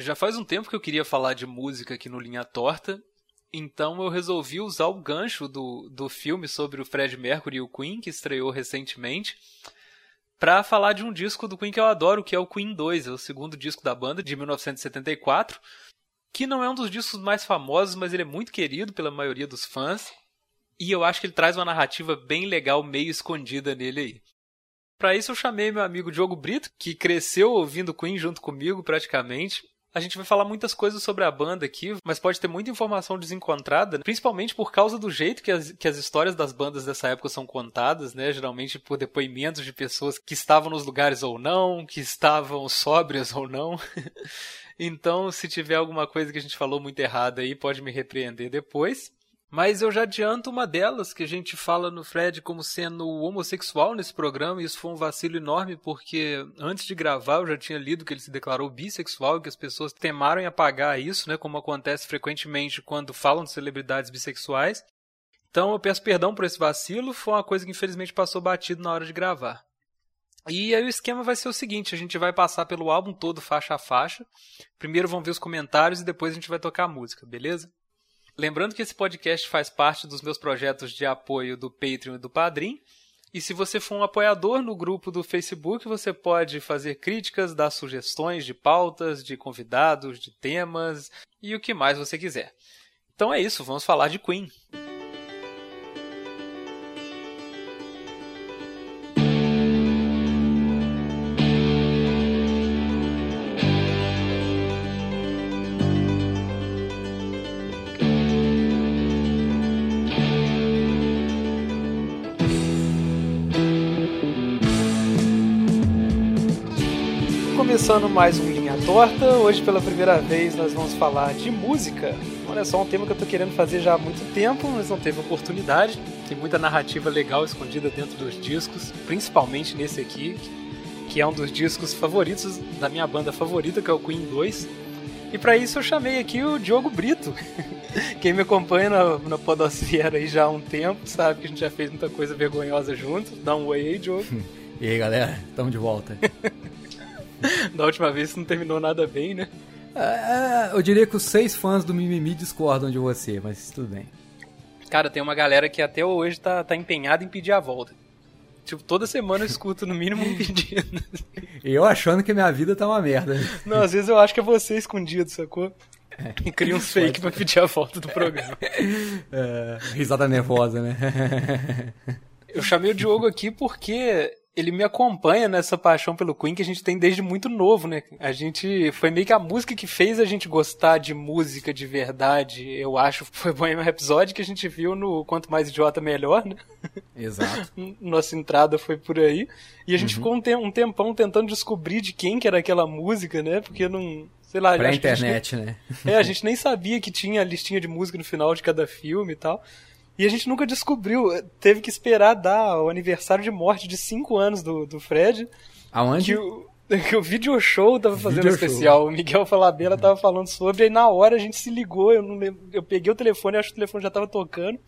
Já faz um tempo que eu queria falar de música aqui no Linha Torta, então eu resolvi usar o gancho do, do filme sobre o Fred Mercury e o Queen, que estreou recentemente, para falar de um disco do Queen que eu adoro, que é o Queen 2, é o segundo disco da banda, de 1974, que não é um dos discos mais famosos, mas ele é muito querido pela maioria dos fãs, e eu acho que ele traz uma narrativa bem legal, meio escondida nele aí. Para isso eu chamei meu amigo Diogo Brito, que cresceu ouvindo Queen junto comigo praticamente, a gente vai falar muitas coisas sobre a banda aqui, mas pode ter muita informação desencontrada, principalmente por causa do jeito que as, que as histórias das bandas dessa época são contadas, né? Geralmente por depoimentos de pessoas que estavam nos lugares ou não, que estavam sóbrias ou não. então, se tiver alguma coisa que a gente falou muito errada aí, pode me repreender depois. Mas eu já adianto uma delas, que a gente fala no Fred como sendo homossexual nesse programa, e isso foi um vacilo enorme, porque antes de gravar eu já tinha lido que ele se declarou bissexual e que as pessoas temaram em apagar isso, né, como acontece frequentemente quando falam de celebridades bissexuais. Então eu peço perdão por esse vacilo, foi uma coisa que infelizmente passou batido na hora de gravar. E aí o esquema vai ser o seguinte, a gente vai passar pelo álbum todo faixa a faixa. Primeiro vamos ver os comentários e depois a gente vai tocar a música, beleza? Lembrando que esse podcast faz parte dos meus projetos de apoio do Patreon e do Padrim. E se você for um apoiador no grupo do Facebook, você pode fazer críticas, dar sugestões de pautas, de convidados, de temas e o que mais você quiser. Então é isso, vamos falar de Queen. Começando mais um Linha Torta. Hoje, pela primeira vez, nós vamos falar de música. Olha só, um tema que eu tô querendo fazer já há muito tempo, mas não teve oportunidade. Tem muita narrativa legal escondida dentro dos discos, principalmente nesse aqui, que é um dos discos favoritos da minha banda favorita, que é o Queen 2. E para isso eu chamei aqui o Diogo Brito. Quem me acompanha na, na Podosfera aí já há um tempo sabe que a gente já fez muita coisa vergonhosa junto. Dá um oi aí, Diogo. E aí, galera, tamo de volta. da última vez não terminou nada bem, né? É, eu diria que os seis fãs do Mimimi discordam de você, mas tudo bem. Cara, tem uma galera que até hoje tá, tá empenhada em pedir a volta. Tipo, toda semana eu escuto no mínimo um pedido. eu achando que minha vida tá uma merda. Não, às vezes eu acho que é você escondido, sacou? É. E cria uns fake pra pedir a volta do programa. É, risada nervosa, né? eu chamei o Diogo aqui porque ele me acompanha nessa paixão pelo Queen que a gente tem desde muito novo, né? A gente foi meio que a música que fez a gente gostar de música de verdade. Eu acho foi bom um episódio que a gente viu no Quanto Mais Idiota Melhor, né? Exato. Nossa entrada foi por aí. E a gente uhum. ficou um, te um tempão tentando descobrir de quem que era aquela música, né? Porque não, sei lá, pra internet, a né? É, a gente nem sabia que tinha a listinha de música no final de cada filme e tal. E a gente nunca descobriu. Teve que esperar dar o aniversário de morte de 5 anos do, do Fred. Aonde? Que o, que o video show tava fazendo video especial. Show. O Miguel Falabella tava falando sobre, aí na hora a gente se ligou, eu não lembro, eu peguei o telefone, acho que o telefone já tava tocando.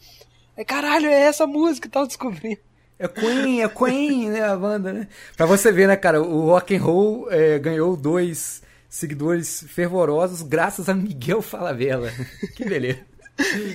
Aí, caralho, é essa música e tal, descobri. É Queen, é Queen, né, a banda, né? Pra você ver, né, cara, o rock and roll é, ganhou dois seguidores fervorosos graças a Miguel Falabella. que beleza.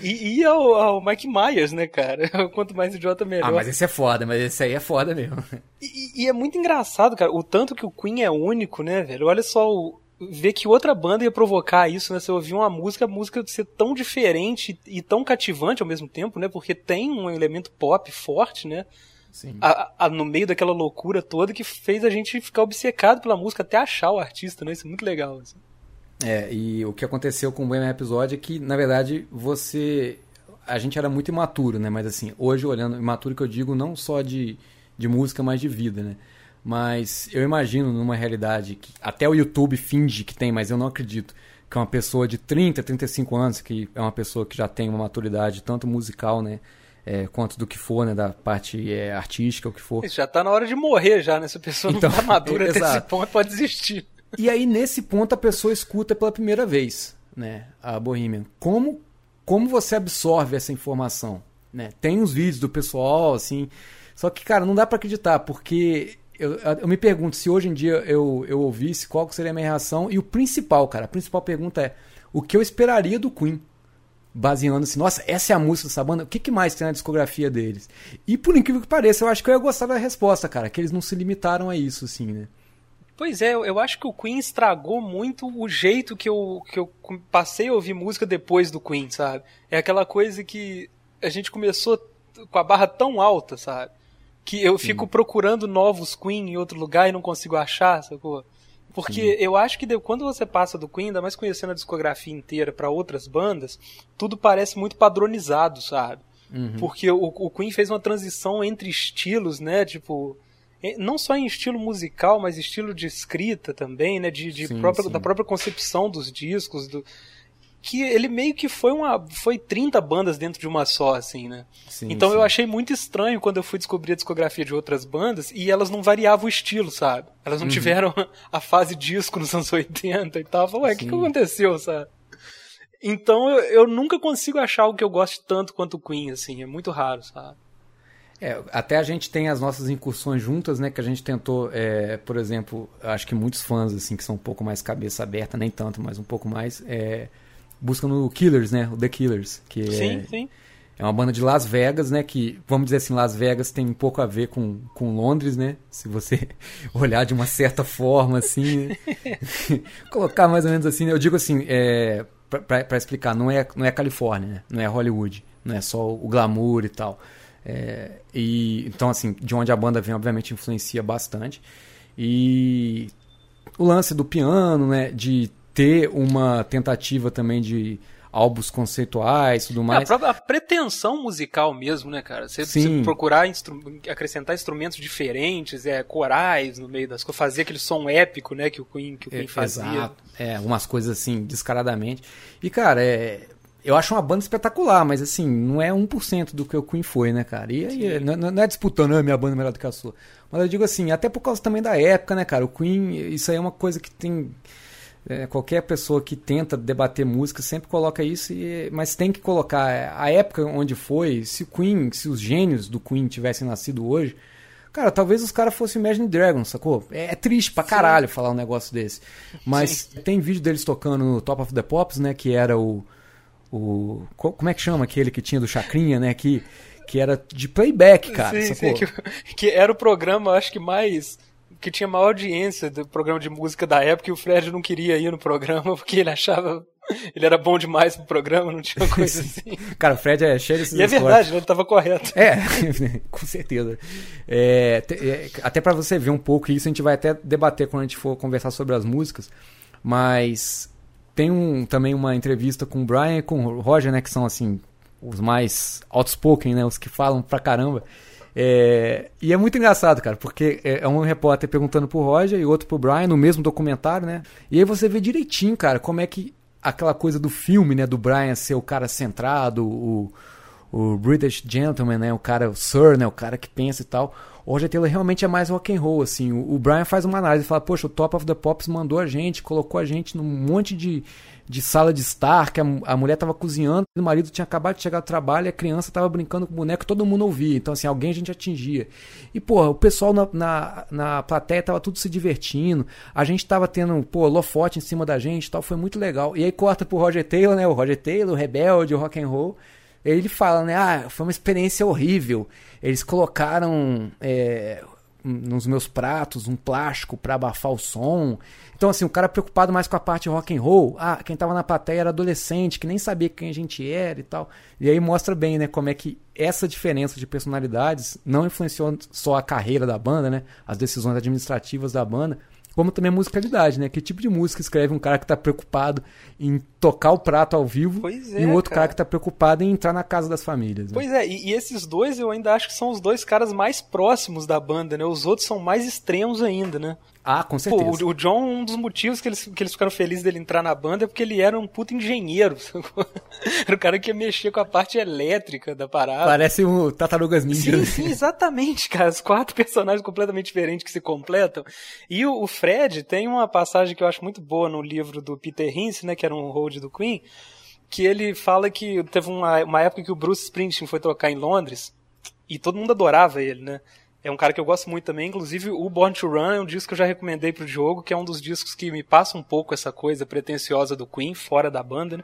E, e ao, ao, Mike Myers, né, cara? Quanto mais idiota, melhor. Ah, mas esse é foda, mas esse aí é foda mesmo. E, e é muito engraçado, cara, o tanto que o Queen é único, né, velho? Olha só o, ver que outra banda ia provocar isso, né? Você ouvir uma música, a música ser tão diferente e tão cativante ao mesmo tempo, né? Porque tem um elemento pop forte, né? Sim. A, a, no meio daquela loucura toda que fez a gente ficar obcecado pela música até achar o artista, né? Isso é muito legal. Assim. É, e o que aconteceu com o Bohemian episódio é que, na verdade, você. A gente era muito imaturo, né? Mas assim, hoje olhando, imaturo que eu digo não só de, de música, mas de vida, né? Mas eu imagino numa realidade que até o YouTube finge que tem, mas eu não acredito. Que uma pessoa de 30, 35 anos, que é uma pessoa que já tem uma maturidade tanto musical, né? É, quanto do que for, né? Da parte é, artística, o que for. Isso já tá na hora de morrer já, né? Se a pessoa então, não tá madura é, até esse ponto, pode desistir. E aí, nesse ponto, a pessoa escuta pela primeira vez, né? A Bohemian. Como, como você absorve essa informação? Né? Tem uns vídeos do pessoal, assim. Só que, cara, não dá para acreditar, porque eu, eu me pergunto se hoje em dia eu, eu ouvisse, qual seria a minha reação. E o principal, cara, a principal pergunta é: o que eu esperaria do Queen? Baseando assim, nossa, essa é a música dessa banda, o que, que mais tem na discografia deles? E por incrível que pareça, eu acho que eu ia gostar da resposta, cara, que eles não se limitaram a isso, assim, né? Pois é, eu acho que o Queen estragou muito o jeito que eu, que eu passei a ouvir música depois do Queen, sabe? É aquela coisa que a gente começou com a barra tão alta, sabe? Que eu fico Sim. procurando novos Queen em outro lugar e não consigo achar, sacou? Porque Sim. eu acho que quando você passa do Queen, ainda mais conhecendo a discografia inteira para outras bandas, tudo parece muito padronizado, sabe? Uhum. Porque o, o Queen fez uma transição entre estilos, né? Tipo, não só em estilo musical, mas estilo de escrita também, né? De, de sim, própria, sim. da própria concepção dos discos, do, que ele meio que foi uma foi 30 bandas dentro de uma só assim, né? Sim, então sim. eu achei muito estranho quando eu fui descobrir a discografia de outras bandas e elas não variavam o estilo, sabe? Elas não uhum. tiveram a fase disco nos anos 80 e tal. Falei, ué, o que, que aconteceu, sabe? Então eu, eu nunca consigo achar algo que eu goste tanto quanto o Queen, assim, é muito raro, sabe? É, até a gente tem as nossas incursões juntas, né? Que a gente tentou, é, por exemplo, acho que muitos fãs, assim, que são um pouco mais cabeça aberta, nem tanto, mas um pouco mais, é, buscam no Killers, né? O The Killers. Que sim, é, sim. É uma banda de Las Vegas, né? Que, vamos dizer assim, Las Vegas tem um pouco a ver com, com Londres, né? Se você olhar de uma certa forma, assim. Né? Colocar mais ou menos assim, né? Eu digo assim, é, para explicar, não é, não é Califórnia, né? Não é Hollywood. Não é só o glamour e tal. É, e então assim, de onde a banda vem, obviamente influencia bastante. E o lance do piano, né, de ter uma tentativa também de álbuns conceituais e tudo mais. É, a própria pretensão musical mesmo, né, cara? Você, você procurar instru acrescentar instrumentos diferentes, é, corais no meio das coisas, fazer aquele som épico, né, que o Queen, que o Queen é, fazia. Exato. É, umas coisas assim, descaradamente. E, cara, é, eu acho uma banda espetacular, mas assim, não é 1% do que o Queen foi, né, cara? E aí, não, não, é disputando, a ah, minha banda é melhor do que a sua. Mas eu digo assim, até por causa também da época, né, cara? O Queen, isso aí é uma coisa que tem. É, qualquer pessoa que tenta debater música sempre coloca isso, e, mas tem que colocar a época onde foi. Se o Queen, se os gênios do Queen tivessem nascido hoje, cara, talvez os caras fossem Imagine Dragons, sacou? É, é, triste pra caralho Sim. falar um negócio desse. Mas Sim. tem vídeo deles tocando no Top of the Pops, né? Que era o o como é que chama aquele que tinha do Chacrinha, né? Que, que era de playback, cara. Sim, sim, que, que, era o programa, acho que mais que tinha maior audiência do programa de música da época e o Fred não queria ir no programa porque ele achava ele era bom demais pro programa, não tinha coisa assim. Cara, o Fred é cheio desses E é verdade, ele tava correto. É, com certeza. É, é, até para você ver um pouco isso, a gente vai até debater quando a gente for conversar sobre as músicas, mas tem um, também uma entrevista com o Brian e com o Roger, né? Que são, assim, os mais outspoken, né? Os que falam pra caramba. É, e é muito engraçado, cara, porque é, é um repórter perguntando pro Roger e outro pro Brian no mesmo documentário, né? E aí você vê direitinho, cara, como é que aquela coisa do filme, né? Do Brian ser o cara centrado, o, o British Gentleman, né? O cara, o Sir, né? O cara que pensa e tal. O Roger Taylor realmente é mais rock and roll, assim. O, Brian faz uma análise e fala, poxa, o Top of the Pops mandou a gente, colocou a gente num monte de, de sala de estar, que a, a mulher tava cozinhando, o marido tinha acabado de chegar do trabalho, a criança tava brincando com o boneco, todo mundo ouvia. Então, assim, alguém a gente atingia. E, pô, o pessoal na, na, na plateia tava tudo se divertindo. A gente tava tendo, pô, lofote em cima da gente tal, foi muito legal. E aí corta pro Roger Taylor, né? O Roger Taylor, o Rebelde, o rock and roll. Ele fala, né? Ah, foi uma experiência horrível. Eles colocaram é, nos meus pratos um plástico para abafar o som. Então, assim, o cara preocupado mais com a parte rock and roll. Ah, quem tava na plateia era adolescente, que nem sabia quem a gente era e tal. E aí mostra bem, né, como é que essa diferença de personalidades não influenciou só a carreira da banda, né? As decisões administrativas da banda, como também a musicalidade, né? Que tipo de música escreve um cara que está preocupado em tocar o prato ao vivo é, e um outro cara, cara que está preocupado em entrar na casa das famílias. Né? Pois é, e, e, esses dois eu ainda acho que são os dois caras mais próximos da banda, né? Os outros são mais extremos ainda, né? Ah, com certeza. Pô, o, o, John, um dos motivos que eles, que eles ficaram felizes dele entrar na banda é porque ele era um puto engenheiro. era o cara que ia mexer com a parte elétrica da parada. Parece um Tartarugas Ninja. Sim, sim, exatamente, cara. Os quatro personagens completamente diferentes que se completam. E o, o, Fred tem uma passagem que eu acho muito boa no livro do Peter Hince, né, que era um hold do Queen, que ele fala que teve uma, uma época que o Bruce Springsteen foi tocar em Londres e todo mundo adorava ele, né? É um cara que eu gosto muito também. Inclusive, o Born to Run é um disco que eu já recomendei pro Diogo, que é um dos discos que me passa um pouco essa coisa pretensiosa do Queen, fora da banda, né?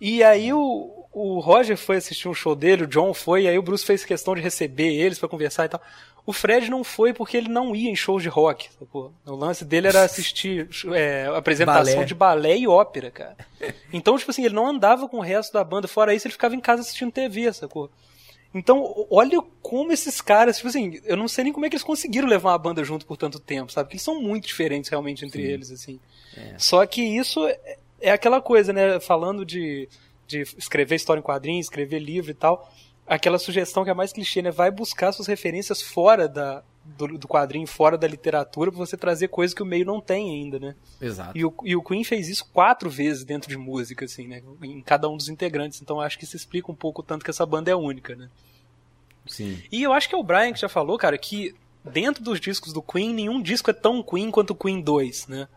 E aí o, o Roger foi assistir um show dele, o John foi, e aí o Bruce fez questão de receber eles para conversar e tal. O Fred não foi porque ele não ia em shows de rock. Sacou? O lance dele era assistir é, apresentação balé. de balé e ópera, cara. Então, tipo assim, ele não andava com o resto da banda. Fora isso, ele ficava em casa assistindo TV, sacou? Então, olha como esses caras, tipo assim, eu não sei nem como é que eles conseguiram levar uma banda junto por tanto tempo, sabe? Porque eles são muito diferentes realmente entre Sim. eles, assim. É. Só que isso é, é aquela coisa, né? Falando de, de escrever história em quadrinhos, escrever livro e tal, aquela sugestão que é mais clichê, né? Vai buscar suas referências fora da, do, do, quadrinho, fora da literatura, para você trazer coisas que o meio não tem ainda, né? Exato. E o, e o Queen fez isso quatro vezes dentro de música, assim, né? Em cada um dos integrantes. Então acho que isso explica um pouco o tanto que essa banda é única, né? Sim. E eu acho que é o Brian que já falou, cara, que dentro dos discos do Queen, nenhum disco é tão Queen quanto o Queen 2, né?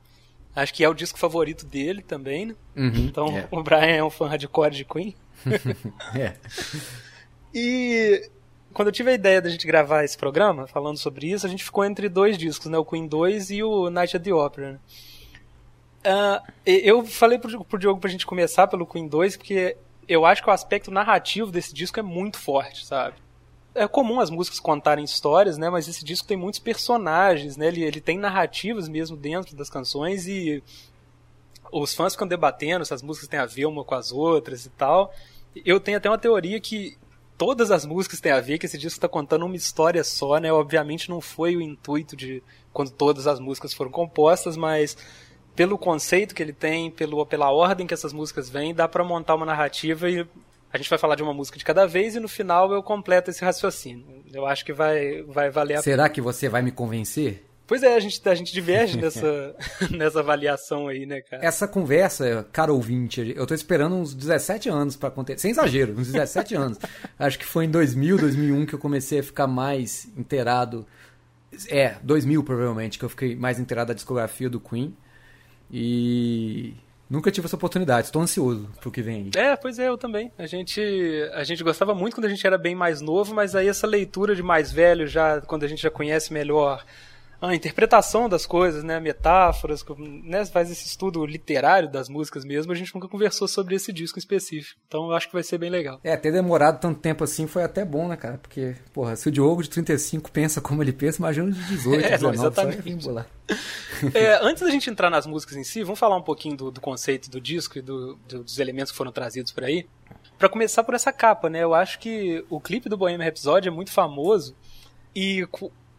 Acho que é o disco favorito dele também, né? Uhum, então é. o Brian é um fã hardcore de Queen. é. E quando eu tive a ideia da gente gravar esse programa, falando sobre isso, a gente ficou entre dois discos, né? O Queen 2 e o Night at the Opera. Né? Uh, eu falei pro, pro Diogo pra gente começar pelo Queen 2, porque eu acho que o aspecto narrativo desse disco é muito forte, sabe? É comum as músicas contarem histórias, né? Mas esse disco tem muitos personagens, né? Ele, ele tem narrativas mesmo dentro das canções e os fãs ficam debatendo se as músicas têm a ver uma com as outras e tal. Eu tenho até uma teoria que todas as músicas têm a ver, que esse disco está contando uma história só, né? Obviamente não foi o intuito de quando todas as músicas foram compostas, mas pelo conceito que ele tem, pelo, pela ordem que essas músicas vêm, dá para montar uma narrativa e a gente vai falar de uma música de cada vez e no final eu completo esse raciocínio. Eu acho que vai, vai valer a Será que você vai me convencer? Pois é, a gente, a gente diverge nessa, nessa avaliação aí, né, cara? Essa conversa, cara ouvinte, eu tô esperando uns 17 anos para acontecer. Sem exagero, uns 17 anos. Acho que foi em 2000, 2001 que eu comecei a ficar mais inteirado. É, 2000 provavelmente, que eu fiquei mais inteirado da discografia do Queen. E nunca tive essa oportunidade, estou ansioso pro que vem aí. É, pois é, eu também. A gente, a gente gostava muito quando a gente era bem mais novo, mas aí essa leitura de mais velho, já quando a gente já conhece melhor a interpretação das coisas, né, metáforas, né, faz esse estudo literário das músicas mesmo, a gente nunca conversou sobre esse disco específico. Então eu acho que vai ser bem legal. É, ter demorado tanto tempo assim foi até bom, né, cara? Porque, porra, se o Diogo de 35 pensa como ele pensa, imagina o de 18, é, 19, não, exatamente. Só é, antes da gente entrar nas músicas em si, vamos falar um pouquinho do, do conceito do disco e do, do, dos elementos que foram trazidos por aí. Para começar por essa capa, né? Eu acho que o clipe do Bohemian Rhapsody é muito famoso e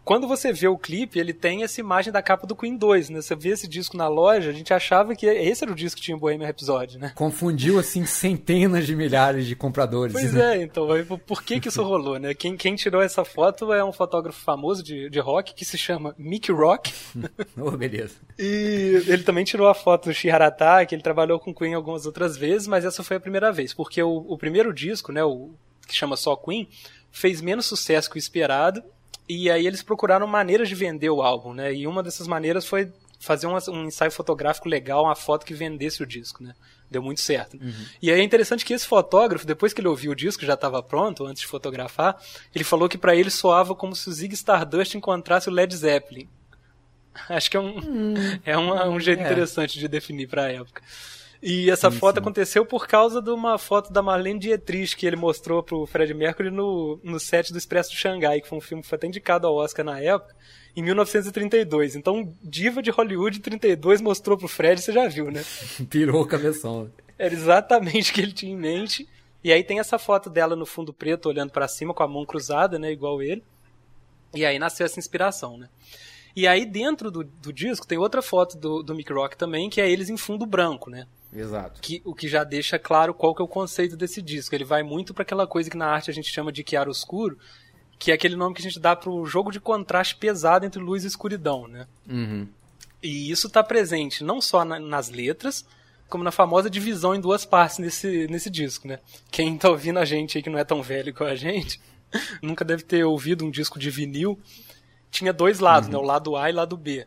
quando você vê o clipe, ele tem essa imagem da capa do Queen 2, né? Você vê esse disco na loja, a gente achava que esse era o disco que tinha o Bohemian Rhapsody, né? Confundiu, assim, centenas de milhares de compradores. Pois né? é, então, por que que isso rolou, né? Quem, quem tirou essa foto é um fotógrafo famoso de, de rock que se chama Mick Rock. oh, beleza. E ele também tirou a foto do Shiharata, que ele trabalhou com Queen algumas outras vezes, mas essa foi a primeira vez, porque o, o primeiro disco, né, o que chama só Queen, fez menos sucesso que o esperado e aí eles procuraram maneiras de vender o álbum, né? E uma dessas maneiras foi fazer um, um ensaio fotográfico legal, uma foto que vendesse o disco, né? Deu muito certo. Uhum. E aí é interessante que esse fotógrafo, depois que ele ouviu o disco, já estava pronto, antes de fotografar, ele falou que para ele soava como se o Zig Stardust encontrasse o Led Zeppelin. Acho que é um, hum, é uma, um jeito é. interessante de definir para a época. E essa sim, foto sim. aconteceu por causa de uma foto da Marlene Dietrich que ele mostrou pro Fred Mercury no, no set do Expresso de Xangai, que foi um filme que foi até indicado ao Oscar na época, em 1932. Então, Diva de Hollywood 32 mostrou pro Fred, você já viu, né? Pirou o cabeção. Era exatamente o que ele tinha em mente. E aí tem essa foto dela no fundo preto, olhando para cima com a mão cruzada, né, igual ele. E aí nasceu essa inspiração, né? E aí dentro do, do disco tem outra foto do, do Mick Rock também, que é eles em fundo branco, né? Exato. Que, o que já deixa claro qual que é o conceito desse disco. Ele vai muito para aquela coisa que na arte a gente chama de chiaro escuro, que é aquele nome que a gente dá para o jogo de contraste pesado entre luz e escuridão, né? Uhum. E isso está presente não só na, nas letras, como na famosa divisão em duas partes nesse, nesse disco, né? Quem tá ouvindo a gente aí que não é tão velho como a gente, nunca deve ter ouvido um disco de vinil. Tinha dois lados, uhum. né? O lado A e o lado B.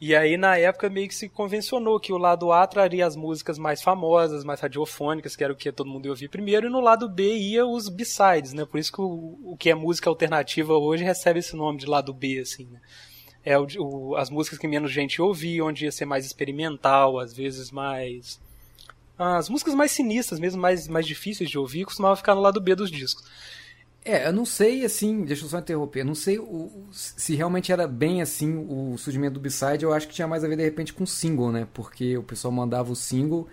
E aí, na época, meio que se convencionou que o lado A traria as músicas mais famosas, mais radiofônicas, que era o que todo mundo ia ouvir primeiro, e no lado B ia os B-sides, né? Por isso que o, o que é música alternativa hoje recebe esse nome de lado B, assim, né? É o, o, as músicas que menos gente ouvia, onde ia ser mais experimental, às vezes mais... As músicas mais sinistras, mesmo mais, mais difíceis de ouvir, costumavam ficar no lado B dos discos. É, eu não sei, assim, deixa eu só interromper, eu não sei o, se realmente era bem assim o surgimento do B-Side, eu acho que tinha mais a ver de repente com single, né? Porque o pessoal mandava o single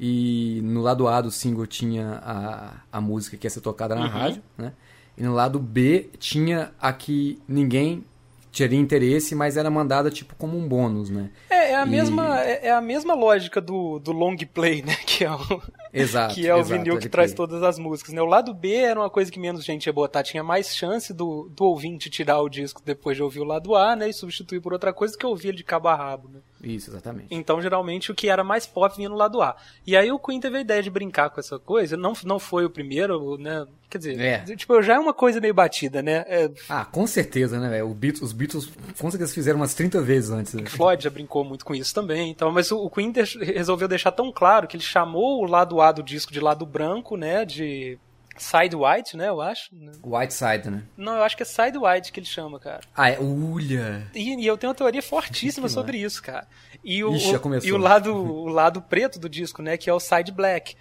e no lado A do single tinha a, a música que ia ser tocada na uhum. rádio, né? E no lado B tinha a que ninguém teria interesse, mas era mandada tipo como um bônus, né? É, é a, e... mesma, é, é, a mesma lógica do, do long play, né? Que é o, exato, que é o exato, vinil que traz todas as músicas. Né? O lado B era uma coisa que menos gente ia botar, tinha mais chance do, do ouvinte tirar o disco depois de ouvir o lado A, né? E substituir por outra coisa que ouvir ele de cabo a rabo, né? Isso, exatamente. Então, geralmente, o que era mais pop vinha no lado A. E aí o Queen teve a ideia de brincar com essa coisa. Não, não foi o primeiro, né? Quer dizer, é. tipo, já é uma coisa meio batida, né? É... Ah, com certeza, né? O Beatles, os Beatles com certeza fizeram umas 30 vezes antes. Né? Floyd já brincou muito com isso também. Então, mas o, o Queen resolveu deixar tão claro que ele chamou o lado A do disco de lado branco, né? De Side White, né? Eu acho. White Side, né? Não, eu acho que é Side White que ele chama, cara. Ah, é Ulha. E, e eu tenho uma teoria fortíssima sobre isso, cara. E o, Ixi, o e o lado, o lado preto do disco, né? Que é o Side Black.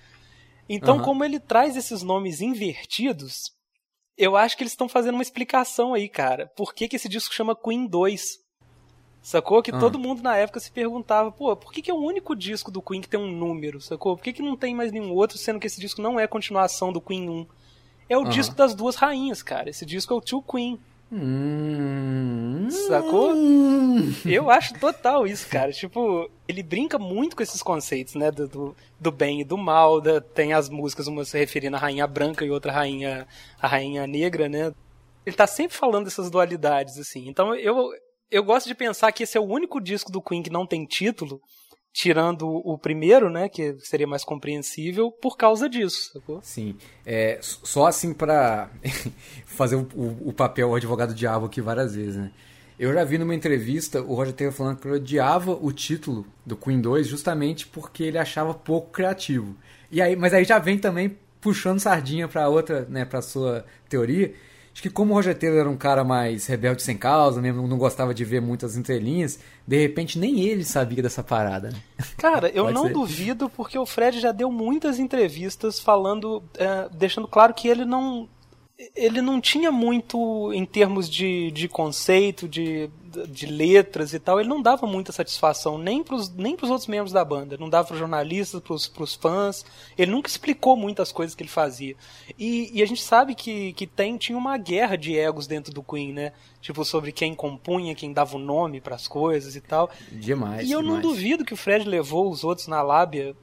Então, como ele traz esses nomes invertidos, eu acho que eles estão fazendo uma explicação aí, cara. Por que, que esse disco chama Queen 2? Sacou? Que ah. todo mundo na época se perguntava, pô, por que, que é o único disco do Queen que tem um número, sacou? Por que, que não tem mais nenhum outro, sendo que esse disco não é continuação do Queen 1? É o disco das duas rainhas, cara. Esse disco é o Two Queen. Hum, Sacou? Eu acho total isso, cara. Tipo, ele brinca muito com esses conceitos, né? Do, do, do bem e do mal. Da, tem as músicas, uma se referindo à rainha branca e outra rainha, a rainha negra, né? Ele tá sempre falando dessas dualidades, assim. Então eu, eu gosto de pensar que esse é o único disco do Queen que não tem título, tirando o primeiro, né, que seria mais compreensível, por causa disso. Sacou? Sim. É, só assim para fazer o, o, o, papel o advogado diabo aqui várias vezes, né? Eu já vi numa entrevista o Roger Taylor falando que ele odiava o título do Queen 2 justamente porque ele achava pouco criativo. E aí, mas aí já vem também puxando sardinha para outra, né, para sua teoria, Acho que como o Roger Taylor era um cara mais rebelde sem causa, mesmo não gostava de ver muitas entrelinhas, de repente nem ele sabia dessa parada. Né? Cara, eu não ser. duvido porque o Fred já deu muitas entrevistas falando, é, deixando claro que ele não ele não tinha muito em termos de, de conceito, de, de letras e tal, ele não dava muita satisfação nem para os nem pros outros membros da banda, não dava para os jornalistas, para os fãs, ele nunca explicou muitas coisas que ele fazia. E, e, a gente sabe que, que tem, tinha uma guerra de egos dentro do Queen, né? Tipo, sobre quem compunha, quem dava o nome para as coisas e tal. Demais. E eu demais. não duvido que o Fred levou os outros na lábia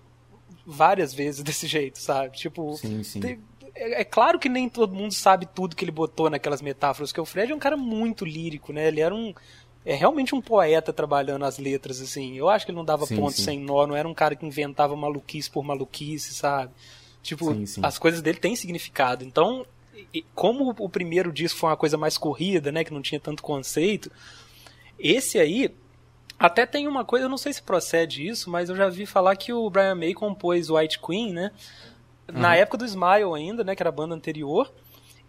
várias vezes desse jeito, sabe? Tipo, sim, sim. Te, é, é, claro que nem todo mundo sabe tudo que ele botou naquelas metáforas, que o Fred é um cara muito lírico, né? Ele era um é realmente um poeta trabalhando as letras assim. Eu acho que ele não dava sim, ponto sim. sem nó, não era um cara que inventava maluquice por maluquice, sabe? Tipo, sim, as coisas dele têm significado. Então, como o primeiro disco foi uma coisa mais corrida, né, que não tinha tanto conceito, esse aí até tem uma coisa, eu não sei se procede isso, mas eu já vi falar que o Brian May compôs White Queen, né? Na uhum. época do Smile ainda, né, que era a banda anterior,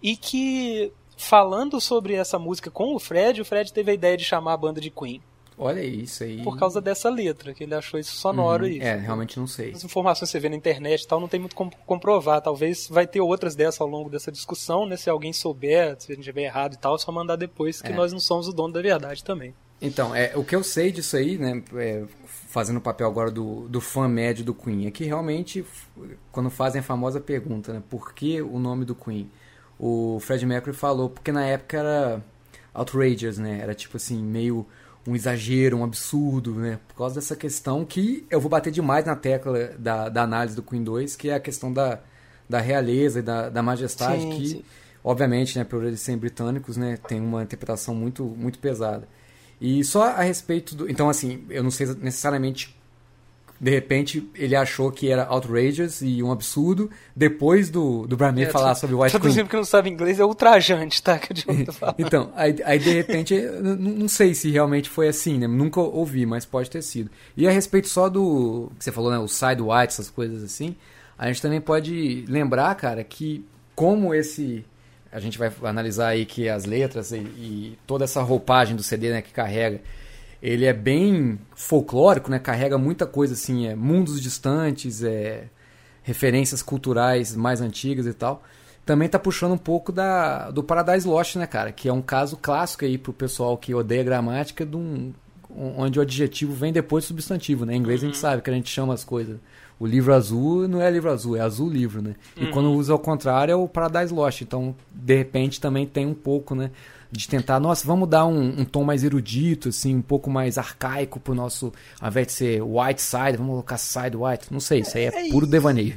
e que falando sobre essa música com o Fred, o Fred teve a ideia de chamar a banda de Queen. Olha isso aí. Por causa dessa letra, que ele achou isso sonoro uhum. isso. É, realmente não sei. As informações que você vê na internet e tal, não tem muito como comprovar. Talvez vai ter outras dessas ao longo dessa discussão, né? Se alguém souber, se a gente tiver errado e tal, é só mandar depois, que é. nós não somos o dono da verdade também. Então, é, o que eu sei disso aí, né, é, fazendo o papel agora do, do fã médio do Queen, é que realmente, quando fazem a famosa pergunta, né, por que o nome do Queen? O Fred Mercury falou, porque na época era outrageous, né, era tipo assim, meio um exagero, um absurdo, né, por causa dessa questão que eu vou bater demais na tecla da, da análise do Queen 2, que é a questão da, da realeza e da, da majestade, sim, que, sim. obviamente, né, por eles serem britânicos, né, tem uma interpretação muito, muito pesada. E só a respeito do. Então, assim, eu não sei necessariamente de repente ele achou que era outrageous e um absurdo depois do, do Brian May é, falar sobre White Queen. Todo que não sabe inglês é ultrajante, tá? Que então, aí, aí de repente, não sei se realmente foi assim, né? Nunca ouvi, mas pode ter sido. E a respeito só do que você falou, né? O side white, essas coisas assim, a gente também pode lembrar, cara, que como esse a gente vai analisar aí que as letras e, e toda essa roupagem do CD né, que carrega ele é bem folclórico, né? Carrega muita coisa assim, é mundos distantes, é referências culturais mais antigas e tal. Também tá puxando um pouco da do Paradise Lost, né, cara? Que é um caso clássico aí pro pessoal que odeia gramática de um onde o adjetivo vem depois do substantivo, né? Em inglês uhum. a gente uhum. sabe que a gente chama as coisas. O livro azul não é livro azul, é azul livro, né? E uhum. quando usa ao contrário é o Paradise Lost. Então, de repente, também tem um pouco, né? de tentar, nossa, vamos dar um, um, tom mais erudito, assim, um pouco mais arcaico pro nosso, ao invés de ser white side, vamos colocar side white. Não sei, isso aí é, é puro devaneio.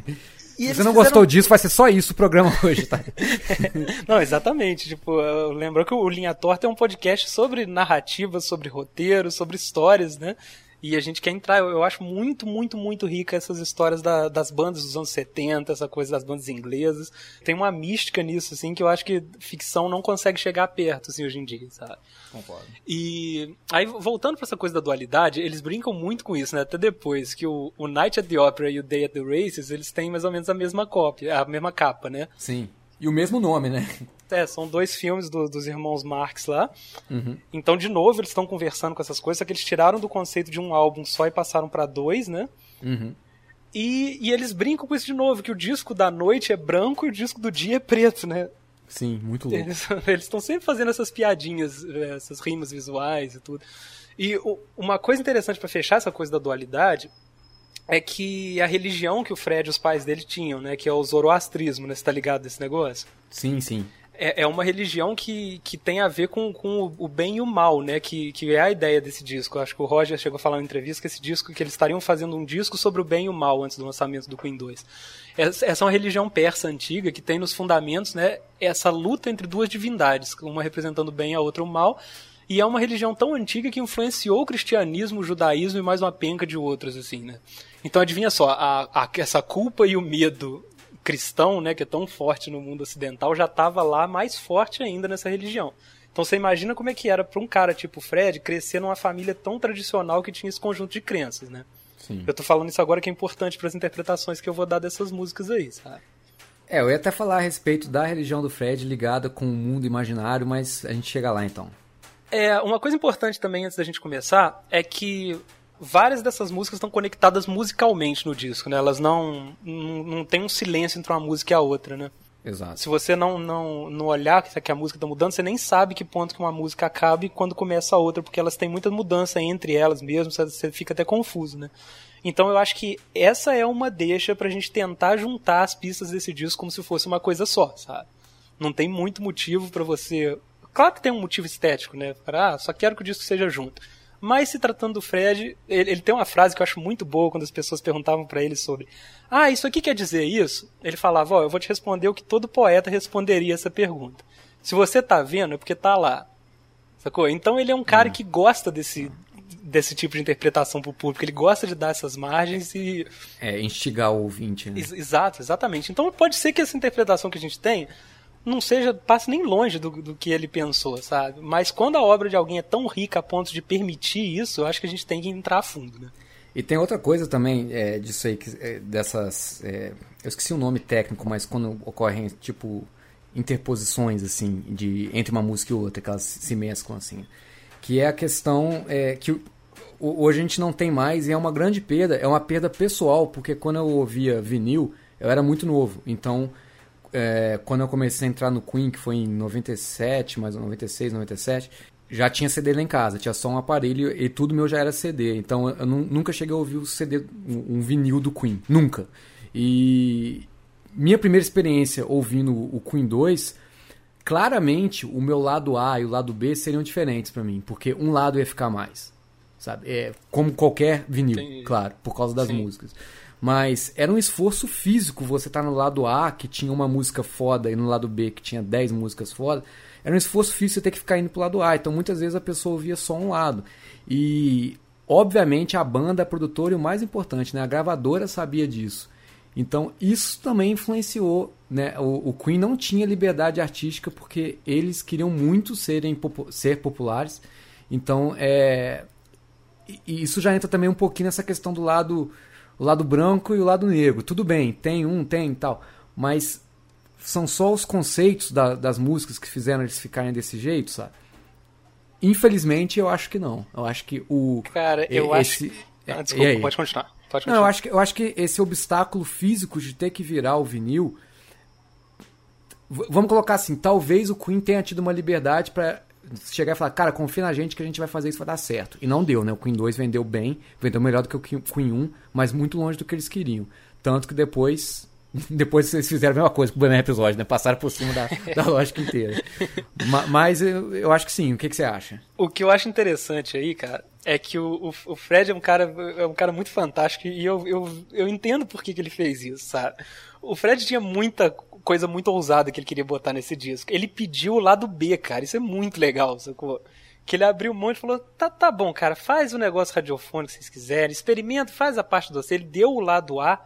E Se você não gostou disso, vai ser só isso o programa hoje, tá? não, exatamente. Tipo, lembrou que o Linha Torta é um podcast sobre narrativa, sobre roteiro, sobre histórias, né? E a gente quer entrar, eu, acho muito, muito, muito rica essas histórias da, das bandas dos anos 70, essa coisa das bandas inglesas. Tem uma mística nisso, assim, que eu acho que ficção não consegue chegar perto, assim, hoje em dia, sabe? Concordo. E aí, voltando para essa coisa da dualidade, eles brincam muito com isso, né? Até depois, que o, o Night at the Opera e o Day at the Races, eles têm mais ou menos a mesma cópia, a mesma capa, né? Sim. E o mesmo nome, né? É, são dois filmes do, dos irmãos Marx lá. Uhum. Então, de novo, eles estão conversando com essas coisas, só que eles tiraram do conceito de um álbum só e passaram para dois, né? Uhum. E, e eles brincam com isso de novo, que o disco da noite é branco e o disco do dia é preto, né? Sim, muito louco. Eles estão sempre fazendo essas piadinhas, é, essas rimas visuais e tudo. E o, uma coisa interessante para fechar essa coisa da dualidade é que a religião que o Fred e os pais dele tinham, né? Que é o zoroastrismo, né? Você tá ligado desse negócio? Sim, sim é, é uma religião que, que tem a ver com, com o bem e o mal, né? Que, que é a ideia desse disco. acho que o Roger chegou a falar na entrevista que esse disco, que eles estariam fazendo um disco sobre o bem e o mal antes do lançamento do Queen 2. Essa, é uma religião persa antiga que tem nos fundamentos, né? Essa luta entre duas divindades, uma representando o bem e a outra o mal. E é uma religião tão antiga que influenciou o cristianismo, o judaísmo e mais uma penca de outros, assim, né? Então adivinha só, a, a, essa culpa e o medo cristão, né, que é tão forte no mundo ocidental, já estava lá mais forte ainda nessa religião. Então você imagina como é que era para um cara tipo Fred crescer numa família tão tradicional que tinha esse conjunto de crenças, né? Sim. Eu tô falando isso agora que é importante para as interpretações que eu vou dar dessas músicas aí, sabe? É, eu ia até falar a respeito da religião do Fred ligada com o mundo imaginário, mas a gente chega lá então. É, uma coisa importante também antes da gente começar é que várias dessas músicas estão conectadas musicalmente no disco, né? Elas não, não, não tem um silêncio entre uma música e a outra, né? Exato. Se você não, não, não olhar que a música está mudando, você nem sabe que ponto que uma música acaba e quando começa a outra, porque elas têm muita mudança entre elas mesmo, você fica até confuso, né? Então eu acho que essa é uma deixa pra gente tentar juntar as pistas desse disco como se fosse uma coisa só, sabe? Não tem muito motivo para você. Claro que tem um motivo estético, né? Para, ah, só quero que o disco seja junto. Mas se tratando do Fred, ele, ele tem uma frase que eu acho muito boa quando as pessoas perguntavam para ele sobre: Ah, isso aqui quer dizer isso? Ele falava: Ó, oh, eu vou te responder o que todo poeta responderia essa pergunta. Se você tá vendo, é porque tá lá. Sacou? Então ele é um cara hum. que gosta desse, desse tipo de interpretação pro público. Ele gosta de dar essas margens e. É, instigar o ouvinte, né? Exato, exatamente. Então pode ser que essa interpretação que a gente tem não seja passe nem longe do, do que ele pensou, sabe? Mas quando a obra de alguém é tão rica a ponto de permitir isso, eu acho que a gente tem que entrar a fundo, né? E tem outra coisa também é, disso aí, que, é, dessas. É, eu esqueci o nome técnico, mas quando ocorrem, tipo, interposições, assim, de, entre uma música e outra, que elas se mesclam, assim. Que é a questão é, que hoje a gente não tem mais e é uma grande perda, é uma perda pessoal, porque quando eu ouvia vinil, eu era muito novo, então é, quando eu comecei a entrar no Queen, que foi em 97, mais 96, 97, já tinha CD lá em casa, tinha só um aparelho e tudo meu já era CD. Então eu nunca cheguei a ouvir o CD, um vinil do Queen, nunca. E minha primeira experiência ouvindo o Queen 2, claramente o meu lado A e o lado B seriam diferentes para mim, porque um lado ia ficar mais, sabe? É como qualquer vinil, claro, por causa das Sim. músicas. Mas era um esforço físico você estar tá no lado A, que tinha uma música foda, e no lado B, que tinha 10 músicas foda. Era um esforço físico você ter que ficar indo pro lado A. Então muitas vezes a pessoa ouvia só um lado. E obviamente a banda, a produtora e o mais importante, né, a gravadora sabia disso. Então isso também influenciou, né? O, o, Queen não tinha liberdade artística porque eles queriam muito serem ser populares. Então é e isso já entra também um pouquinho nessa questão do lado o lado branco e o lado negro. Tudo bem, tem um, tem tal, mas são só os conceitos da, das músicas que fizeram eles ficarem desse jeito, sabe? Infelizmente, eu acho que não. Eu acho que o. Cara, eu esse, acho. Ah, desculpa, pode continuar. Pode Não, eu acho, que, eu acho que esse obstáculo físico de ter que virar o vinil. Vamos colocar assim, talvez o Queen tenha tido uma liberdade para chegar e falar, cara, confia na gente que a gente vai fazer isso vai dar certo. E não deu, né? O Queen 2 vendeu bem, vendeu melhor do que o Queen 1, mas muito longe do que eles queriam. Tanto que depois depois eles fizeram a mesma coisa com o primeiro episódio, né? Passaram por cima da, da lógica inteira. Mas eu, eu acho que sim. O que, que você acha? O que eu acho interessante aí, cara, é que o, o, o, Fred é um cara é um cara muito fantástico e eu, eu, eu entendo por que, que ele fez isso, sabe? O Fred tinha muita coisa muito ousada que ele queria botar nesse disco. Ele pediu o lado B, cara. Isso é muito legal, sacou? Que ele abriu um monte e falou: tá, tá bom, cara, faz o negócio radiofônico se vocês quiserem, experimenta, faz a parte do C. Ele deu o lado A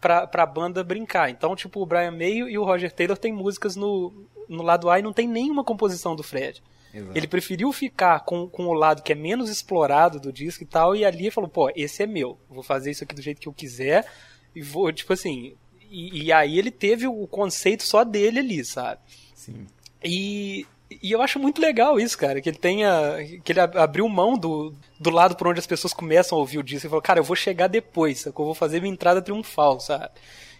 pra, pra banda brincar. Então, tipo, o Brian May e o Roger Taylor tem músicas no, no lado A e não tem nenhuma composição do Fred. Exato. Ele preferiu ficar com, com o lado que é menos explorado do disco e tal, e ali falou, pô, esse é meu, vou fazer isso aqui do jeito que eu quiser, e vou, tipo assim, e, e aí ele teve o conceito só dele ali, sabe? Sim. E, e eu acho muito legal isso, cara, que ele tenha. que ele abriu mão do, do lado por onde as pessoas começam a ouvir o disco e falou, cara, eu vou chegar depois, sabe? eu vou fazer minha entrada triunfal, sabe?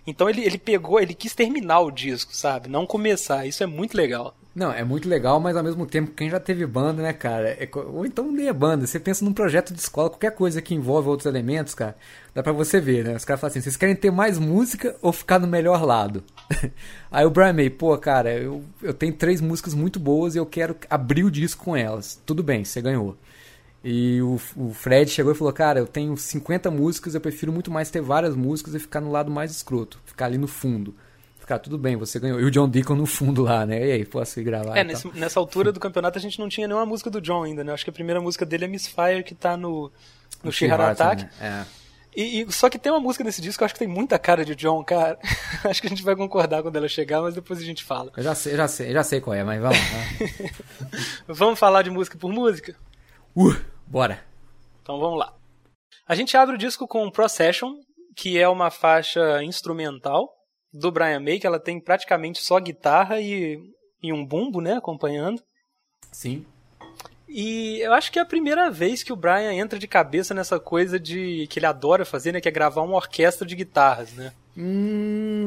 Então ele, ele pegou, ele quis terminar o disco, sabe? Não começar. Isso é muito legal. Não, é muito legal, mas ao mesmo tempo, quem já teve banda, né, cara? É, ou então nem é banda. Você pensa num projeto de escola, qualquer coisa que envolve outros elementos, cara, dá pra você ver, né? Os caras falam assim: vocês querem ter mais música ou ficar no melhor lado? Aí o Brian May, pô, cara, eu, eu tenho três músicas muito boas e eu quero abrir o disco com elas. Tudo bem, você ganhou. E o, o Fred chegou e falou: Cara, eu tenho 50 músicas, eu prefiro muito mais ter várias músicas e ficar no lado mais escroto, ficar ali no fundo. Ficar tudo bem, você ganhou. E o John Deacon no fundo lá, né? E aí, posso ir gravar? É, nesse, nessa altura do campeonato a gente não tinha nenhuma música do John ainda, né? Acho que a primeira música dele é Miss Fire, que tá no, no Shihara Attack. Né? É. E, e, só que tem uma música nesse disco que eu acho que tem muita cara de John, cara. acho que a gente vai concordar quando ela chegar, mas depois a gente fala. Eu já sei, já sei, já sei qual é, mas vamos lá. vamos falar de música por música? Uh, bora. Então vamos lá. A gente abre o disco com Procession, que é uma faixa instrumental do Brian May, que ela tem praticamente só guitarra e, e um bumbo, né, acompanhando. Sim. E eu acho que é a primeira vez que o Brian entra de cabeça nessa coisa de que ele adora fazer, né, que é gravar uma orquestra de guitarras, né? Hum,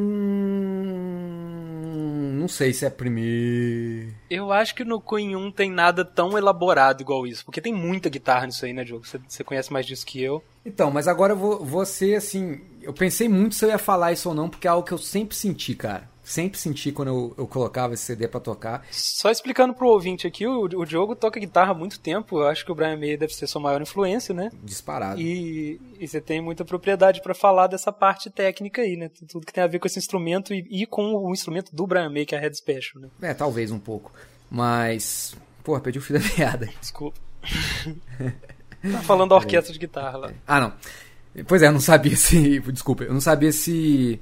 não sei se é primeiro. Eu acho que no Queen 1 tem nada tão elaborado igual isso, porque tem muita guitarra nisso aí, né, Diogo? Você, você conhece mais disso que eu. Então, mas agora eu vou, você, assim, eu pensei muito se eu ia falar isso ou não, porque é algo que eu sempre senti, cara. Sempre senti quando eu, eu colocava esse CD para tocar. Só explicando pro ouvinte aqui, o, o Diogo toca guitarra há muito tempo. Eu acho que o Brian May deve ser sua maior influência, né? Disparado. E, e você tem muita propriedade para falar dessa parte técnica aí, né? Tudo que tem a ver com esse instrumento e, e com o instrumento do Brian May, que é a Head Special, né? É, talvez um pouco. Mas. Porra, perdi o fio da meada. Desculpa. tá falando da orquestra de guitarra lá. Ah, não. Pois é, eu não sabia se. Desculpa, eu não sabia se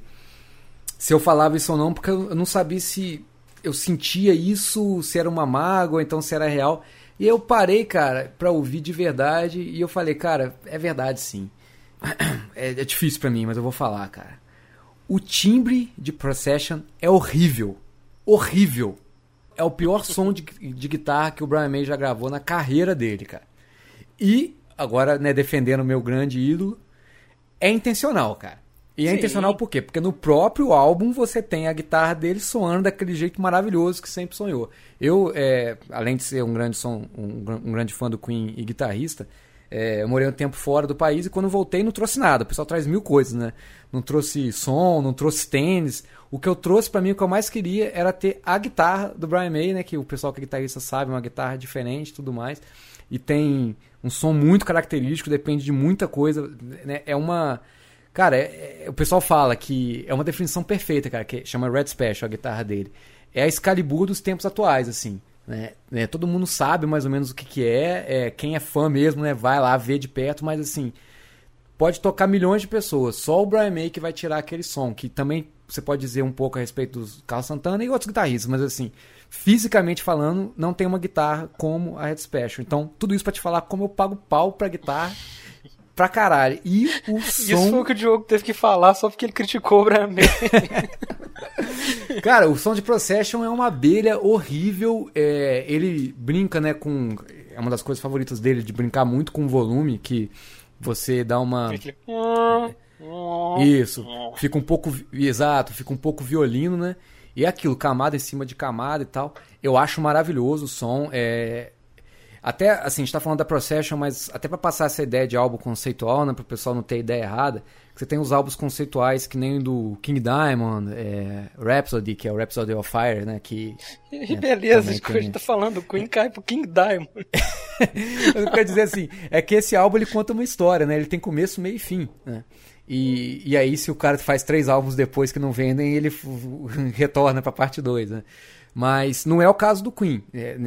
se eu falava isso ou não, porque eu não sabia se eu sentia isso, se era uma mágoa, então se era real. E eu parei, cara, pra ouvir de verdade e eu falei, cara, é verdade sim. É, é difícil para mim, mas eu vou falar, cara. O timbre de Procession é horrível. Horrível. É o pior som de, de guitarra que o Brian May já gravou na carreira dele, cara. E, agora, né, defendendo o meu grande ídolo, é intencional, cara. E é Sim. intencional por quê? Porque no próprio álbum você tem a guitarra dele soando daquele jeito maravilhoso que sempre sonhou. Eu, é, além de ser um grande, som, um, um, grande fã do Queen e guitarrista, é, eu morei um tempo fora do país e quando voltei não trouxe nada. O pessoal traz mil coisas, né? Não trouxe som, não trouxe tênis. O que eu trouxe para mim, o que eu mais queria era ter a guitarra do Brian May, né? Que o pessoal que é guitarrista sabe, uma guitarra diferente e tudo mais. E tem um som muito característico, depende de muita coisa. Né? É uma Cara, é, é, o pessoal fala que é uma definição perfeita, cara, que chama Red Special, a guitarra dele. É a Excalibur dos tempos atuais, assim. Né? É, todo mundo sabe mais ou menos o que, que é, é, quem é fã mesmo, né? Vai lá ver de perto, mas assim, pode tocar milhões de pessoas. Só o Brian May que vai tirar aquele som, que também você pode dizer um pouco a respeito dos Carlos Santana e outros guitarristas, mas assim, fisicamente falando, não tem uma guitarra como a Red Special. Então, tudo isso para te falar como eu pago pau pra guitarra pra caralho. E o som... Isso foi o que o Diogo teve que falar só porque ele criticou o Brian May. Cara, o som de Procession é uma abelha horrível. É, ele brinca, né, com... É uma das coisas favoritas dele, de brincar muito com o volume, que você dá uma... Isso, fica um pouco... Exato, fica um pouco violino, né? E é aquilo, camada em cima de camada e tal. Eu acho maravilhoso o som. É... Até, assim, a gente tá falando da Procession, mas até para passar essa ideia de álbum conceitual, né? Para o pessoal não ter ideia errada, você tem os álbuns conceituais que nem do King Diamond, é, Rhapsody, que é o Rhapsody of Fire, né? Que, né, beleza, a gente tá falando, o Queen cai pro King Diamond. eu quero dizer assim, é que esse álbum ele conta uma história, né? Ele tem começo, meio e fim, né? E, e aí, se o cara faz três álbuns depois que não vendem, ele retorna pra parte 2, né? Mas não é o caso do Queen, é,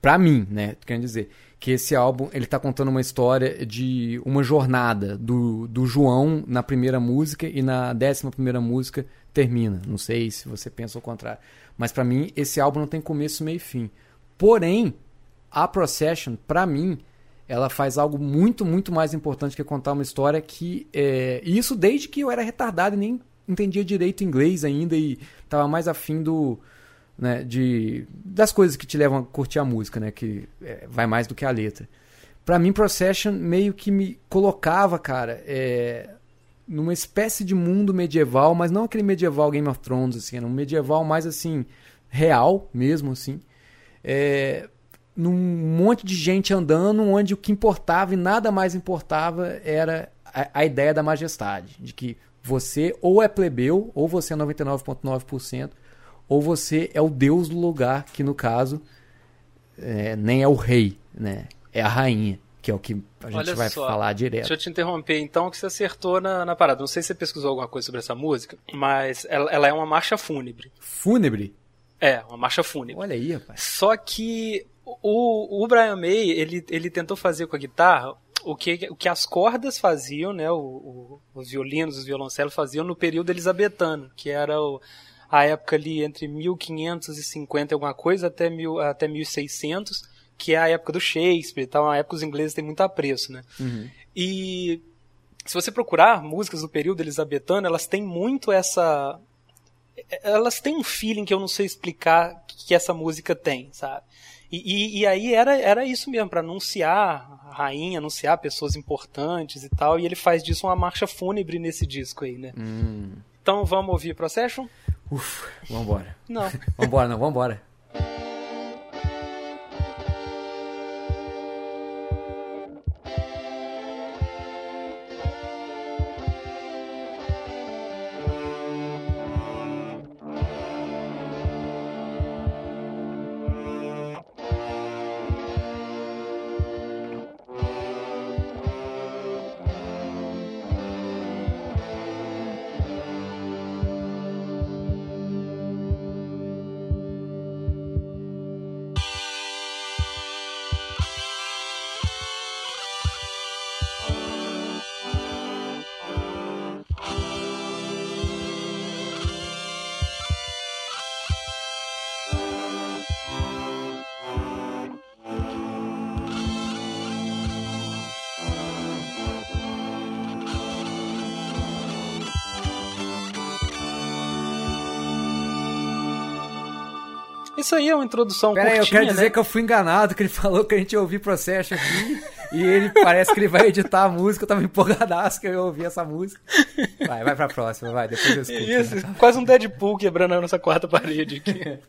pra mim, né? Querendo dizer que esse álbum ele tá contando uma história de uma jornada do, do João na primeira música e na décima primeira música termina. Não sei se você pensa o contrário. Mas para mim, esse álbum não tem começo, meio e fim. Porém, a Procession, para mim, ela faz algo muito, muito mais importante que contar uma história que. É, isso desde que eu era retardado e nem entendia direito inglês ainda e tava mais afim do. Né, de, das coisas que te levam a curtir a música, né, que é, vai mais do que a letra. Para mim, Procession meio que me colocava, cara, é, numa espécie de mundo medieval, mas não aquele medieval Game of Thrones, assim, era um medieval mais assim, real mesmo, assim. É, num monte de gente andando, onde o que importava e nada mais importava era a, a ideia da majestade, de que você ou é plebeu, ou você é 99,9%, ou você é o deus do lugar, que no caso é, nem é o rei, né? É a rainha, que é o que a gente Olha vai só, falar direto. Deixa eu te interromper então, que você acertou na, na parada. Não sei se você pesquisou alguma coisa sobre essa música, mas ela, ela é uma marcha fúnebre. Fúnebre? É, uma marcha fúnebre. Olha aí, rapaz. Só que o, o Brian May, ele, ele tentou fazer com a guitarra o que, o que as cordas faziam, né, o, o, os violinos, os violoncelos faziam no período elisabetano, que era o, a época ali entre 1550 e alguma coisa até, mil, até 1600, que é a época do Shakespeare e tal, uma época que os ingleses têm muito apreço, né? Uhum. E se você procurar músicas do período elisabetano, elas têm muito essa... Elas têm um feeling que eu não sei explicar que essa música tem, sabe? E, e, e, aí era, era isso mesmo, para anunciar a rainha, anunciar pessoas importantes e tal. E ele faz disso uma marcha fúnebre nesse disco aí, né? Hum. Então vamos ouvir Procession? Uf, vambora. Não. vambora, não, vambora. Isso aí é uma introdução Pera curtinha, aí, eu quero dizer né? que eu fui enganado, que ele falou que a gente ia ouvir processo aqui, e ele parece que ele vai editar a música, eu tava empolgadaço que eu ia ouvir essa música. Vai, vai pra próxima, vai, depois eu escuto. Isso, né? quase um Deadpool quebrando a nossa quarta parede aqui.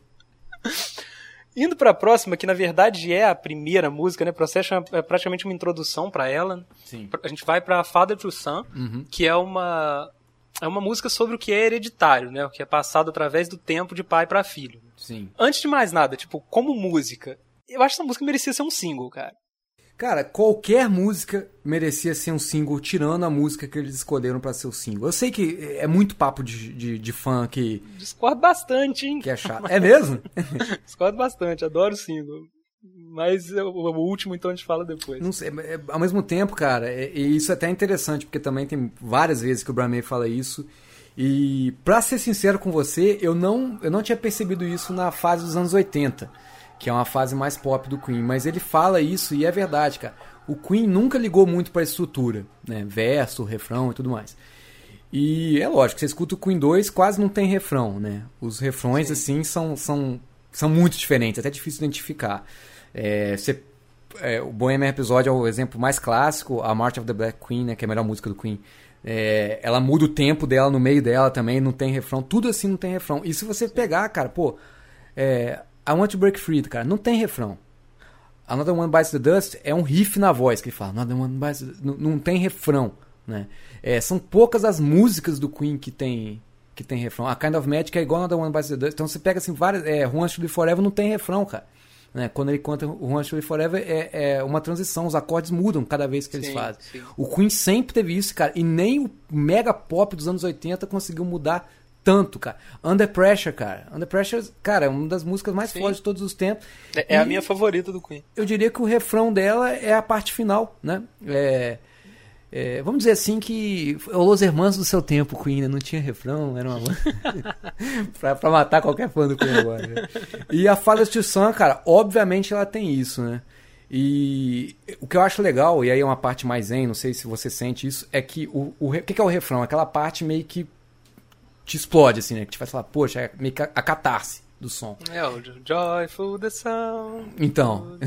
Indo pra próxima, que na verdade é a primeira música, né? Processo é praticamente uma introdução para ela. Sim. A gente vai pra Father to Son, Uhum. que é uma é uma música sobre o que é hereditário, né? O que é passado através do tempo de pai para filho. Sim. Antes de mais nada, tipo, como música, eu acho que essa música merecia ser um single, cara. Cara, qualquer música merecia ser um single, tirando a música que eles escolheram para ser o single. Eu sei que é muito papo de, de, de fã que. Discordo bastante, hein? Que é chato. É mesmo? Discordo bastante, adoro o single. Mas o, o, último, então, a gente fala depois. Não sei, é, ao mesmo tempo, cara, é, e isso é até interessante, porque também tem várias vezes que o Brian May fala isso. E, pra ser sincero com você, eu não, eu não tinha percebido isso na fase dos anos 80 que é uma fase mais pop do Queen, mas ele fala isso e é verdade, cara. O Queen nunca ligou muito para a estrutura, né? Verso, refrão e tudo mais. E é lógico, você escuta o Queen 2, quase não tem refrão, né? Os refrões, Sim. assim, são, são, são muito diferentes, até difícil identificar. É, você, é, o Bohemian Episódio é o exemplo mais clássico, a March of the Black Queen, né, que é a melhor música do Queen. É, ela muda o tempo dela no meio dela também, não tem refrão, tudo assim não tem refrão. E se você pegar, cara, pô, é, I Want to Break Free, cara, não tem refrão. Another One Bites the Dust é um riff na voz que ele fala. Another One Bites the... não, não tem refrão, né? É, são poucas as músicas do Queen que tem que tem refrão. A Kind of Magic é igual Another One Bites the Dust. Então você pega assim várias, é, Who to Be Forever não tem refrão, cara. Né? Quando ele conta o Who to Be Forever é, é, uma transição, os acordes mudam cada vez que eles sim, fazem. Sim. O Queen sempre teve isso, cara, e nem o mega pop dos anos 80 conseguiu mudar tanto, cara. Under Pressure, cara. Under Pressure, cara, é uma das músicas mais Sim. fortes de todos os tempos. É, é a minha favorita do Queen. Eu diria que o refrão dela é a parte final, né? É, é, vamos dizer assim que o Los Hermanos do seu tempo, Queen, né? não tinha refrão, era uma pra, pra matar qualquer fã do Queen agora. Né? E a Father's to Son, cara, obviamente ela tem isso, né? E o que eu acho legal, e aí é uma parte mais zen, não sei se você sente isso, é que o, o, o que, que é o refrão? Aquela parte meio que te explode, assim, né? Que te faz falar, poxa, é meio que a catarse do som. É, o Joyful the Sound. Então.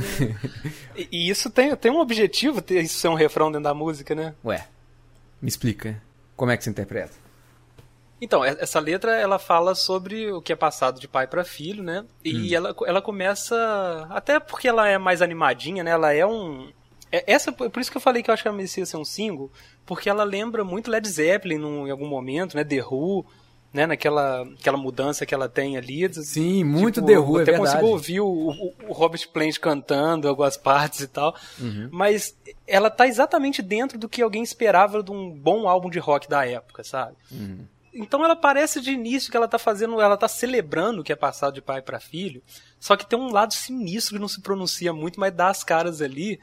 e, e, isso tem, tem um objetivo, ter isso ser um refrão dentro da música, né? Ué, me explica. Como é que se interpreta? Então, essa letra ela fala sobre o que é passado de pai para filho, né? E hum. ela, ela começa. Até porque ela é mais animadinha, né? Ela é um. É, essa, por isso que eu falei que eu acho que ela merecia ser um single, porque ela lembra muito Led Zeppelin num, em algum momento, né? The Who né, naquela aquela mudança que ela tem ali. Sim, muito tipo, The Who, é até verdade. consigo ouvir o, o, o, Robert Plant cantando algumas partes e tal, uhum. mas ela tá exatamente dentro do que alguém esperava de um bom álbum de rock da época, sabe? Uhum. Então ela parece de início que ela tá fazendo, ela tá celebrando o que é passado de pai para filho, só que tem um lado sinistro que não se pronuncia muito, mas dá as caras ali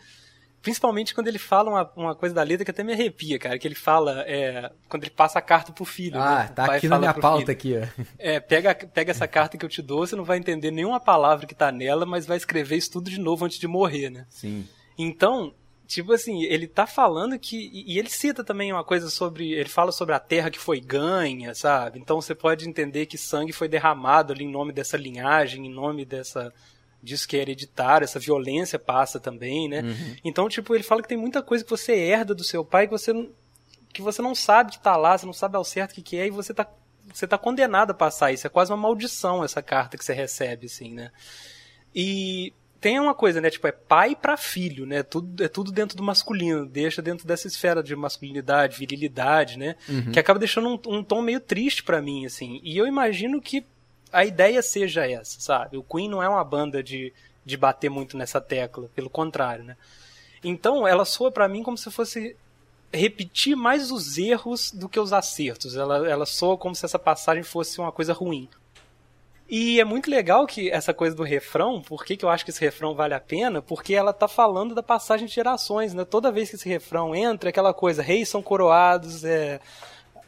Principalmente quando ele fala uma, uma coisa da letra que até me arrepia, cara. Que ele fala, é, quando ele passa a carta pro filho. Ah, né? tá aqui na minha pauta filho. aqui, ó. É, pega, pega essa carta que eu te dou, você não vai entender nenhuma palavra que tá nela, mas vai escrever isso tudo de novo antes de morrer, né? Sim. Então, tipo assim, ele tá falando que. E ele cita também uma coisa sobre. Ele fala sobre a terra que foi ganha, sabe? Então você pode entender que sangue foi derramado ali em nome dessa linhagem, em nome dessa disso que é hereditário, essa violência passa também, né? Uhum. Então, tipo, ele fala que tem muita coisa que você herda do seu pai que você não, que você não sabe que tá lá, você não sabe ao certo o que, que é, e você tá, você tá condenado a passar isso. É quase uma maldição essa carta que você recebe, assim, né? E tem uma coisa, né? Tipo, é pai para filho, né? Tudo, é tudo dentro do masculino, deixa dentro dessa esfera de masculinidade, virilidade, né? Uhum. Que acaba deixando um, um tom meio triste para mim, assim. E eu imagino que a ideia seja essa, sabe? O Queen não é uma banda de, de bater muito nessa tecla, pelo contrário, né? Então, ela soa para mim como se fosse repetir mais os erros do que os acertos. Ela, ela soa como se essa passagem fosse uma coisa ruim. E é muito legal que essa coisa do refrão, por que, que eu acho que esse refrão vale a pena? Porque ela tá falando da passagem de gerações, né? Toda vez que esse refrão entra, é aquela coisa, reis são coroados, é,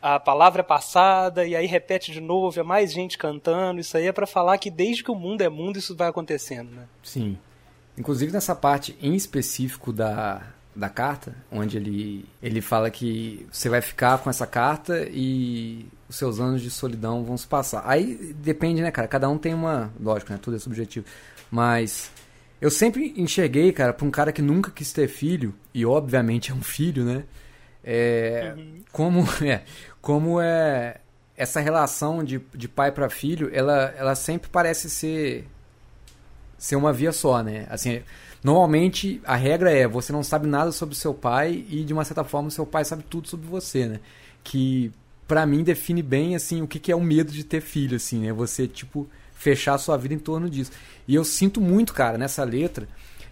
a palavra é passada e aí repete de novo, é mais gente cantando. Isso aí é para falar que desde que o mundo é mundo isso vai acontecendo, né? Sim. Inclusive nessa parte em específico da, da carta, onde ele, ele fala que você vai ficar com essa carta e os seus anos de solidão vão se passar. Aí depende, né, cara? Cada um tem uma. Lógico, né? Tudo é subjetivo. Mas eu sempre enxerguei, cara, pra um cara que nunca quis ter filho, e obviamente é um filho, né? É, uhum. como, é, como é essa relação de, de pai para filho, ela, ela sempre parece ser ser uma via só, né? Assim, normalmente a regra é você não sabe nada sobre seu pai e de uma certa forma seu pai sabe tudo sobre você, né? Que para mim define bem assim o que, que é o medo de ter filho, assim, né? Você tipo fechar sua vida em torno disso. E eu sinto muito, cara, nessa letra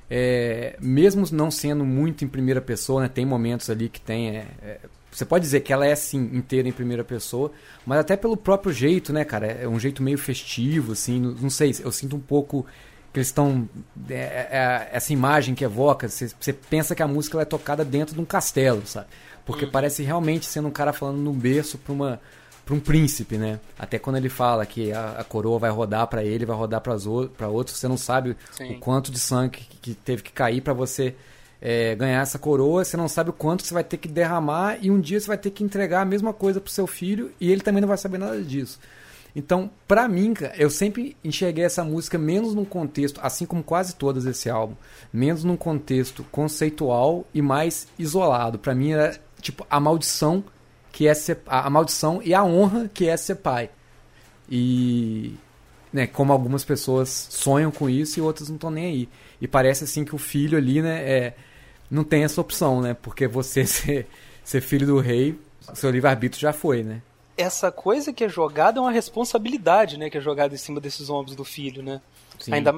é, mesmo não sendo muito em primeira pessoa, né, tem momentos ali que tem. É, é, você pode dizer que ela é sim inteira em primeira pessoa, mas até pelo próprio jeito, né, cara? É um jeito meio festivo, assim. Não, sei, eu sinto um pouco que eles estão. É, é, essa imagem que evoca, você, você pensa que a música é tocada dentro de um castelo, sabe? Porque uhum. parece realmente sendo um cara falando num berço pra uma para um príncipe, né? Até quando ele fala que a, a coroa vai rodar para ele, vai rodar para outros, você não sabe Sim. o quanto de sangue que, que teve que cair para você é, ganhar essa coroa, você não sabe o quanto você vai ter que derramar e um dia você vai ter que entregar a mesma coisa pro seu filho e ele também não vai saber nada disso. Então, pra mim, eu sempre enxerguei essa música menos num contexto, assim como quase todas esse álbum, menos num contexto conceitual e mais isolado. Pra mim era tipo a maldição que é ser, a, a maldição e a honra que é ser pai. E né, como algumas pessoas sonham com isso e outras não estão nem aí. E parece assim que o filho ali, né, é, não tem essa opção, né? Porque você ser, ser filho do rei, seu livre-arbítrio já foi, né? Essa coisa que é jogada é uma responsabilidade, né? Que é jogada em cima desses ombros do filho, né? Sim. Ainda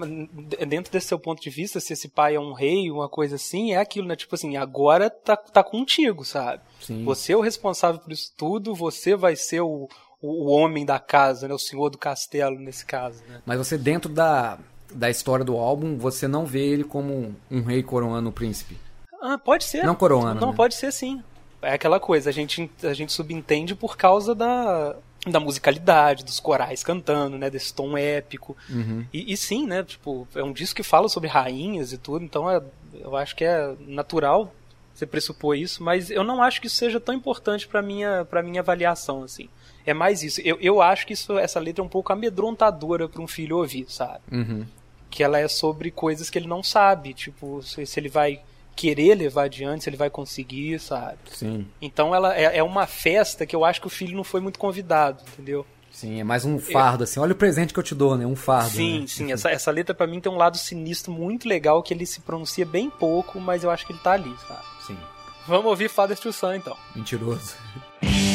dentro desse seu ponto de vista, se esse pai é um rei, uma coisa assim, é aquilo, né? Tipo assim, agora tá, tá contigo, sabe? Sim. Você é o responsável por isso tudo, você vai ser o, o, homem da casa, né? O senhor do castelo, nesse caso, né? Mas você, dentro da, da história do álbum, você não vê ele como um, um rei coroando o príncipe? Ah, pode ser. Não coroando. Não, né? pode ser sim. É aquela coisa, a gente, a gente subentende por causa da, da musicalidade, dos corais cantando, né, desse tom épico. Uhum. E, e, sim, né, tipo, é um disco que fala sobre rainhas e tudo, então é, eu acho que é natural você pressupor isso, mas eu não acho que isso seja tão importante para minha para minha avaliação assim. É mais isso. Eu, eu acho que isso, essa letra é um pouco amedrontadora para um filho ouvir, sabe? Uhum. Que ela é sobre coisas que ele não sabe, tipo, se, se ele vai querer levar adiante, se ele vai conseguir, sabe? Sim. Então ela é, é uma festa que eu acho que o filho não foi muito convidado, entendeu? Sim, é mais um fardo, assim. Olha o presente que eu te dou, né? Um fardo. Sim, né? sim. Essa, essa letra para mim tem um lado sinistro muito legal que ele se pronuncia bem pouco, mas eu acho que ele tá ali, sabe? Sim. Vamos ouvir Father to Son, então. Mentiroso.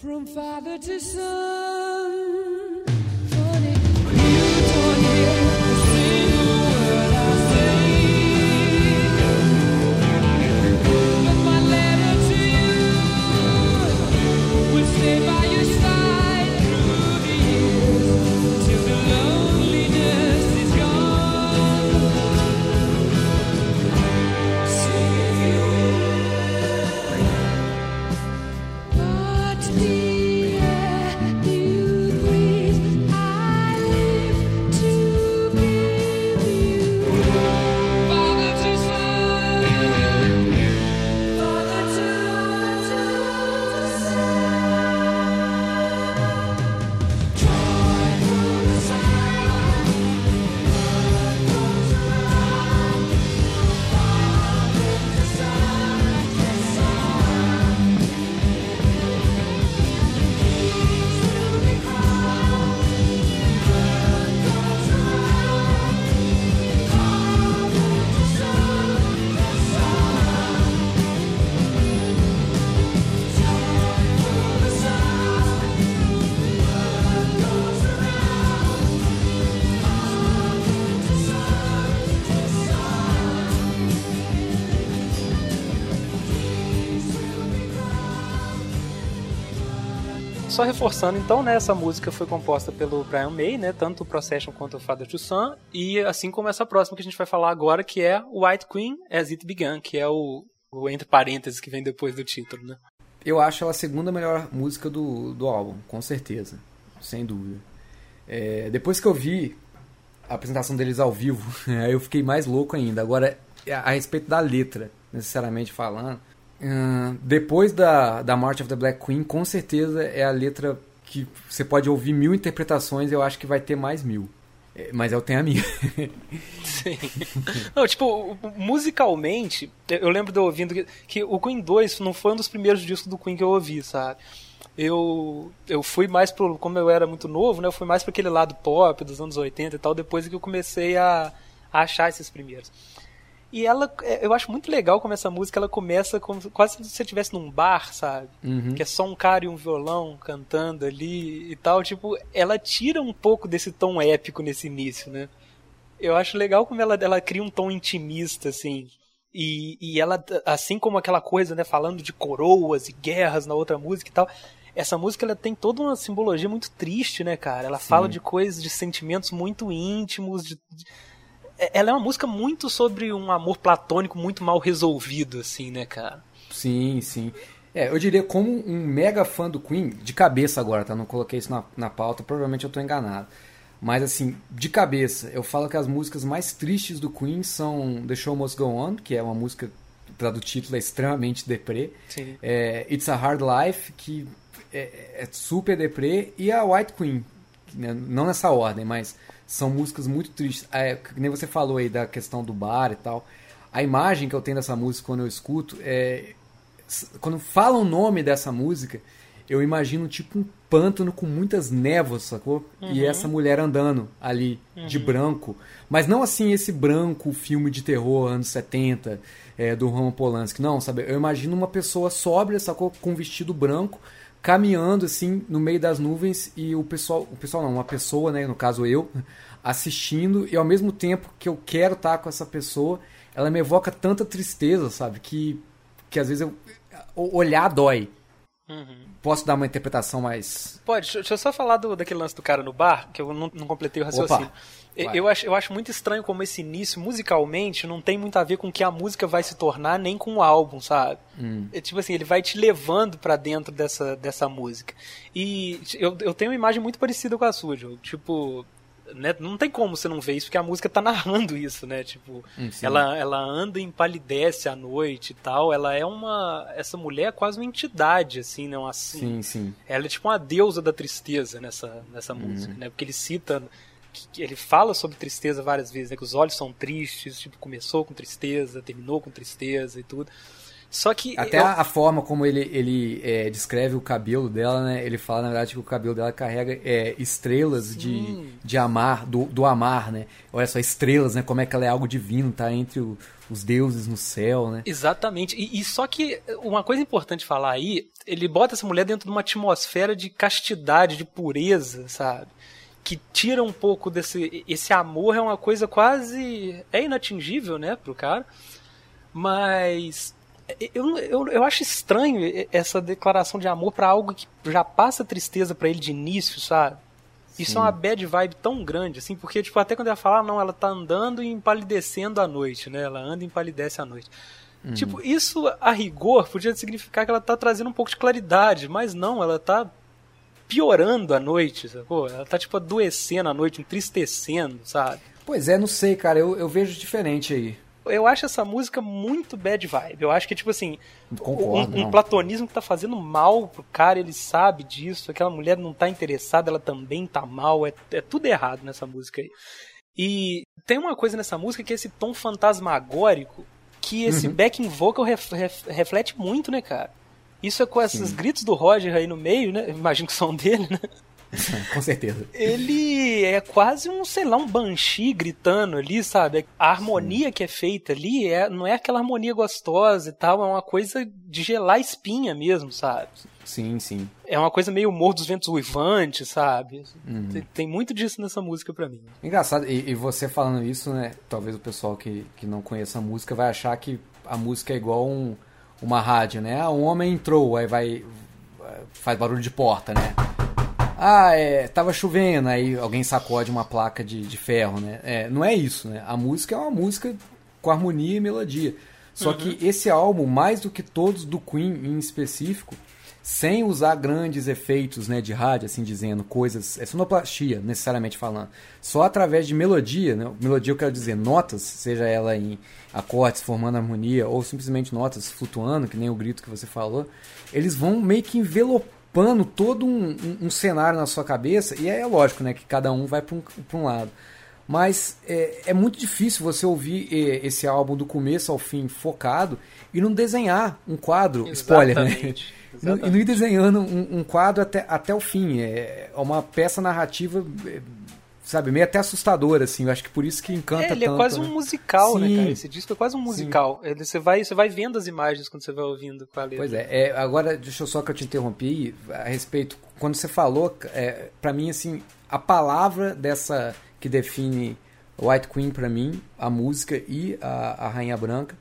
from father to son. Só reforçando então, né, essa música foi composta pelo Brian May, né, tanto o Procession quanto o Father to Son, e assim como essa próxima que a gente vai falar agora, que é White Queen As It Began, que é o, o entre parênteses que vem depois do título, né. Eu acho ela a segunda melhor música do, do álbum, com certeza. Sem dúvida. É, depois que eu vi a apresentação deles ao vivo, eu fiquei mais louco ainda. Agora, a respeito da letra, necessariamente falando, depois da, da March of the Black Queen, com certeza é a letra que você pode ouvir mil interpretações, eu acho que vai ter mais mil. É, mas eu tenho a minha. Sim. Não, tipo, musicalmente, eu lembro de eu ouvindo que, que o Queen 2 não foi um dos primeiros discos do Queen que eu ouvi, sabe? Eu, eu fui mais pro. Como eu era muito novo, né? Eu fui mais para aquele lado pop dos anos 80 e tal, depois que eu comecei a, a achar esses primeiros. E ela, é, eu acho muito legal como essa música ela começa como quase se você estivesse num bar, sabe? Uhum. Que é só um cara e um violão cantando ali e tal. Tipo, ela tira um pouco desse tom épico nesse início, né? Eu acho legal como ela, ela cria um tom intimista, assim. E, e ela, assim como aquela coisa, né, falando de coroas e guerras na outra música e tal, essa música ela tem toda uma simbologia muito triste, né, cara? Ela fala de coisas, de sentimentos muito íntimos, de, de- ela é uma música muito sobre um amor platônico muito mal resolvido, assim, né, cara? Sim, sim. É, eu diria como um mega fã do Queen, de cabeça agora, tá? Não coloquei isso na, na pauta, provavelmente eu tô enganado. Mas assim, de cabeça, eu falo que as músicas mais tristes do Queen são The Show Must Go On, que é uma música, do título, é extremamente deprê. Sim. É, It's a Hard Life, que é, é super deprê, e a White Queen, que, né, não nessa ordem, mas são músicas muito tristes. É, nem você falou aí da questão do bar e tal. A imagem que eu tenho dessa música quando eu escuto é. Quando fala o nome dessa música, eu imagino tipo um pântano com muitas névoas, sacou? E essa mulher andando ali de branco. Mas não assim esse branco filme de terror anos 70 é, do Roman Polanski. Não, sabe? Eu imagino uma pessoa sóbria, sacou? Com um vestido branco, caminhando assim no meio das nuvens e o pessoal, o pessoal não, uma pessoa, né, no caso eu, assistindo e ao mesmo tempo que eu quero estar com essa pessoa, ela me evoca tanta tristeza, sabe? Que que às vezes eu olhar dói. Posso dar uma interpretação mais Pode, deixa- eu só falar do, daquele lance do cara no bar, que eu não, não completei o raciocínio. Opa, vai. eu, acho, eu acho muito estranho como esse início, musicalmente, não tem muito a ver com o que a música vai se tornar, nem com o álbum, sabe? Hum. É, tipo assim, ele vai te levando pra dentro dessa, dessa música. E eu, eu tenho uma imagem muito parecida com a sua, Diogo. Tipo, né, não tem como você não ver isso, porque a música tá narrando isso, né? Tipo, Hum, sim. ela, ela anda e empalidece à noite e tal. Ela é uma. Essa mulher é quase uma entidade, assim, né? Uma, Sim, sim. ela é tipo uma deusa da tristeza nessa, nessa música, né? Porque ele cita. Que- ele fala sobre tristeza várias vezes, né? Que os olhos são tristes, tipo, começou com tristeza, terminou com tristeza e tudo. Só que Até eu- a, a forma como ele, ele é, descreve o cabelo dela, né? Ele fala, na verdade, que o cabelo dela carrega é, estrelas de, de amar, do, do amar, né? Olha só, estrelas, né? Como é que ela é algo divino, tá entre o- os deuses no céu, né? Exatamente. E, e só que uma coisa importante falar aí, ele bota essa mulher dentro de uma atmosfera de castidade, de pureza, sabe? Que tira um pouco desse. Esse amor é uma coisa quase. É inatingível, né, pro cara. Mas. Eu, eu, eu acho estranho essa declaração de amor pra algo que já passa tristeza pra ele de início, sabe? Isso é uma bad vibe tão grande, assim, porque, tipo, até quando ela fala, ah, não, ela tá andando e empalidecendo à noite, né? Ela anda e empalidece à noite. Tipo, isso, a rigor, podia significar que ela tá trazendo um pouco de claridade, mas não, ela tá piorando à noite, sacou? Ela tá, tipo, adoecendo à noite, entristecendo, sabe? Pois é, não sei, cara. Eu, eu vejo diferente aí. Eu acho essa música muito bad vibe. Eu acho que, tipo assim, Concordo, um, um platonismo que tá fazendo mal pro cara, ele sabe disso, aquela mulher não tá interessada, ela também tá mal, é, é tudo errado nessa música aí. E tem uma coisa nessa música que é esse tom fantasmagórico que esse Uhum. backing vocal ref- ref- reflete muito, né, cara? Isso é com esses gritos do Roger aí no meio, né? Imagino que são dele, né? Com certeza. ele é quase um, sei lá, um banshee gritando ali, sabe? A harmonia que é feita ali é, não é aquela harmonia gostosa e tal, é uma coisa de gelar espinha mesmo, sabe? Sim, sim. É uma coisa meio Morro dos Ventos Uivantes, sabe? Uhum. Tem, tem muito disso nessa música pra mim. Engraçado, e, e você falando isso, né? Talvez o pessoal que, que não conheça a música vai achar que a música é igual um, uma rádio, né? Ah, um homem entrou, aí vai. faz barulho de porta, né? Ah, é, tava chovendo, aí alguém sacode uma placa de, de ferro, né? É, não é isso, né? A música é uma música com harmonia e melodia. Só que esse álbum, mais do que todos do Queen em específico, sem usar grandes efeitos né, de rádio, assim dizendo, coisas, é sonoplastia, necessariamente falando, só através de melodia, né? melodia eu quero dizer notas, seja ela em acordes formando harmonia ou simplesmente notas flutuando, que nem o grito que você falou, eles vão meio que envelopando todo um, um- um cenário na sua cabeça, e é lógico né, que cada um vai para um, um lado. Mas é, é muito difícil você ouvir eh, esse álbum do começo ao fim focado e não desenhar um quadro, spoiler, né? Exatamente. E não- ir desenhando um, um quadro até, até o fim. É uma peça narrativa, é, sabe, meio até assustadora, assim. Eu acho que por isso que encanta É, ele tanto. é quase né? um musical, né, Sim. cara? Esse disco é quase um musical. Ele, você, vai, você vai vendo as imagens quando você vai ouvindo com a letra. Pois é, é, agora deixa eu só que eu te interrompi a respeito. Quando você falou, é, para mim, assim, a palavra dessa que define White Queen pra mim, a música e a, a Rainha Branca,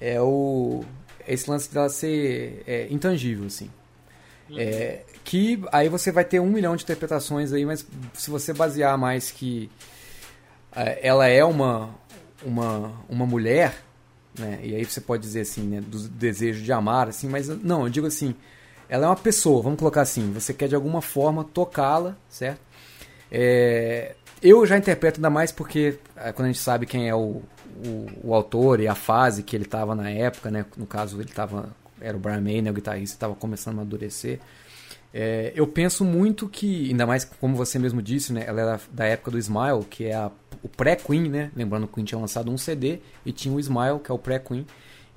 é o esse lance dela ser é, intangível, assim. É, que aí você vai ter um milhão de interpretações aí, mas se você basear mais que é, ela é uma, uma, uma mulher, né? E aí você pode dizer assim, né? Do desejo de amar, assim, mas não, eu digo assim, ela é uma pessoa, vamos colocar assim, você quer de alguma forma tocá-la, certo? É, eu já interpreto ainda mais porque é, quando a gente sabe quem é o, o, o autor e a fase que ele estava na época, né? No caso, ele estava era o Brian May, né, o guitarrista, estava começando a amadurecer. É, eu penso muito que, ainda mais como você mesmo disse, né, ela era da época do Smile, que é a- o pré-Queen, né? Lembrando que o Queen tinha lançado um CD e tinha o Smile, que é o pré-Queen.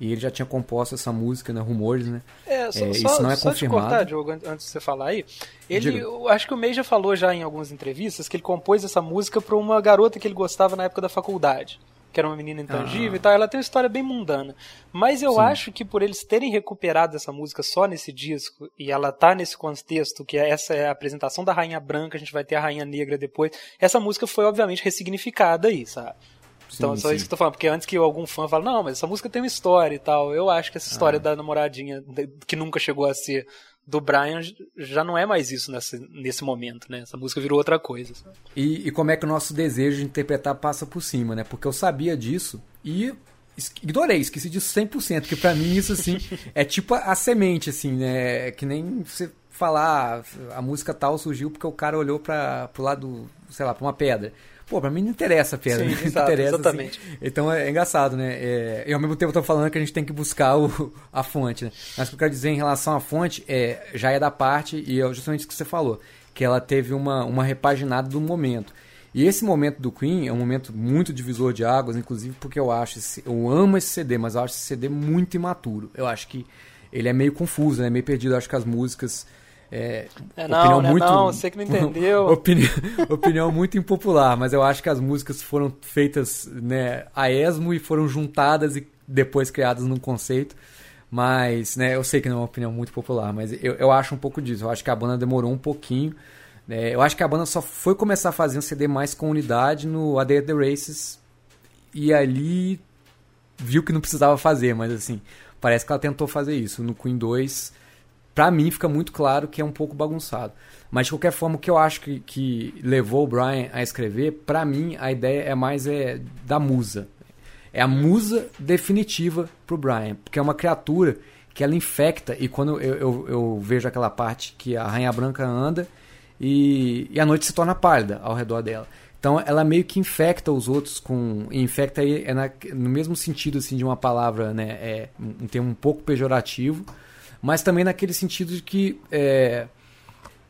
E ele já tinha composto essa música, né? Rumores, né? É, só, É, isso não é só te confirmado. cortar, Diogo, an- antes de você falar aí. Ele, acho que o May já falou já em algumas entrevistas que ele compôs essa música para uma garota que ele gostava na época da faculdade, que era uma menina intangível Ah. e tal. Ela tem uma história bem mundana. Mas eu Sim. acho que por eles terem recuperado essa música só nesse disco e ela tá nesse contexto que é- essa é a apresentação da Rainha Branca, a gente vai ter a Rainha Negra depois. Essa música foi obviamente ressignificada aí, sabe? Então, Sim, só sim. isso que eu tô falando, porque antes que algum fã fale, não, mas essa música tem uma história e tal. Eu acho que essa Ah. história da namoradinha, que nunca chegou a ser do Brian, já não é mais isso nessa, nesse momento, né? Essa música virou outra coisa. E, e como é que o nosso desejo de interpretar passa por cima, né? Porque eu sabia disso e ignorei, esqueci disso 100%, que pra mim isso, assim, é tipo a, a semente, assim, né? É que nem você falar, ah, a música tal surgiu porque o cara olhou para pro lado, sei lá, pra uma pedra. Pô, pra mim não interessa a pedra, Sim, né? Não exato, interessa, assim. exatamente. Então é, é engraçado, né? É, e ao mesmo tempo eu tô falando que a gente tem que buscar o, a fonte, né? Mas o que eu quero dizer em relação à fonte é, já é da parte, e é justamente isso que você falou, que ela teve uma, uma repaginada do momento. E esse momento do Queen é um momento muito divisor de águas, inclusive porque eu acho, esse, eu amo esse CD, mas eu acho esse CD muito imaturo. Eu acho que ele é meio confuso, né? meio perdido. Eu acho que as músicas é, É, não, né, não, você que não entendeu. opinião, opinião muito impopular, mas eu acho que as músicas foram feitas né, a esmo e foram juntadas e depois criadas num conceito. Mas, né, eu sei que não é uma opinião muito popular, mas eu, eu acho um pouco disso. Eu acho que a banda demorou um pouquinho. né? eu acho que a banda só foi começar a fazer um CD mais com unidade no A Day at the Races. E ali viu que não precisava fazer, mas assim, parece que ela tentou fazer isso. No Queen 2, pra mim fica muito claro que é um pouco bagunçado. Mas de qualquer forma, o que eu acho que, que levou o Brian a escrever, pra mim a ideia é mais é, da musa. É a musa definitiva pro Brian, porque é uma criatura que ela infecta, e quando eu, eu, eu vejo aquela parte que a Rainha Branca anda e, e a noite se torna pálida ao redor dela. Então ela meio que infecta os outros com. infecta aí é na- no mesmo sentido assim, de uma palavra, né? É um termo um pouco pejorativo, mas também naquele sentido de que é,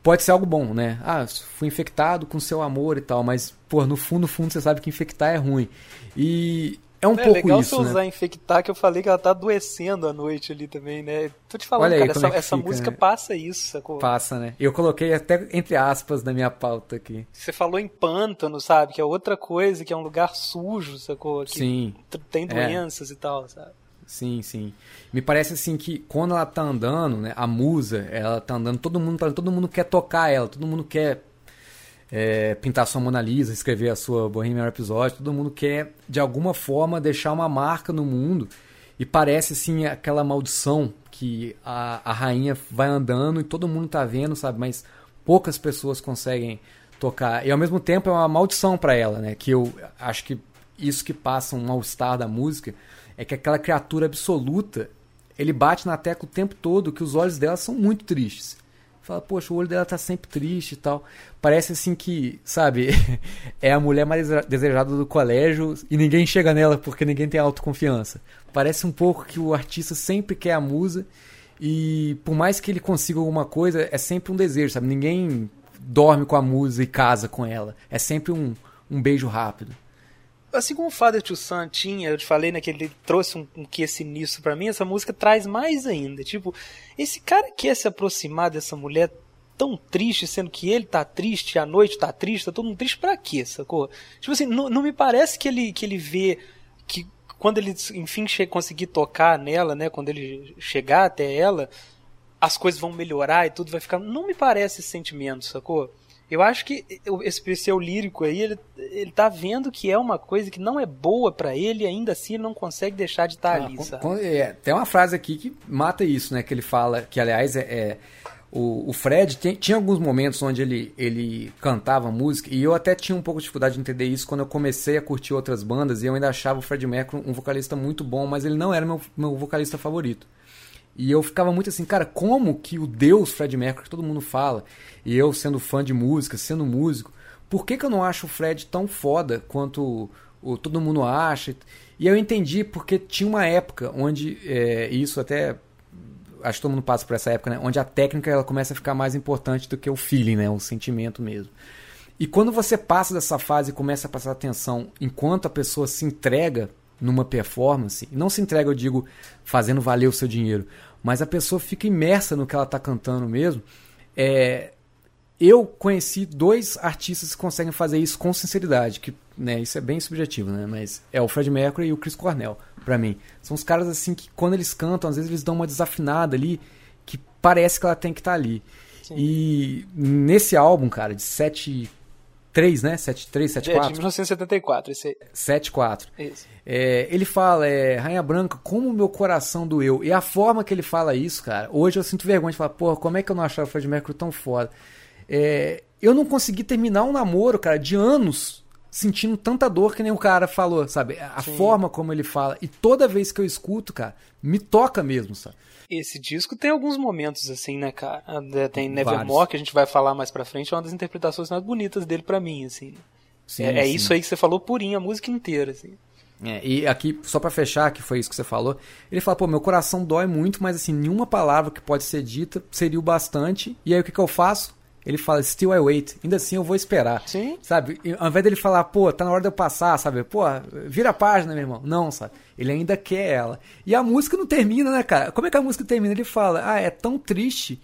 pode ser algo bom, né? Ah, fui infectado com seu amor e tal, mas, pô, no fundo, no fundo, você sabe que infectar é ruim. E é um é pouco legal isso, você né? usar infectar, que eu falei que ela tá adoecendo à noite ali também, né? Tô te falando, aí cara, essa, é essa fica, música né? passa isso, sacou? Passa, né? Eu coloquei até entre aspas na minha pauta aqui. Você falou em pântano, sabe? Que é outra coisa, que é um lugar sujo, sacou? Que Sim. tem É. doenças e tal, sabe? Sim, sim. Me parece assim que quando ela tá andando, né, a musa, ela tá andando, todo mundo, tá- todo mundo quer tocar ela, todo mundo quer é, pintar sua Mona Lisa, escrever a sua Bohemian Rhapsody, todo mundo quer de alguma forma deixar uma marca no mundo e parece assim aquela maldição que a, a rainha vai andando e todo mundo tá vendo, sabe? Mas poucas pessoas conseguem tocar e ao mesmo tempo é uma maldição para ela, né? Que eu acho que isso que passa um mal-estar da música é que aquela criatura absoluta ele bate na tecla o tempo todo que os olhos dela são muito tristes. Fala, poxa, o olho dela tá sempre triste e tal. Parece assim que, sabe, é a mulher mais desejada do colégio e ninguém chega nela porque ninguém tem autoconfiança. Parece um pouco que o artista sempre quer a musa e por mais que ele consiga alguma coisa, é sempre um desejo, sabe? Ninguém dorme com a musa e casa com ela. É sempre um, um beijo rápido. Assim como o Father to Son tinha, eu te falei, né, que ele trouxe um, um que sinistro pra mim, essa música traz mais ainda. Tipo, esse cara quer se aproximar dessa mulher tão triste, sendo que ele tá triste, a noite tá triste, tá todo mundo triste pra quê, sacou? Tipo assim, não, não me parece que ele, que ele vê que quando ele, enfim, conseguir tocar nela, né, quando ele chegar até ela, as coisas vão melhorar e tudo vai ficar. Não me parece esse sentimento, sacou? Eu acho que esse seu lírico aí, ele, ele tá vendo que é uma coisa que não é boa pra ele e ainda assim ele não consegue deixar de estar Ah, ali, com- é, tem uma frase aqui que mata isso, né? Que ele fala, que aliás é. é- o, o Fred tem- tinha alguns momentos onde ele, ele cantava música, e eu até tinha um pouco de dificuldade de entender isso quando eu comecei a curtir outras bandas, e eu ainda achava o Fred Mercury um vocalista muito bom, mas ele não era meu, meu vocalista favorito. E eu ficava muito assim, cara, como que o Deus Fred Mercury, que todo mundo fala, e eu sendo fã de música, sendo músico, por que, que eu não acho o Fred tão foda quanto o, todo mundo acha? E eu entendi porque tinha uma época onde, é, isso até acho que todo mundo passa por essa época, né? Onde a técnica ela começa a ficar mais importante do que o feeling, né? O sentimento mesmo. E quando você passa dessa fase e começa a prestar atenção enquanto a pessoa se entrega numa performance, não se entrega, eu digo, fazendo valer o seu dinheiro, mas a pessoa fica imersa no que ela está cantando mesmo, é, eu conheci dois artistas que conseguem fazer isso com sinceridade, que né, isso é bem subjetivo, né? Mas é o Fred Mercury e o Chris Cornell, pra mim. São os caras assim que quando eles cantam, às vezes eles dão uma desafinada ali que parece que ela tem que estar ali. E nesse álbum, cara, de 7 3, né? 73, É, de 74, 1974, esse aí. 74. Esse. É, ele fala, é, Rainha Branca, como meu coração doeu. E a forma que ele fala isso, cara, hoje eu sinto vergonha de falar, porra, como é que eu não achava o Fred Mercury tão foda? É, eu não consegui terminar um namoro, cara, de anos, sentindo tanta dor que nem o cara falou, sabe? A Sim. forma como ele fala. E toda vez que eu escuto, cara, me toca mesmo, sabe? Esse disco tem alguns momentos assim, né, cara? Tem Nevermore, Vários. que a gente vai falar mais pra frente, é uma das interpretações mais bonitas dele pra mim, assim. Sim, é é sim. isso aí que você falou purinho, a música inteira, assim. É, e aqui, só pra fechar, que foi isso que você falou, ele fala, pô, meu coração dói muito, mas assim, nenhuma palavra que pode ser dita seria o bastante. E aí o que, que eu faço? Ele fala, still I wait. Ainda assim eu vou esperar. Sim. Sabe? E ao invés dele falar, pô, tá na hora de eu passar, sabe? Pô, vira a página, meu irmão. Não, sabe? Ele ainda quer ela. E a música não termina, né, cara? Como é que a música termina? Ele fala, ah, é tão triste.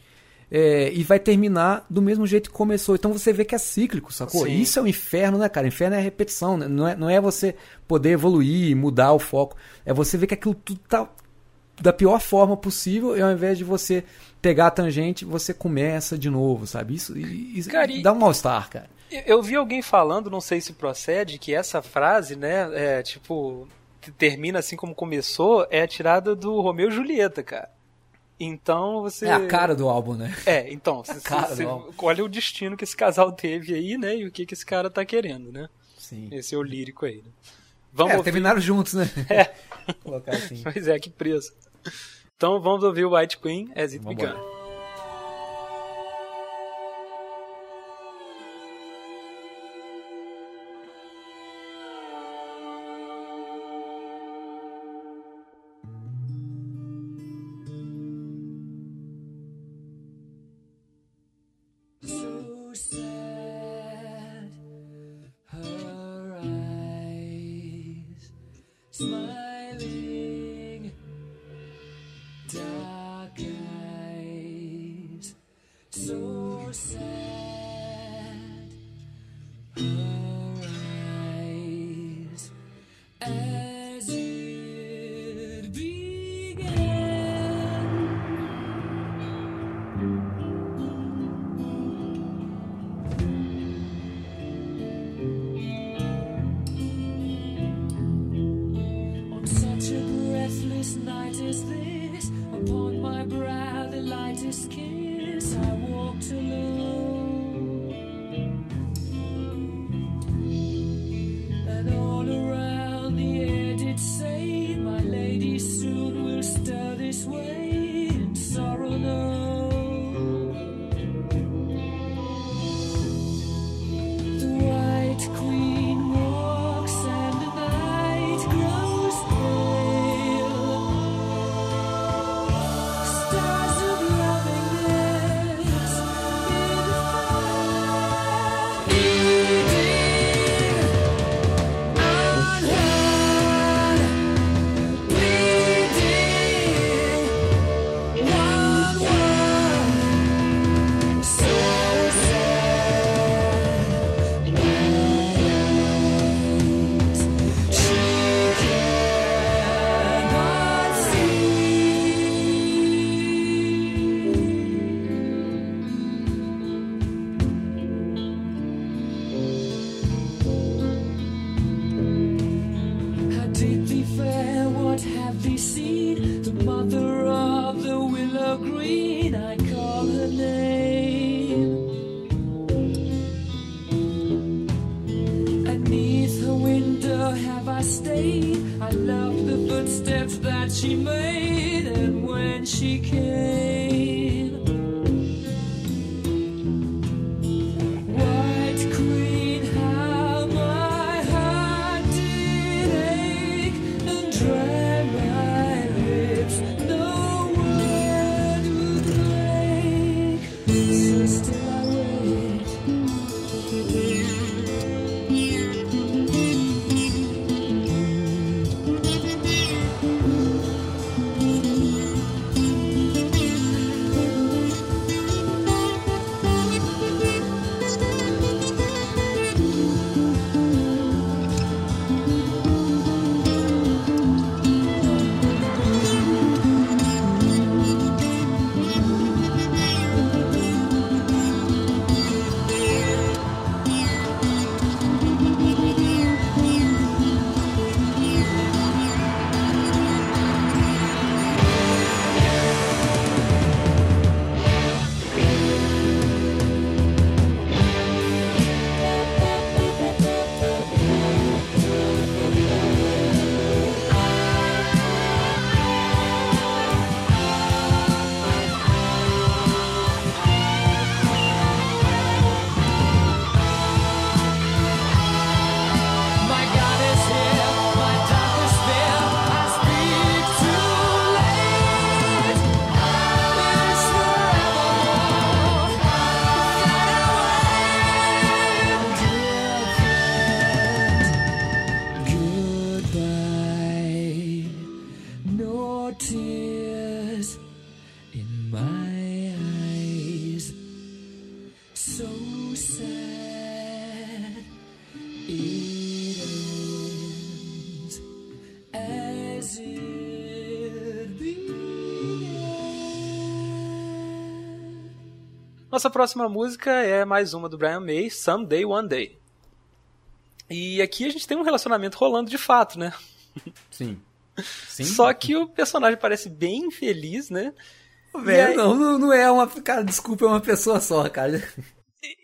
É, e vai terminar do mesmo jeito que começou. Então você vê que é cíclico, sacou? Sim. Isso é o inferno, né, cara? Inferno é repetição. né? Não é, não é você poder evoluir, mudar o foco. É você ver que aquilo tudo tá da pior forma possível e ao invés de você pegar a tangente, você começa de novo, sabe? Isso, isso Cara, e- dá um mal-estar, cara. Eu- vi alguém falando, não sei se procede, que essa frase, né, é tipo, termina assim como começou, é tirada do Romeu e Julieta, cara. Então você. É a cara do álbum, né? É, então, cara você olha o destino que esse casal teve aí, né, e o que, que esse cara tá querendo, né? Sim. Esse é o lírico aí, né? Vamos É, ouvir- terminaram juntos, né? É. Colocar assim. Pois é, que preço. Então vamos ouvir o White Queen as it began. Nossa próxima música é mais uma do Brian May, Someday One Day. E aqui a gente tem um relacionamento rolando de fato, né? Sim. Sim. Só que o personagem parece bem infeliz, né? Velho, aí- não, não, é uma. Cara, desculpa, é uma pessoa só, cara.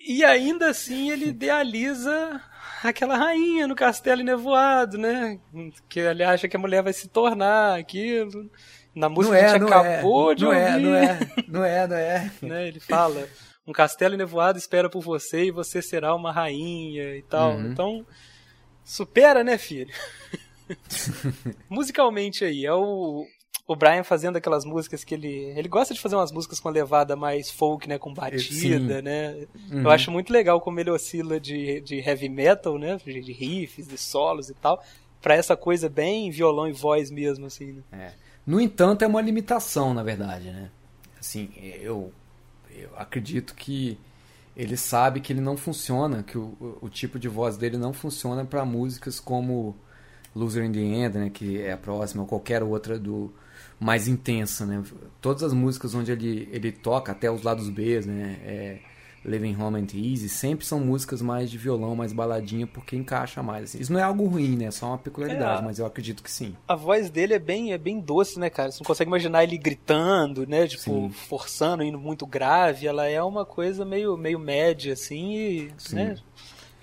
E ainda assim ele idealiza aquela rainha no castelo nevoado, né? Que ele acha que a mulher vai se tornar aquilo. Na música Não que a é, gente não acabou é. de Não ouvir. é, não é. Não é, não é. né? Ele fala: um castelo nevoado espera por você e você será uma rainha e tal. Uhum. Então, supera, né, filho? Musicalmente aí, é o, o Brian fazendo aquelas músicas que ele. Ele gosta de fazer umas músicas com levada mais folk, né? Com batida, Sim. né? Uhum. Eu acho muito legal como ele oscila de, de heavy metal, né? De riffs, de solos e tal. Pra essa coisa bem violão e voz mesmo, assim, né? É. No entanto, é uma limitação, na verdade, né? Assim, eu, eu acredito que ele sabe que ele não funciona, que o, o, tipo de voz dele não funciona para músicas como Loser in the End, né? Que é a próxima, ou qualquer outra do mais intensa, né? Todas as músicas onde ele, ele toca, até os lados B, né? É, Living Home and Easy, sempre são músicas mais de violão, mais baladinha, porque encaixa mais. assim. Isso não é algo ruim, né? É só uma peculiaridade, É. mas eu acredito que sim. A voz dele é bem, é bem doce, né, cara? Você não consegue imaginar ele gritando, né? Tipo, Sim. forçando, indo muito grave. Ela é uma coisa meio, meio média, assim, e. Sim. Né?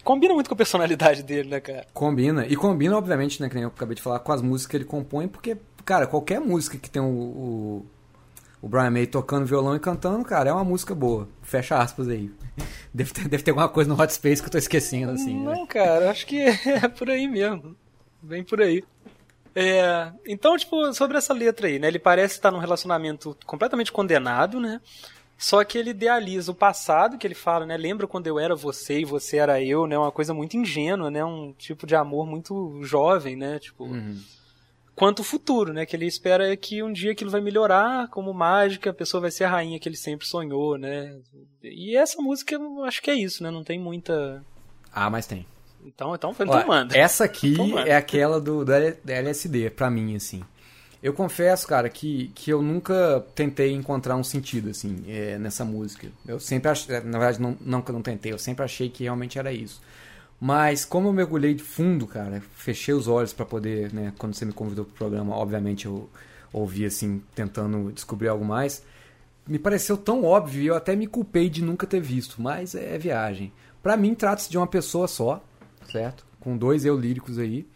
Combina muito com a personalidade dele, né, cara? Combina. E combina, obviamente, né, que nem eu acabei de falar, com as músicas que ele compõe, porque, cara, qualquer música que tem o, o, o Brian May tocando violão e cantando, cara, é uma música boa. Fecha aspas aí. Deve ter, deve ter alguma coisa no Hot Space que eu tô esquecendo, assim, né? Não, cara, acho que é por aí mesmo. Bem por aí. É, então, tipo, sobre essa letra aí, né? Ele parece estar num relacionamento completamente condenado, né? Só que ele idealiza o passado, que ele fala, né? Lembra quando eu era você e você era eu, né? Uma coisa muito ingênua, né? Um tipo de amor muito jovem, né? Tipo, Uhum. Quanto o futuro, né? Que ele espera que um dia aquilo vai melhorar como mágica, a pessoa vai ser a rainha que ele sempre sonhou, né? E essa música, eu acho que é isso, né? Não tem muita... Ah, mas tem. Então, então, então Olha, manda. Essa aqui Então manda. é aquela do, da LSD, pra mim, assim. Eu confesso, cara, que, que eu nunca tentei encontrar um sentido, assim, é, nessa música. Eu sempre achei, na verdade, não, não que eu não tentei, eu sempre achei que realmente era isso. Mas como eu mergulhei de fundo, cara, fechei os olhos pra poder, né, quando você me convidou pro programa, obviamente eu ouvi, assim, tentando descobrir algo mais. Me pareceu tão óbvio e eu até me culpei de nunca ter visto, mas é viagem. Pra mim, trata-se de uma pessoa só, certo? Com dois eu líricos aí,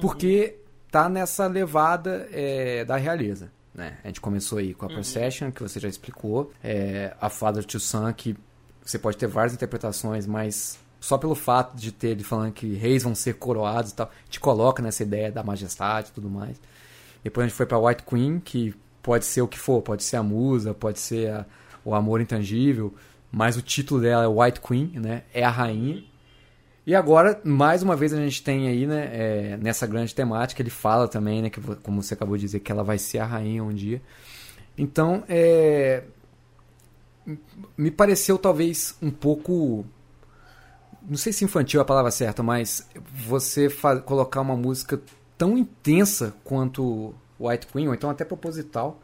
porque tá nessa levada é, da realeza. Né? A gente começou aí com a Procession, que você já explicou, é, a Father to Son, que você pode ter várias interpretações, mas só pelo fato de ter ele falando que reis vão ser coroados e tal, te coloca nessa ideia da majestade e tudo mais. Depois a gente foi pra White Queen, que pode ser o que for, pode ser a musa, pode ser a- o amor intangível, mas o título dela é White Queen, né? É a rainha. E agora, mais uma vez, a gente tem aí, né, é, nessa grande temática, ele fala também, né, que, como você acabou de dizer, que ela vai ser a rainha um dia. Então, é, me pareceu talvez um pouco. Não sei se infantil é a palavra certa, mas você colocar uma música tão intensa quanto White Queen, ou então até proposital,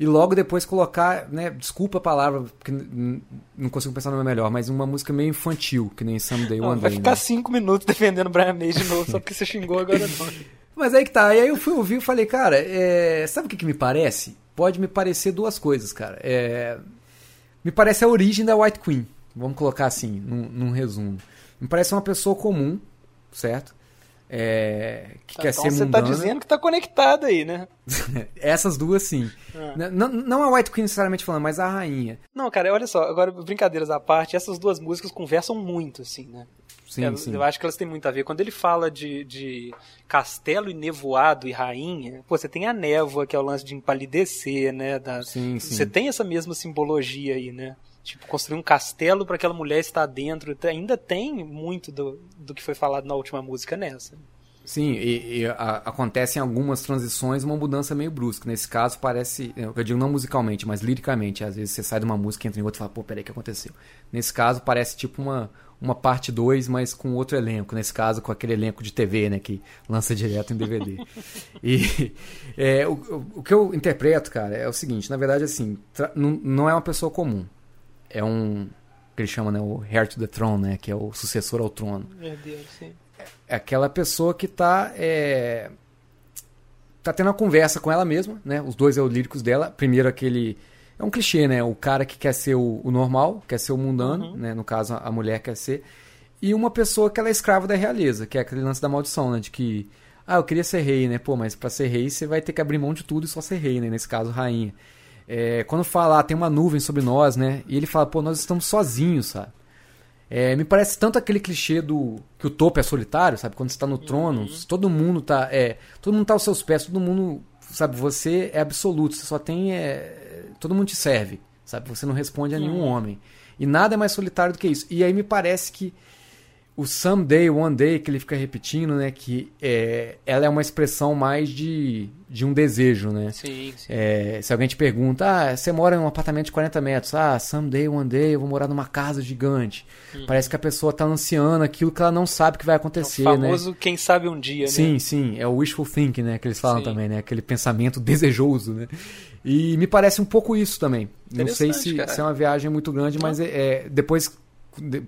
e logo depois colocar, né, desculpa a palavra, porque não consigo pensar no nome melhor, mas uma música meio infantil, que nem Someday Não, One vai Day. ficar né? cinco minutos defendendo o Brian May de novo, só porque você xingou agora não. Mas aí que tá, e aí eu fui ouvir e falei, cara, é, sabe o que, que me parece? Pode me parecer duas coisas, cara. É, me parece a origem da White Queen, vamos colocar assim, num, num resumo. Me parece uma pessoa comum, certo? É, que quer então ser você mundana. tá dizendo que tá conectado aí, né? Essas duas sim. Ah. N- Não, não a White Queen necessariamente falando, mas a rainha. Não, cara, olha só, agora brincadeiras à parte, essas duas músicas conversam muito, assim, né? Sim, Elas- sim. Eu acho que elas têm muito a ver. Quando ele fala de, de castelo e nevoado e rainha, pô, você tem a névoa, que é o lance de empalidecer, né? Da, Sim, sim. Você tem essa mesma simbologia aí, né? Tipo, construir um castelo para aquela mulher estar dentro. Tem- Ainda tem muito do, do que foi falado na última música nessa. Sim, e, e a- acontecem algumas transições, uma mudança meio brusca. Nesse caso, parece. Eu digo não musicalmente, mas liricamente. Às vezes você sai de uma música, entra em outra e fala, pô, peraí, o que aconteceu? Nesse caso, parece tipo uma, uma parte 2, mas com outro elenco. Nesse caso, com aquele elenco de TV, né, que lança direto em DVD. e é, o, o- que eu interpreto, cara, é o seguinte: na verdade, assim, não, não é uma pessoa comum. É um que ele chama né, o heir to the throne, né, que é o sucessor ao trono. Meu Deus, sim. É aquela pessoa que tá é, tá tendo uma conversa com ela mesma, né? Os dois eulíricos dela. Primeiro aquele é um clichê, né? O cara que quer ser o, o normal, quer ser o mundano, Uhum. né? No caso a mulher quer ser e uma pessoa que ela é escrava da realeza, que é aquele lance da maldição, né? De que ah, eu queria ser rei, né? Pô, mas pra ser rei você vai ter que abrir mão de tudo e só ser rei, né? Nesse caso, rainha. É, quando fala, ah, tem uma nuvem sobre nós, né? E ele fala, pô, nós estamos sozinhos, sabe? É, me parece tanto aquele clichê do que o topo é solitário, sabe? Quando você tá no trono, todo mundo tá, é, todo mundo tá aos seus pés, todo mundo, sabe? Você é absoluto, você só tem, é, todo mundo te serve, sabe? Você não responde a nenhum homem. E nada é mais solitário do que isso. E aí me parece que o someday, one day, que ele fica repetindo, né? Que é, ela é uma expressão mais de, de um desejo, né? Sim, sim. É, se alguém te pergunta, ah, você mora em um apartamento de 40 metros, ah, someday, one day, eu vou morar numa casa gigante. Parece que a pessoa tá ansiando aquilo que ela não sabe que vai É o acontecer, né? famoso quem sabe um dia, Sim, né? sim, é o wishful thinking, né, que eles falam Sim. também, né, aquele pensamento desejoso, né. E me parece um pouco isso também. Não sei se, se é uma viagem muito grande, mas é, é, depois, de-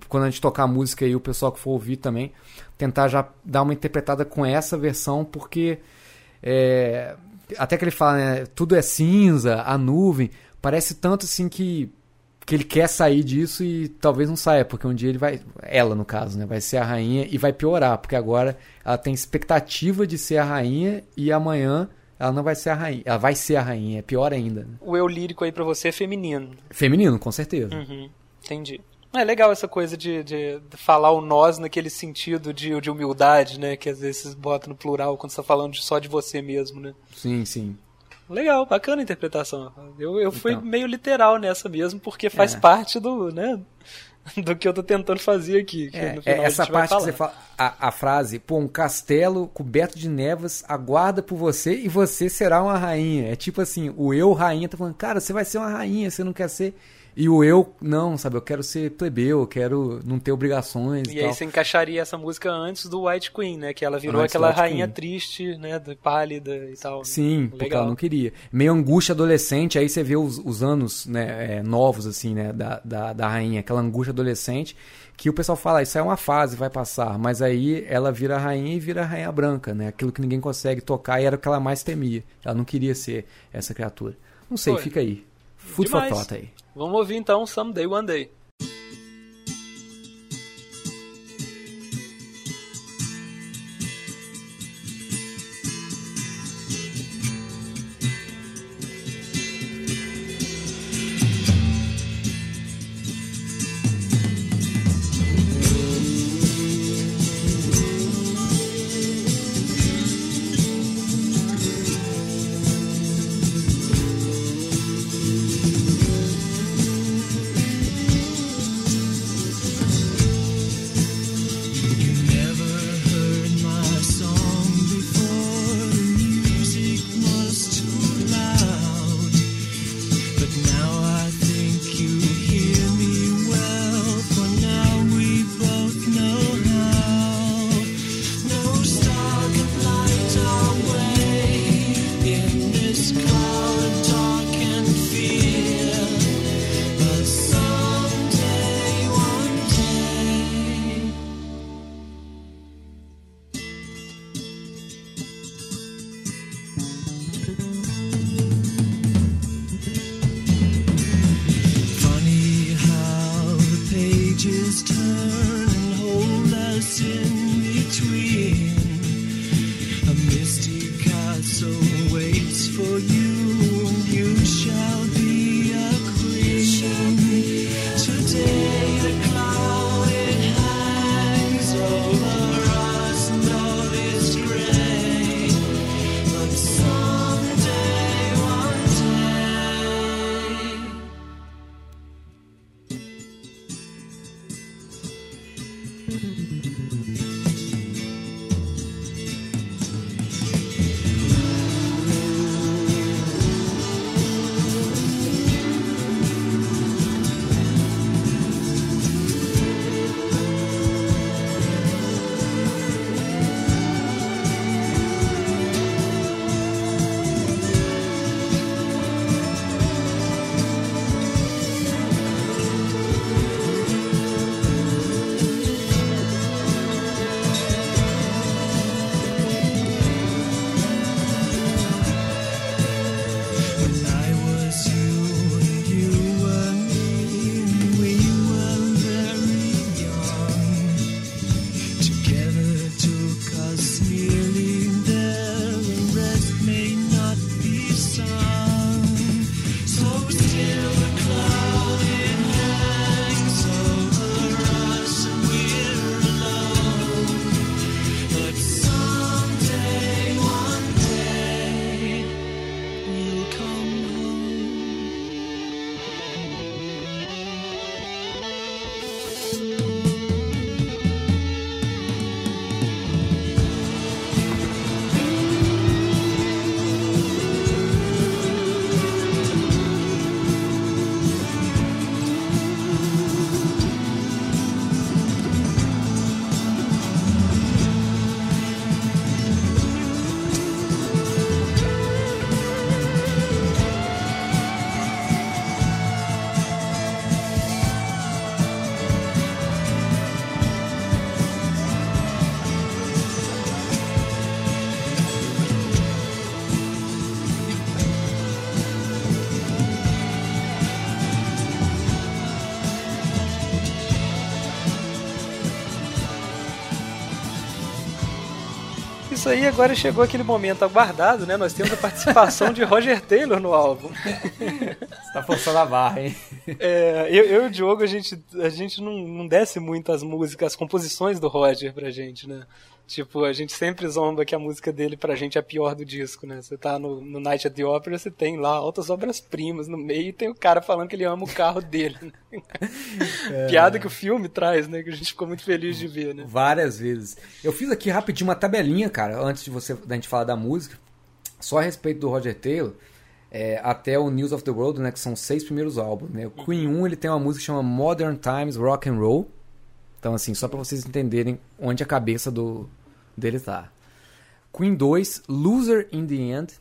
quando a gente tocar a música aí, o pessoal que for ouvir também, tentar já dar uma interpretada com essa versão, porque é, até que ele fala, né, tudo é cinza, a nuvem, parece tanto assim que que ele quer sair disso e talvez não saia, porque um dia ele vai, ela no caso, né, vai ser a rainha e vai piorar, porque agora ela tem expectativa de ser a rainha e amanhã ela não vai ser a rainha, ela vai ser a rainha, é pior ainda. né? O eu lírico aí pra você é feminino. Feminino, com certeza. Uhum, entendi. É legal essa coisa de, de- de falar o nós naquele sentido de, de humildade, né? Que às vezes bota no plural quando você tá falando só de você mesmo, né? Sim, sim. Legal, bacana a interpretação. Eu, eu fui Então. meio literal nessa mesmo, porque faz É. parte do, né? Do que eu tô tentando fazer aqui. É, é essa parte que você fala, a, a frase, pô, um castelo coberto de nevas aguarda por você e você será uma rainha. É tipo assim, o eu rainha tá falando, cara, você vai ser uma rainha, você não quer ser. E o eu, não, sabe, eu quero ser plebeu, eu quero não ter obrigações e, E aí tal. você encaixaria essa música antes do White Queen, né? Que ela virou Antes aquela rainha Queen. triste, né? Pálida e tal. Sim, porque Legal. ela não queria. Meio angústia adolescente, aí você vê os, os anos né, é, novos, assim, né, da, da, da rainha, aquela angústia adolescente, que o pessoal fala, isso é uma fase, vai passar. Mas aí ela vira a rainha e vira a rainha branca, né? Aquilo que ninguém consegue tocar e era o que ela mais temia. Ela não queria ser essa criatura. Não sei, Foi. fica aí. Food for Demais. thought aí. Vamos ouvir então Someday One Day. Isso aí, agora chegou aquele momento aguardado, né? Nós temos a participação de Roger Taylor no álbum. Você tá forçando a barra, hein? É, eu, eu e o Diogo, a gente, a gente não, não desce muito as músicas, as composições do Roger pra gente, né? Tipo, a gente sempre zomba que a música dele pra gente é a pior do disco, né? Você tá no, no Night at the Opera, você tem lá altas obras-primas no meio e tem o cara falando que ele ama o carro dele. Né? Piada que o filme traz, né? Que a gente ficou muito feliz de ver, né? Várias vezes. Eu fiz aqui rapidinho uma tabelinha, cara, antes de você da gente falar da música, só a respeito do Roger Taylor, é, até o News of the World, né, que são seis primeiros álbuns, né? O Queen 1, ele tem uma música que chama Modern Times Rock and Roll. Então assim, só pra vocês entenderem onde a cabeça do dele tá. Queen 2, Loser in the End,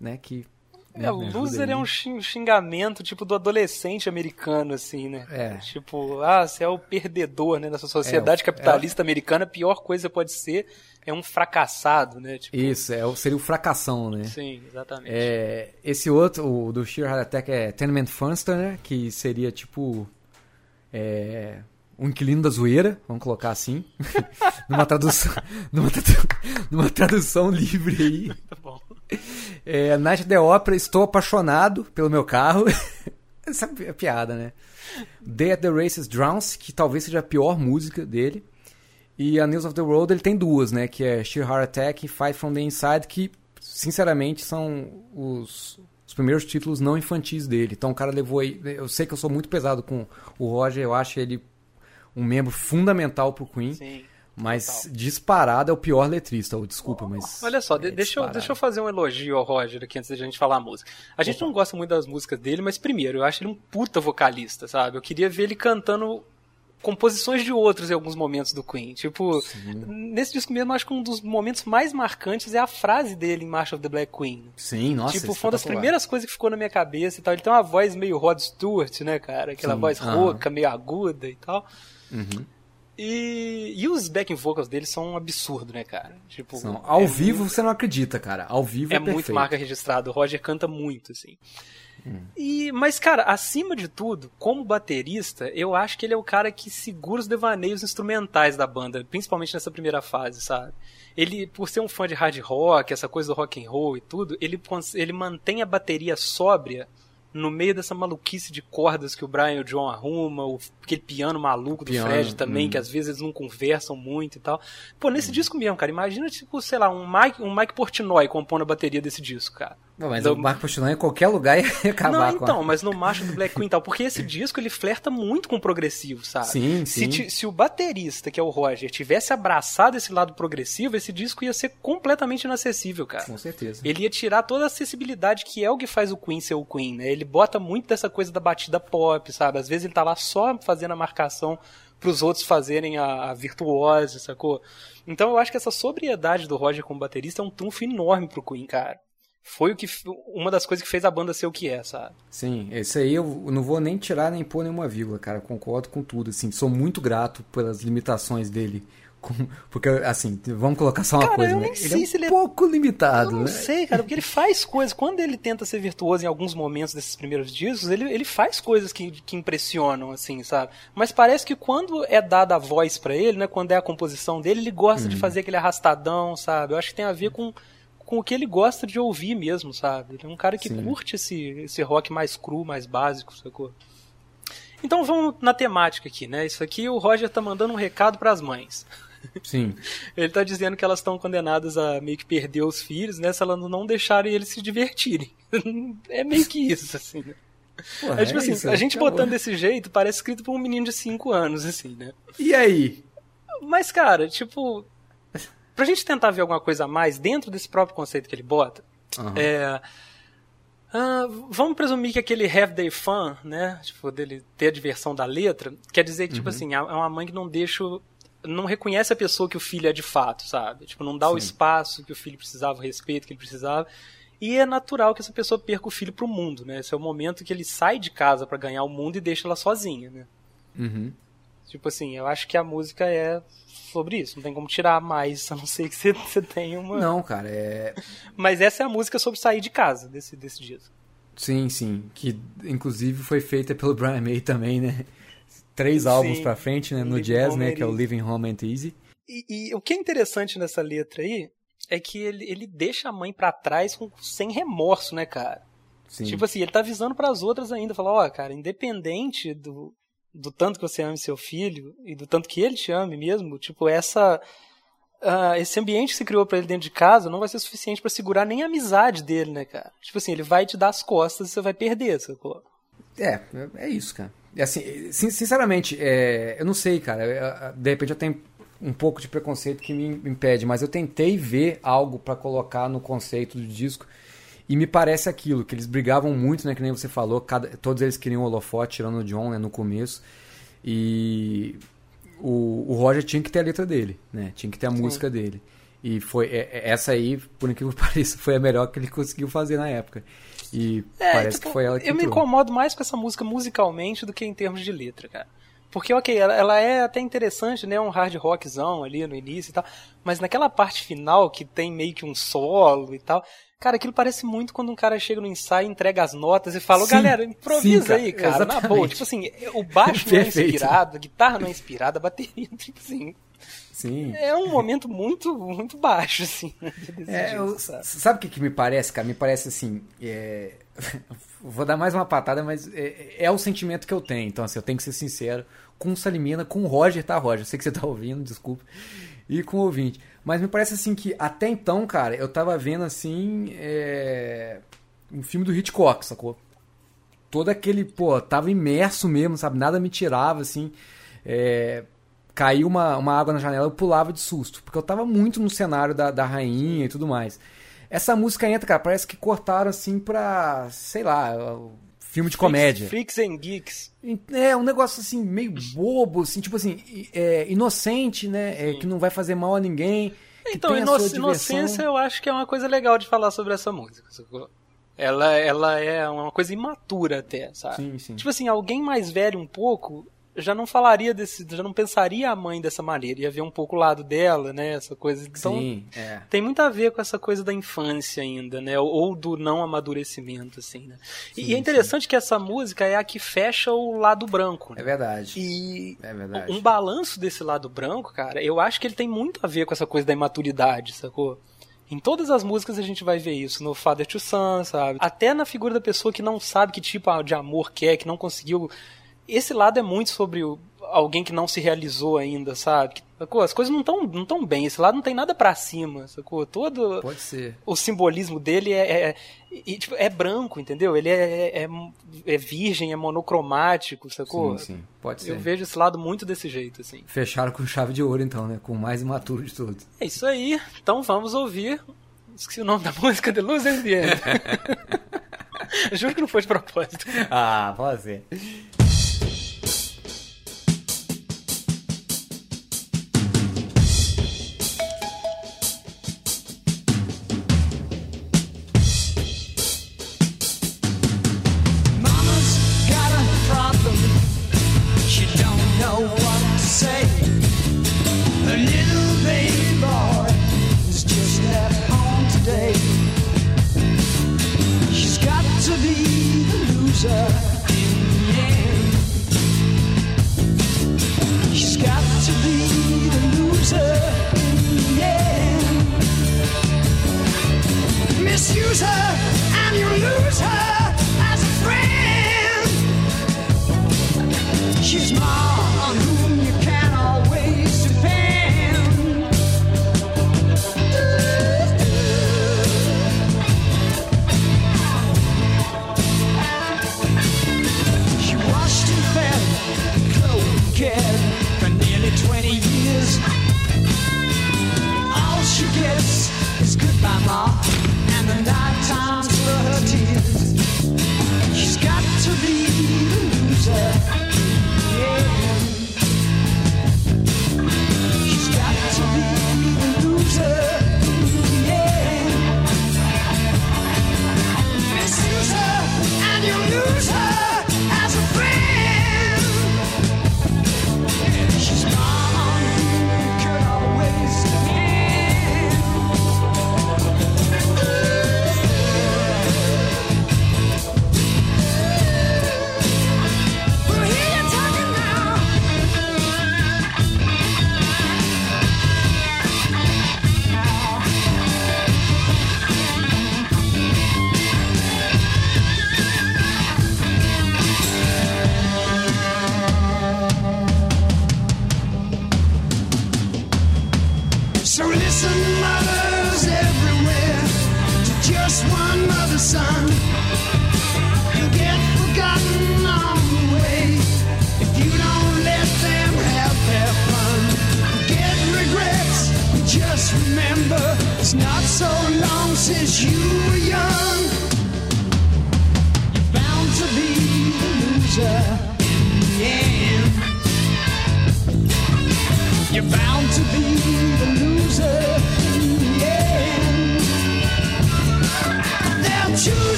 né, que É, loser é um xing- xingamento, tipo, do adolescente americano, assim, né? É. Tipo, ah, você é o perdedor, né? Nessa sociedade É, capitalista americana, a pior coisa pode ser é um fracassado, né? Tipo, Isso, é, o- seria o fracassão, né? Sim, exatamente. É, esse outro, o do Sheer Heart Attack é Tenement Funster, né? Que seria tipo. É, um inquilino da zoeira, vamos colocar assim. numa, tradução, numa, tradu- numa tradução livre aí. Tá bom. É, Night the Opera, estou apaixonado pelo meu carro. Essa é piada, né? Day at the Races Drowns, que talvez seja a pior música dele. E a News of the World ele tem duas, né? Que é Sheer Heart Attack e Fight from the Inside, que sinceramente são os, os primeiros títulos não infantis dele. Então o cara levou aí. Eu sei que eu sou muito pesado com o Roger, eu acho ele um membro fundamental pro Queen. Sim. Mas disparado é o pior letrista, desculpa, mas. Olha só, é deixa, eu, deixa eu fazer um elogio ao Roger aqui antes da gente falar a música. A gente não gosta muito das músicas dele, mas primeiro, eu acho ele um puta vocalista, sabe? Eu queria ver ele cantando composições de outros em alguns momentos do Queen. Tipo, nesse disco mesmo, acho que um dos momentos mais marcantes é a frase dele em March of the Black Queen. Sim, nossa. tipo, foi uma das primeiras coisas que ficou na minha cabeça e tal. Ele tem uma voz meio Rod Stewart, né, cara? Aquela Sim, voz rouca, meio aguda e tal. Uhum. E, e os backing vocals dele são um absurdo, né, cara? Tipo, São- ao é vivo você não acredita, cara. Ao vivo é, é muito perfeito. marca registrada. O Roger canta muito, assim. Hum. E, mas, cara, acima de tudo, como baterista, eu acho que ele é o cara que segura os devaneios instrumentais da banda, principalmente nessa primeira fase, sabe? Ele, por ser um fã de hard rock, essa coisa do rock and roll e tudo, ele, ele mantém a bateria sóbria no meio dessa maluquice de cordas que o Brian e o John arruma, o, aquele piano maluco do Piano, Fred também, hum. que às vezes eles não conversam muito e tal. Pô, nesse disco mesmo, cara, imagina, tipo, sei lá, um Mike, um Mike Portnoy compondo a bateria desse disco, cara. Não, mas Do- o Marco Postilão em qualquer lugar ia acabar não, então, a... mas no Macho do Black Queen tal, porque esse disco ele flerta muito com o progressivo, sabe? Sim, se, sim. ti- se o baterista, que é o Roger, tivesse abraçado esse lado progressivo, esse disco ia ser completamente inacessível, cara. Com certeza. Ele ia tirar toda a acessibilidade que é o que faz o Queen ser o Queen, né? Ele bota muito dessa coisa da batida pop, sabe? Às vezes ele tá lá só fazendo a marcação pros outros fazerem a, a virtuose, sacou? Então eu acho que essa sobriedade do Roger como baterista é um trunfo enorme pro Queen, cara. Foi o que uma das coisas que fez a banda ser o que é, sabe? Sim, esse aí eu não vou nem tirar nem pôr nenhuma vírgula, cara. Concordo com tudo, assim. Sou muito grato pelas limitações dele. Porque, assim, vamos colocar só uma Cara, coisa, eu né? nem Ele sei é um se ele é- pouco limitado, Eu não né? sei, cara, porque ele faz coisas. Quando ele tenta ser virtuoso em alguns momentos desses primeiros discos, ele, ele faz coisas que, que impressionam, assim, sabe? Mas parece que quando é dada a voz pra ele, né? Quando é a composição dele, ele gosta Uhum. de fazer aquele arrastadão, sabe? Eu acho que tem a ver com, com o que ele gosta de ouvir mesmo, sabe? Ele é um cara que Sim. curte esse, esse rock mais cru, mais básico, sacou? Então vamos na temática aqui, né? Isso aqui o Roger tá mandando um recado pras mães. Sim. Ele tá dizendo que elas estão condenadas a meio que perder os filhos, né? Se elas não deixarem eles se divertirem. é meio que isso, assim, né? É tipo é assim, isso, a gente acabou. botando desse jeito parece escrito por um menino de 5 anos, assim, né? E aí? Mas, cara, tipo. Pra gente tentar ver alguma coisa a mais dentro desse próprio conceito que ele bota, Aham. é. ah, vamos presumir que aquele have day fun, né? Tipo, dele ter a diversão da letra, quer dizer que, tipo Uhum. assim, é uma mãe que não deixa. o- Não reconhece a pessoa que o filho é de fato, sabe? Tipo, não dá o Sim. espaço que o filho precisava, o respeito que ele precisava. E é natural que essa pessoa perca o filho pro mundo, né? Esse é o momento que ele sai de casa pra ganhar o mundo e deixa ela sozinha, né? Uhum. Tipo assim, eu acho que a música é sobre isso. Não tem como tirar mais, a não ser que você, você tenha uma. Não, cara, é. Mas essa é a música sobre sair de casa desse, desse disco. Sim, sim. Que inclusive foi feita pelo Brian May também, né? Três álbuns Sim. pra frente, né? No Living jazz, Home né? Que é o. Living Home Ain't Easy. E, e o que é interessante nessa letra aí é que ele, ele deixa a mãe pra trás com, sem remorso, né, cara? Sim. Tipo assim, ele tá avisando pras outras ainda, falar, ó, cara, independente do, do tanto que você ame seu filho e do tanto que ele te ame mesmo, tipo, essa ah, esse ambiente que se criou pra ele dentro de casa não vai ser suficiente pra segurar nem a amizade dele, né, cara? Tipo assim, ele vai te dar as costas e você vai perder, sacou? É, é isso, cara. E assim, sin- sinceramente, é, eu não sei, cara. eu- De repente eu tenho um pouco de preconceito que me impede, mas eu tentei ver algo pra colocar no conceito do disco e me parece aquilo, que eles brigavam muito, né, que nem você falou, cada- todos eles queriam o holofote, tirando o John, né, no começo. E o, o Roger tinha que ter a letra dele, né? Tinha que ter a música dele. E foi é- é- essa aí, por incrível que pareça, foi a melhor que ele conseguiu fazer na época. E parece tipo, que foi ela que Eu me entrou. incomodo mais com essa música musicalmente do que em termos de letra, cara. Porque, ok, ela, ela é até interessante, né? Um hard rockzão ali no início e tal. Mas naquela parte final, que tem meio que um solo e tal. Cara, aquilo parece muito quando um cara chega no ensaio, entrega as notas e fala, "Ô, Sim, galera, improvisa sim, cara, aí, cara, na exatamente. boa. Tipo assim, o baixo não é inspirado, a guitarra não é inspirada, a bateria, tipo assim. Sim. É um momento muito, muito baixo, assim, né, É, eu- sabe o que, que me parece, cara? Me parece assim. é, Vou dar mais uma patada, mas é, é o sentimento que eu tenho. Então, assim, eu tenho que ser sincero. Com o Salimena, com o Roger, tá, Roger? Eu sei que você tá ouvindo, desculpa. E com o ouvinte. Mas me parece assim que até então, cara, eu tava vendo assim. é, Um filme do Hitchcock, sacou? todo aquele, pô, tava imerso mesmo, sabe? Nada me tirava, assim. É, caiu uma, uma água na janela, eu pulava de susto, porque eu tava muito no cenário da, da rainha e tudo mais. Essa música entra, cara, parece que cortaram assim pra, sei lá, filme de comédia. Freaks and Geeks. É, um negócio assim, meio bobo, assim, tipo assim, é, inocente, né? é, que não vai fazer mal a ninguém. que Então, ino- inocência eu acho que é uma coisa legal de falar sobre essa música. Ela, ela é uma coisa imatura até, sabe? Sim, sim. Tipo assim, alguém mais velho um pouco já não falaria desse, já não pensaria a mãe dessa maneira, ia ver um pouco o lado dela, né, essa coisa. Então, Sim, é. tem muito a ver com essa coisa da infância ainda, né? Ou do não amadurecimento, assim, né? E- e é interessante que essa música é a que fecha o lado branco. É Né? verdade. E É verdade. um balanço desse lado branco, cara, eu acho que ele tem muito a ver com essa coisa da imaturidade, sacou? Em todas as músicas a gente vai ver isso, no Father to Son, sabe? Até na figura da pessoa que não sabe que tipo de amor quer, que não conseguiu. Esse lado é muito sobre o- alguém que não se realizou ainda, sabe? Sacou? As coisas não estão não tão bem, esse lado não tem nada pra cima, sacou? Todo Pode ser. o simbolismo dele é, é, e, tipo, é branco, entendeu? Ele é, é, é virgem, é monocromático, sacou? Sim, sim. Pode ser. Eu vejo esse lado muito desse jeito, assim. Fecharam com chave de ouro, então, né? Com o mais imaturo de todos. É isso aí. Então vamos ouvir. Esqueci o nome da música, The Loser in the End. Juro que não foi de propósito. Ah, pode ser.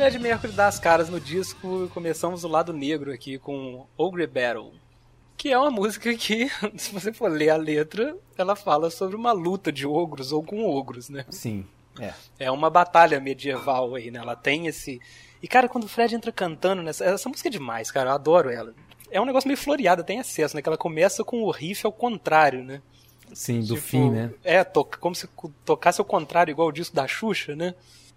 Fred Mercury dá as caras no disco e começamos o lado negro aqui com Ogre Battle. Que é uma música que, se você for ler a letra, ela fala sobre uma luta de ogros ou com ogros, né? Sim. É. É uma batalha medieval aí, né? Ela tem esse. E, cara, quando o Fred entra cantando nessa. Essa música é demais, cara. Eu adoro ela. É um negócio meio floreado, tem acesso, né? Que ela começa com o riff ao contrário, né? Sim, do Tipo, fim, né? É, toca, como se tocasse ao contrário, igual o disco da Xuxa, né?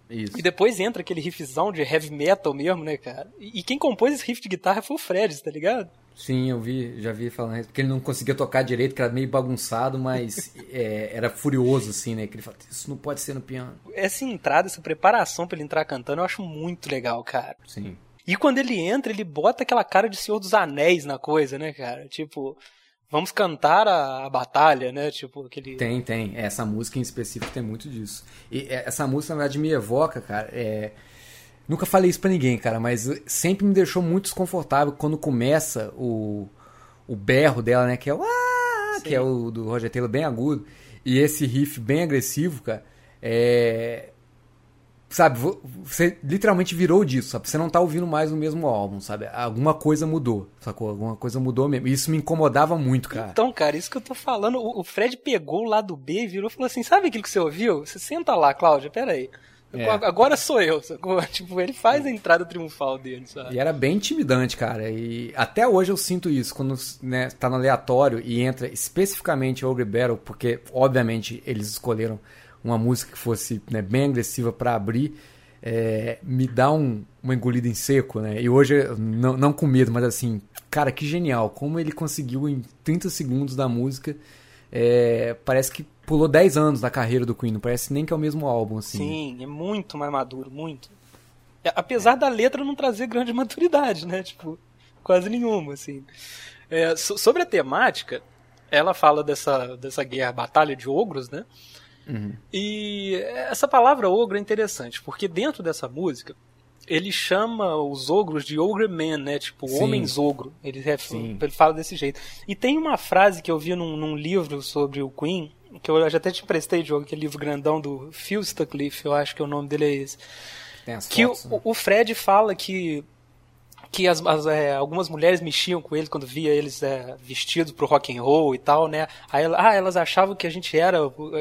Isso. E depois entra aquele riffzão de heavy metal mesmo, né, cara? E, e quem compôs esse riff de guitarra foi o Fred, tá ligado? Sim, eu vi, já vi falando isso, porque ele não conseguia tocar direito, que era meio bagunçado, mas é, era furioso, assim, né? Que ele fala, isso não pode ser no piano. Essa entrada, essa preparação pra ele entrar cantando, eu acho muito legal, cara. Sim. E quando ele entra, ele bota aquela cara de Senhor dos Anéis na coisa, né, cara? Tipo, vamos cantar a, a batalha, né? Tipo, aquele. Tem, tem. Essa música em específico tem muito disso. E é, essa música, na verdade, me evoca, cara. é, Nunca falei isso pra ninguém, cara, mas sempre me deixou muito desconfortável quando começa o, o berro dela, né? Que é o ah, que é o do Roger Taylor bem agudo. E esse riff bem agressivo, cara. É. Sabe, vo- você literalmente virou disso, sabe? Você não tá ouvindo mais o mesmo álbum, sabe? Alguma coisa mudou, sacou? Alguma coisa mudou mesmo. Isso me incomodava muito, cara. Então, cara, isso que eu tô falando, o, o Fred pegou o lado B e virou e falou assim: sabe aquilo que você ouviu? Você senta lá, Cláudia, peraí. É. Agora sou eu, sacou? Tipo, ele faz a entrada triunfal dele, sabe? E era bem intimidante, cara. E até hoje eu sinto isso quando né, tá no aleatório e entra especificamente Ogre Battle, porque obviamente eles escolheram uma música que fosse né, bem agressiva pra abrir. é, me dá um, uma engolida em seco, né? E hoje, não, não com medo, mas assim, cara, que genial. Como ele conseguiu em 30 segundos da música. é, parece que pulou 10 anos da carreira do Queen, não parece nem que é o mesmo álbum, assim. Sim, é muito mais maduro, muito. Apesar da letra não trazer grande maturidade, né? Tipo, quase nenhuma, assim. É, so- sobre a temática, ela fala dessa, dessa guerra, batalha de ogros, né? E essa palavra ogro é interessante, porque dentro dessa música, ele chama os ogros de ogre men, né? Tipo, Sim. homens ogro. Ele, ele fala desse jeito. E tem uma frase que eu vi num, num livro sobre o Queen, que eu já até te emprestei, Diogo, aquele livro grandão do Phil eu acho que o nome dele é esse. Que o, fotos, né? o Fred fala que, que as, as, é, algumas mulheres mexiam com ele quando via eles é, vestidos pro rock and roll e tal, né? Aí ah, elas achavam que a gente era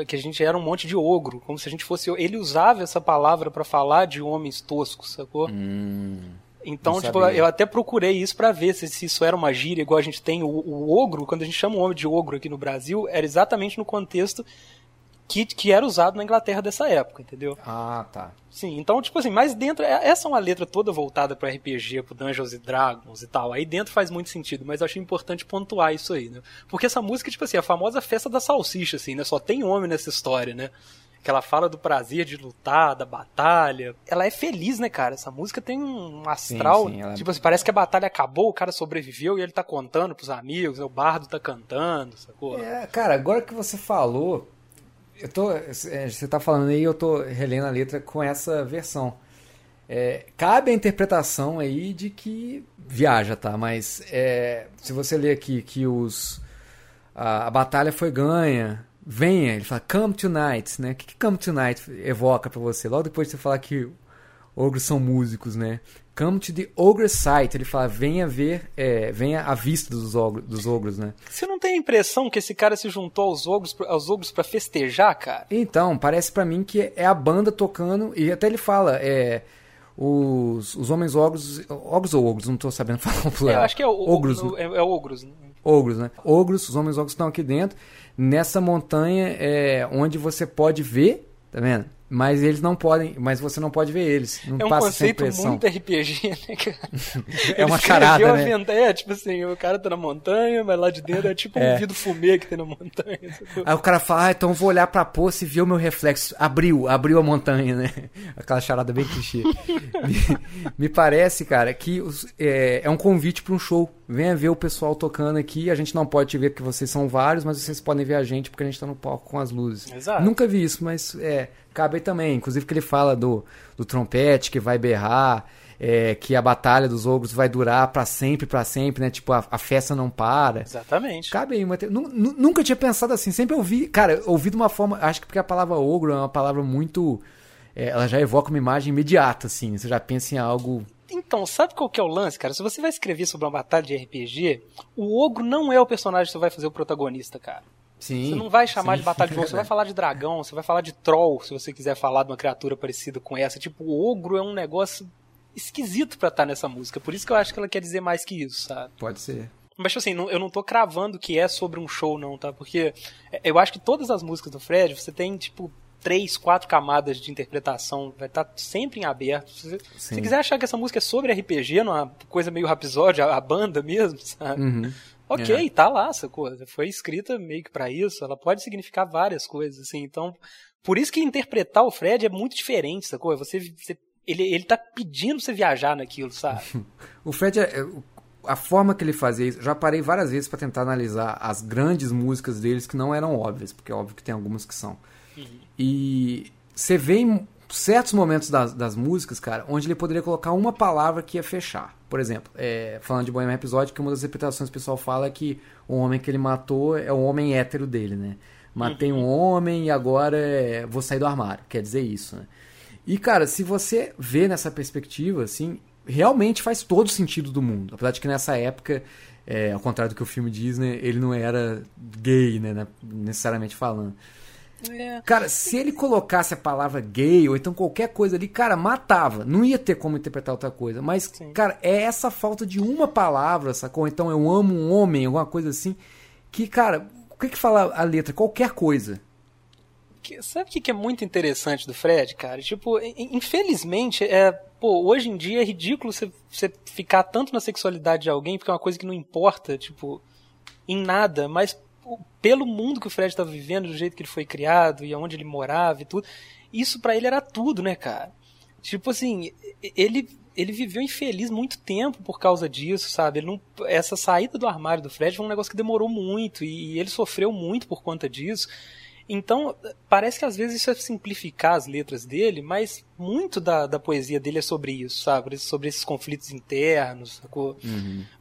que a gente era um monte de ogro, como se a gente fosse. Ele usava essa palavra pra falar de homens toscos, sacou? Então, Hum, não tipo, eu até procurei isso pra ver se, se isso era uma gíria, igual a gente tem o, o ogro, quando a gente chama o homem de ogro aqui no Brasil, era exatamente no contexto que, que era usado na Inglaterra dessa época, entendeu? Ah, tá. Sim, então, tipo assim, mais dentro. é- Essa é uma letra toda voltada pro RPG, pro Dungeons e Dragons e tal. Aí dentro faz muito sentido, mas eu achei importante pontuar isso aí, né? Porque essa música, tipo assim, é a famosa festa da salsicha, assim, né? Só tem homem nessa história, né? Que ela fala do prazer de lutar, da batalha. Ela é feliz, né, cara? Essa música tem um astral. sim, ela- Tipo assim, parece que a batalha acabou, o cara sobreviveu e ele tá contando pros amigos, né? o bardo tá cantando, sacou? É, cara, agora que você falou, eu tô, é, você tá falando aí, eu tô relendo a letra com essa versão. É, cabe a interpretação aí de que viaja, tá? Mas é, se você ler aqui que os, a, a batalha foi ganha, venha. Ele fala, come tonight, né? O que, que come tonight evoca pra você? Logo depois de você falar que ogros são músicos, né? Come to the ogre site. Ele fala, venha ver, é, venha à vista dos ogros, dos ogros, né? Você não tem a impressão que esse cara se juntou aos ogros, aos ogros pra festejar, cara? Então, parece pra mim que é a banda tocando, e até ele fala, é, os, os homens ogros, ogros ou ogros, não tô sabendo falar o É, plural. eu acho que é o, ogros, o, é, é ogros. ogros, né? Ogros, os homens ogros estão aqui dentro, nessa montanha é, onde você pode ver, tá vendo? Mas eles não podem, mas você não pode ver eles. Não É um passa conceito muito RPG, né, cara? É uma charada, né? venda- É, tipo assim, o cara tá na montanha, mas lá de dentro é tipo É. um vidro fumê que tem na montanha. Aí o cara fala, ah, então eu vou olhar pra poça e ver o meu reflexo. Abriu, abriu a montanha, né? Aquela charada bem clichê. me, me parece, cara, que os- é, é um convite pra um show. Venha ver o pessoal tocando aqui. A gente não pode te ver porque vocês são vários, mas vocês podem ver a gente porque a gente tá no palco com as luzes. Exato. Nunca vi isso, mas é, cabe aí também. Inclusive que ele fala do, do trompete que vai berrar. é, que a batalha dos ogros vai durar pra sempre, pra sempre, né? Tipo, a, a festa não para. Exatamente. Cabe aí, nu- Nunca tinha pensado assim. Sempre ouvi, cara, ouvi de uma forma. Acho que porque a palavra ogro é uma palavra muito. é, ela já evoca uma imagem imediata, assim. Você já pensa em algo. Então, sabe qual que é o lance, cara? Se você vai escrever sobre uma batalha de RPG, o ogro não é o personagem que você vai fazer o protagonista, cara. Sim. Você não vai chamar sim, de batalha de ogro, você vai falar de dragão, você vai falar de troll, se você quiser falar de uma criatura parecida com essa. Tipo, o ogro é um negócio esquisito pra estar nessa música. Por isso que eu acho que ela quer dizer mais que isso, sabe? Pode ser. Mas, tipo assim, eu não tô cravando que é sobre um show, não, tá? Porque é, eu acho que todas as músicas do Fred, você tem, tipo, três, quatro camadas de interpretação. Vai estar sempre em aberto. Se você, quiser achar que essa música é sobre RPG, não é uma coisa meio rapisódia, a, a banda mesmo, sabe? Uhum. Ok, É. tá lá, sacou? Foi escrita meio que pra isso. Ela pode significar várias coisas, assim. Então, por isso que interpretar o Fred é muito diferente, sacou? Você, você- ele, ele tá pedindo pra você viajar naquilo, sabe? O Fred, é- é- a forma que ele fazia isso, já parei várias vezes pra tentar analisar as grandes músicas deles que não eram óbvias, porque é óbvio que tem algumas que são. E você vê em certos momentos das, das músicas, cara, onde ele poderia colocar uma palavra que ia fechar. Por exemplo, é, falando de Bohemian Episódio, que uma das interpretações que o pessoal fala é que o homem que ele matou é o homem hétero dele, né? Matei um homem e agora é, vou sair do armário. Quer dizer isso, né? E, cara, se você vê nessa perspectiva, assim, realmente faz todo sentido do mundo. Apesar de que nessa época, é, ao contrário do que o filme diz, né, ele não era gay, né, né, necessariamente falando. É. Cara, se ele colocasse a palavra gay ou então qualquer coisa ali, cara, matava. Não ia ter como interpretar outra coisa. Mas, cara, é essa falta de uma palavra, sacou? Então eu amo um homem, alguma coisa assim. Que, cara, o que que fala a letra? Qualquer coisa. Sabe o que que é muito interessante do Fred, cara? Tipo, in- infelizmente, é, pô, hoje em dia é ridículo você, ficar tanto na sexualidade de alguém, porque é uma coisa que não importa, tipo, em nada, mas pelo mundo que o Fred estava vivendo, do jeito que ele foi criado e aonde ele morava e tudo, isso pra ele era tudo, né, cara? Tipo assim, ele ele viveu infeliz muito tempo por causa disso, sabe? Não, essa saída do armário do Fred foi um negócio que demorou muito e ele sofreu muito por conta disso. Então, parece que às vezes isso é simplificar as letras dele, mas muito da, da poesia dele é sobre isso, sabe? Sobre esses conflitos internos, sacou?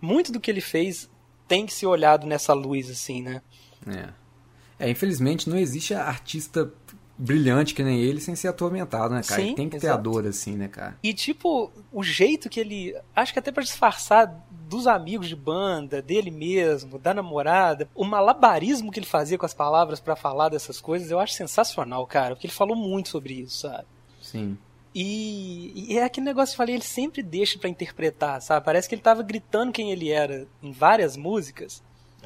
Muito do que ele fez tem que ser olhado nessa luz, assim, né? É. É, infelizmente não existe artista brilhante que nem ele sem ser atormentado, né, cara? Sim, tem que ter exato. a dor, assim, né, cara? E, tipo, o jeito que ele. Acho que até pra disfarçar dos amigos de banda, dele mesmo, da namorada, o malabarismo que ele fazia com as palavras pra falar dessas coisas, eu acho sensacional, cara. Porque ele falou muito sobre isso, sabe? Sim. E, e é aquele negócio que eu falei, ele sempre deixa pra interpretar, sabe? Parece que ele tava gritando quem ele era em várias músicas.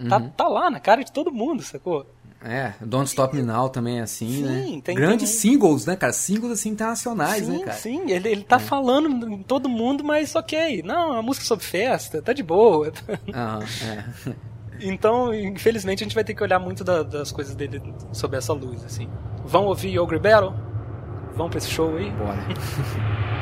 Tá, tá lá na cara de todo mundo, sacou? É, Don't Stop Me Now também é assim, Sim, né? tem- Grandes tem- singles, né, cara? Singles, assim, internacionais, sim, né, cara? sim, ele, ele tá falando em todo mundo, mas ok. Não, é uma música sobre festa, tá de boa. Aham, é. Então, infelizmente, a gente vai ter que olhar muito da- das coisas dele sob essa luz, assim. Vão ouvir Ogre Battle? Vão pra esse show aí? Bora.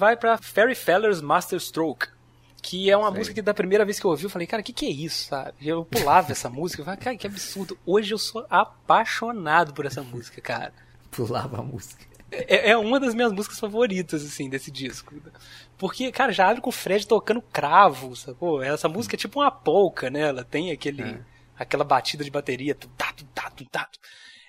vai pra Fairy Feller's Master Stroke. Que é uma Sei. música que da primeira vez que eu ouvi, eu falei, cara, o que, que é isso, sabe? Eu pulava essa música, eu falei, cara, que absurdo. Hoje eu sou apaixonado por essa música, cara. Pulava a música. É, é uma das minhas músicas favoritas, assim, desse disco. Porque, cara, já abre com o Fred tocando cravo, sacou? Essa música é tipo uma polca, né? Ela tem aquele, É. aquela batida de bateria. tum, tá, tá.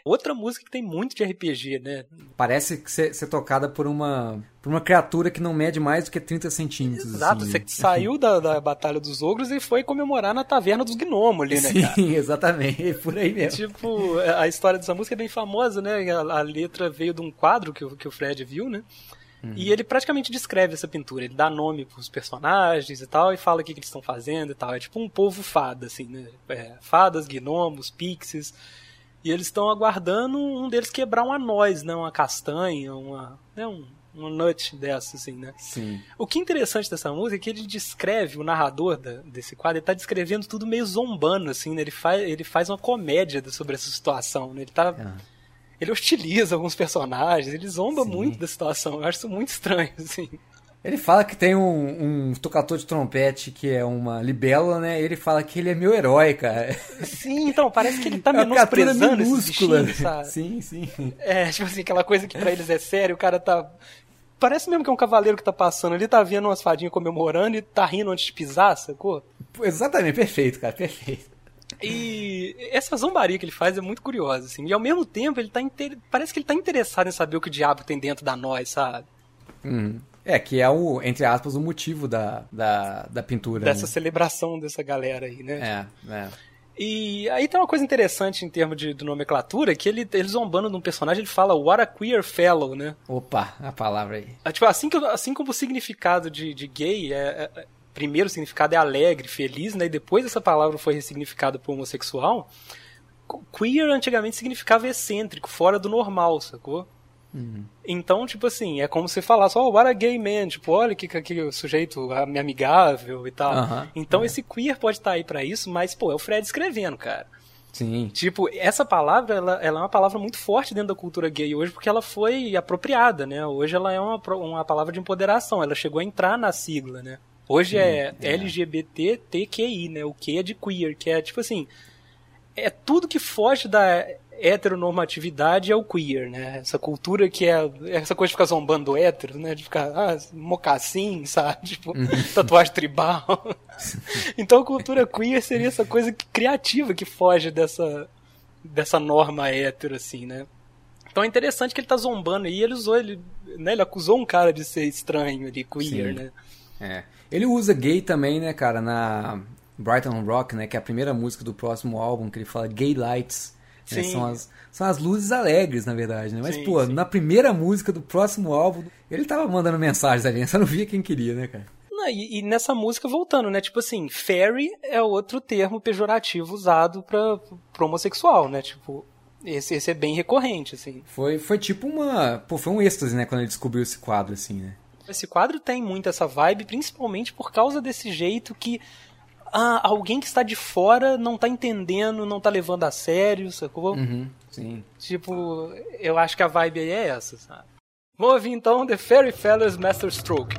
Outra música que tem muito de RPG, né? Parece que ser, ser tocada por uma, por uma criatura que não mede mais do que 30 centímetros. Exato, assim. você saiu da, da Batalha dos Ogros e foi comemorar na Taverna dos Gnomos ali, né, cara? Sim, exatamente. Por aí mesmo. Tipo, a história dessa música é bem famosa, né? A, a letra veio de um quadro que, o- que o Fred viu, né? E ele praticamente descreve essa pintura. Ele dá nome pros personagens e tal, e fala o que, que eles estão fazendo e tal. É tipo um povo fada, assim, né? É, fadas, gnomos, pixies. E eles estão aguardando um deles quebrar uma noz, né? Uma castanha, uma, né? um, um nut dessa, assim, né? Sim. O que é interessante dessa música é que ele descreve, o narrador da- desse quadro, ele tá descrevendo tudo meio zombando, assim, né? Ele faz, ele faz uma comédia sobre essa situação, né? Ele tá... Ah. Ele hostiliza alguns personagens, ele zomba Sim. muito da situação. Eu acho isso muito estranho, assim. Ele fala que tem um, um tocador de trompete que é uma libélula, né? Ele fala que ele é meu herói, cara. Sim, então, parece que ele tá É menosprezando esses minúscula. bichinhos, sabe? Sim, sim. É, tipo assim, aquela coisa que pra eles é sério, o cara tá... Parece mesmo que é um cavaleiro que tá passando ali, tá vendo umas fadinhas comemorando e tá rindo antes de pisar, sacou? Exatamente, perfeito, cara, perfeito. E essa zombaria que ele faz é muito curiosa, assim. E ao mesmo tempo, ele tá inter... parece que ele tá interessado em saber o que o diabo tem dentro da nós, sabe? Uhum. É, que é o, entre aspas, o motivo da, da, da pintura. Dessa né? celebração dessa galera aí, né? É, é. E aí tem uma coisa interessante em termos de, de nomenclatura, que ele, ele zombando de um personagem, ele fala What a queer fellow, né? Opa, a palavra aí. Ah, Tipo, assim, que, assim como o significado de, de gay é, é- Primeiro o significado é alegre, feliz, né? E depois essa palavra foi ressignificada por homossexual. Queer antigamente significava excêntrico, fora do normal, sacou? Então, tipo assim, é como se falasse, oh, what a gay man, tipo, olha que, que, que sujeito amigável e tal. Então esse queer pode estar aí pra isso, mas, pô, é o Fred escrevendo, cara. Sim. Tipo, essa palavra, ela, ela é uma palavra muito forte dentro da cultura gay hoje, porque ela foi apropriada, né? Hoje ela é uma, uma palavra de empoderação, ela chegou a entrar na sigla, né? Hoje é, LGBTQI, né? O que é de queer, que é tipo assim, é tudo que foge da heteronormatividade é o queer, né? Essa cultura que é essa coisa de ficar zombando hétero, né? De ficar, ah, mocassim, sabe? Tipo, tatuagem tribal. então a cultura queer seria essa coisa que- criativa que foge dessa, dessa norma hétero, assim, né? Então é interessante que ele tá zombando aí, ele usou, ele, né, ele acusou um cara de ser estranho ali, queer, Sim. né? É. Ele usa gay também, né, cara, na Brighton Rock, né, que é a primeira música do próximo álbum, que ele fala gay lights. Né, são, as, são as luzes alegres, na verdade, né? Mas, Sim, pô, sim. na primeira música do próximo álbum, ele tava mandando mensagens ali, só não via quem queria, né, cara? Não, e, e nessa música, voltando, né? Tipo assim, fairy é outro termo pejorativo usado pra, pra homossexual, né? Tipo, esse, esse é bem recorrente, assim. Foi, foi tipo uma. Pô, foi um êxtase, né, quando ele descobriu esse quadro, assim, né? Esse quadro tem muito essa vibe, principalmente por causa desse jeito que ah, alguém que está de fora não tá entendendo, não tá levando a sério, sacou? Uhum, sim. Tipo, eu acho que a vibe aí é essa, sabe? Vamos ouvir então The Fairy Fellas Master Stroke.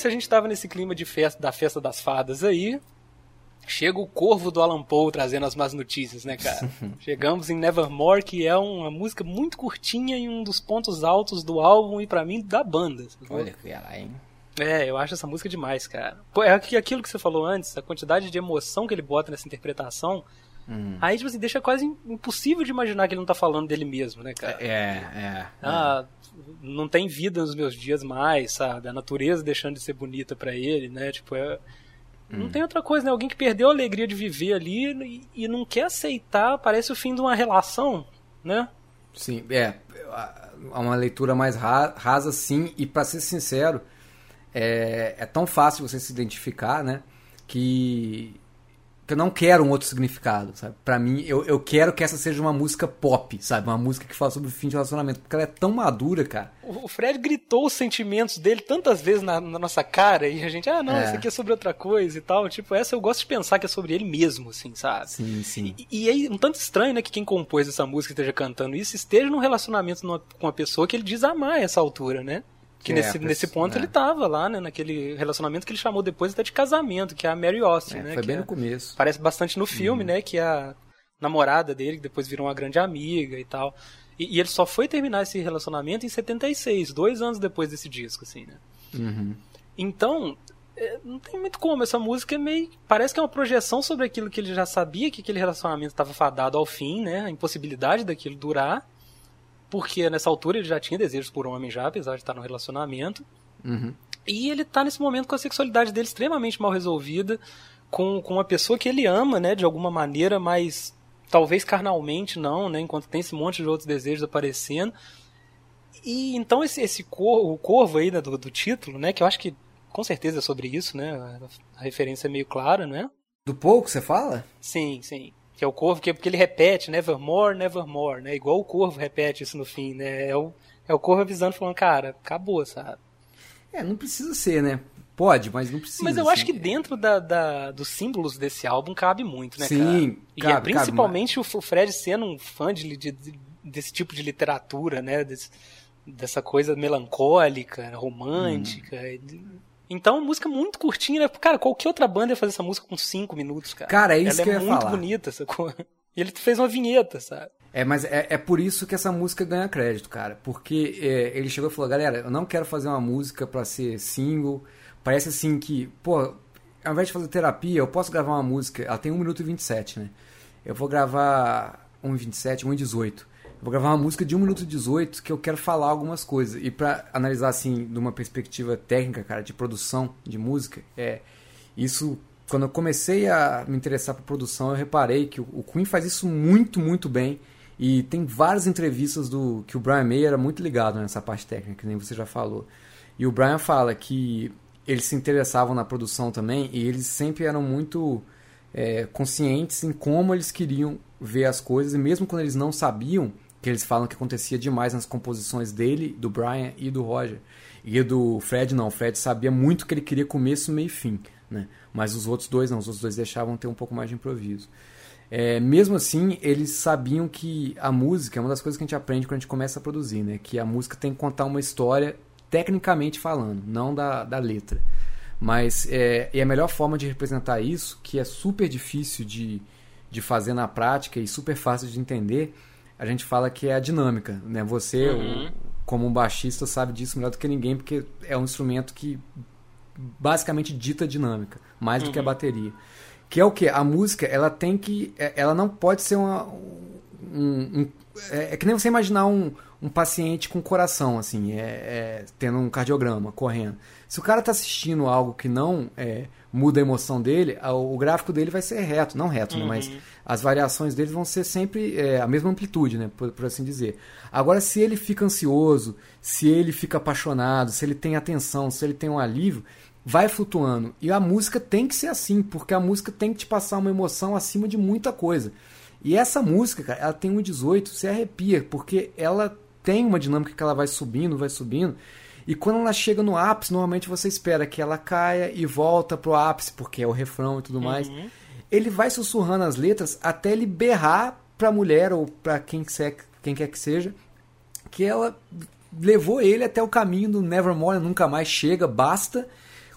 Se a gente tava nesse clima de festa, da festa das fadas aí, chega o corvo do Alan Poe trazendo as más notícias, né, cara? Chegamos em Nevermore, que é uma música muito curtinha e um dos pontos altos do álbum e pra mim da banda. Olha que lá, hein? É, eu acho essa música demais, cara. Pô, é aqui- aquilo que você falou antes, a quantidade de emoção que ele bota nessa interpretação. Hum. Aí, tipo assim, deixa quase impossível de imaginar que ele não tá falando dele mesmo, né, cara? É, é. Ah, não tem vida nos meus dias mais, sabe? A natureza deixando de ser bonita pra ele, né? Tipo, é. Não tem outra coisa, né? Alguém que perdeu a alegria de viver ali e, e não quer aceitar, parece o fim de uma relação, né? Sim, é. É uma leitura mais ra- rasa, sim, e pra ser sincero, é, é tão fácil você se identificar, né? Que eu não quero um outro significado, sabe? Pra mim, eu, eu quero que essa seja uma música pop, sabe? Uma música que fala sobre o fim de relacionamento, porque ela é tão madura, cara. O Fred gritou os sentimentos dele tantas vezes na, na nossa cara e a gente, ah, não, É. isso aqui é sobre outra coisa e tal. Tipo, essa eu gosto de pensar que é sobre ele mesmo, assim, sabe? Sim, sim. E, e é um tanto estranho, né, que quem compôs essa música esteja cantando isso esteja num relacionamento numa- com uma pessoa que ele diz amar a essa altura, né? Que É, nesse, nesse ponto é. ele tava lá, né, naquele relacionamento que ele chamou depois até de casamento, que é a Mary Austin, É, né? foi que bem é- no começo. Parece bastante no filme, né? Que é a namorada dele, que depois virou uma grande amiga e tal. E, e ele só foi terminar esse relacionamento em 76, dois anos depois desse disco, assim, né? Uhum. Então, é, não tem muito como. Essa música é meio. Parece que é uma projeção sobre aquilo que ele já sabia que aquele relacionamento estava fadado ao fim, né? A impossibilidade daquilo durar. Porque nessa altura ele já tinha desejos por um homem já, apesar de estar no relacionamento. Uhum. E ele tá nesse momento com a sexualidade dele extremamente mal resolvida, com, com uma pessoa que ele ama, né, de alguma maneira, mas talvez carnalmente não, né, enquanto tem esse monte de outros desejos aparecendo. E então esse, esse cor, o corvo aí né, do, do título, né, que eu acho que com certeza é sobre isso, né, a referência é meio clara, né? Do pouco você fala? Sim, sim. Que é o corvo, que, porque ele repete, nevermore, nevermore, né? Igual o corvo repete isso no fim, né? É o, é o corvo avisando, falando, cara, acabou, sabe? É, não precisa ser, né? Pode, mas não precisa. Mas eu assim. acho que dentro da, da- dos símbolos desse álbum cabe muito, né, Sim, cara? E cabe, é cabe, principalmente o Fred sendo um fã de, de- de- desse tipo de literatura, né? Desse- dessa coisa melancólica, romântica. Hum. Então, música muito curtinha, né? Cara, qualquer outra banda ia fazer essa música com cinco minutos, cara. Cara, é isso Ela que eu é ia muito falar. bonita, essa coisa. E ele fez uma vinheta, sabe? É, mas é, é por isso que essa música ganha crédito, cara. Porque é, ele chegou e falou, galera, eu não quero fazer uma música pra ser single. Parece assim que, pô, ao invés de fazer terapia, eu posso gravar uma música. Ela tem 1 minuto e 27, né? Eu vou gravar 1,27, 1,18. Vou gravar uma música de 1 minuto e 18 que eu quero falar algumas coisas. E pra analisar, assim, de uma perspectiva técnica, cara, de produção de música, é. Isso, quando eu comecei a me interessar por produção, eu reparei que o o Queen faz isso muito, muito bem. E tem várias entrevistas do que o Brian May era muito ligado nessa parte técnica, que nem você já falou. E o Brian fala que eles se interessavam na produção também e eles sempre eram muito é, conscientes em como eles queriam ver as coisas, e mesmo quando eles não sabiam, que eles falam que acontecia demais nas composições dele, do Brian e do Roger. E do Fred não, o Fred sabia muito que ele queria começo, meio e fim, né? Mas os outros dois não, os outros dois deixavam ter um pouco mais de improviso. É, mesmo assim, eles sabiam que a música é uma das coisas que a gente aprende quando a gente começa a produzir, né? Que a música tem que contar uma história tecnicamente falando, não da, da letra. Mas é, e a melhor forma de representar isso, que é super difícil de, de fazer na prática e super fácil de entender, a gente fala que é a dinâmica, né? Você, o- como um baixista, sabe disso melhor do que ninguém, porque é um instrumento que basicamente dita dinâmica, mais do que a bateria. Que é o que? A música, ela tem que. é- Ela não pode ser uma. Um, um- é, é que nem você imaginar um, um paciente com coração, assim, é, é, tendo um cardiograma, correndo. Se o cara tá assistindo algo que não é, muda a emoção dele, o gráfico dele vai ser reto, não reto, né, mas as variações dele vão ser sempre é, a mesma amplitude, né, por, por assim dizer. Agora, se ele fica ansioso, se ele fica apaixonado, se ele tem atenção, se ele tem um alívio, vai flutuando. E a música tem que ser assim, porque a música tem que te passar uma emoção acima de muita coisa. E essa música, cara, ela tem um 18, você arrepia, porque ela tem uma dinâmica que ela vai subindo, vai subindo. E quando ela chega no ápice, normalmente você espera que ela caia e volta pro ápice, porque é o refrão e tudo mais. Ele vai sussurrando as letras até ele berrar pra mulher ou pra quem, se- quem quer que seja, que ela levou ele até o caminho do Nevermore, nunca mais chega, basta.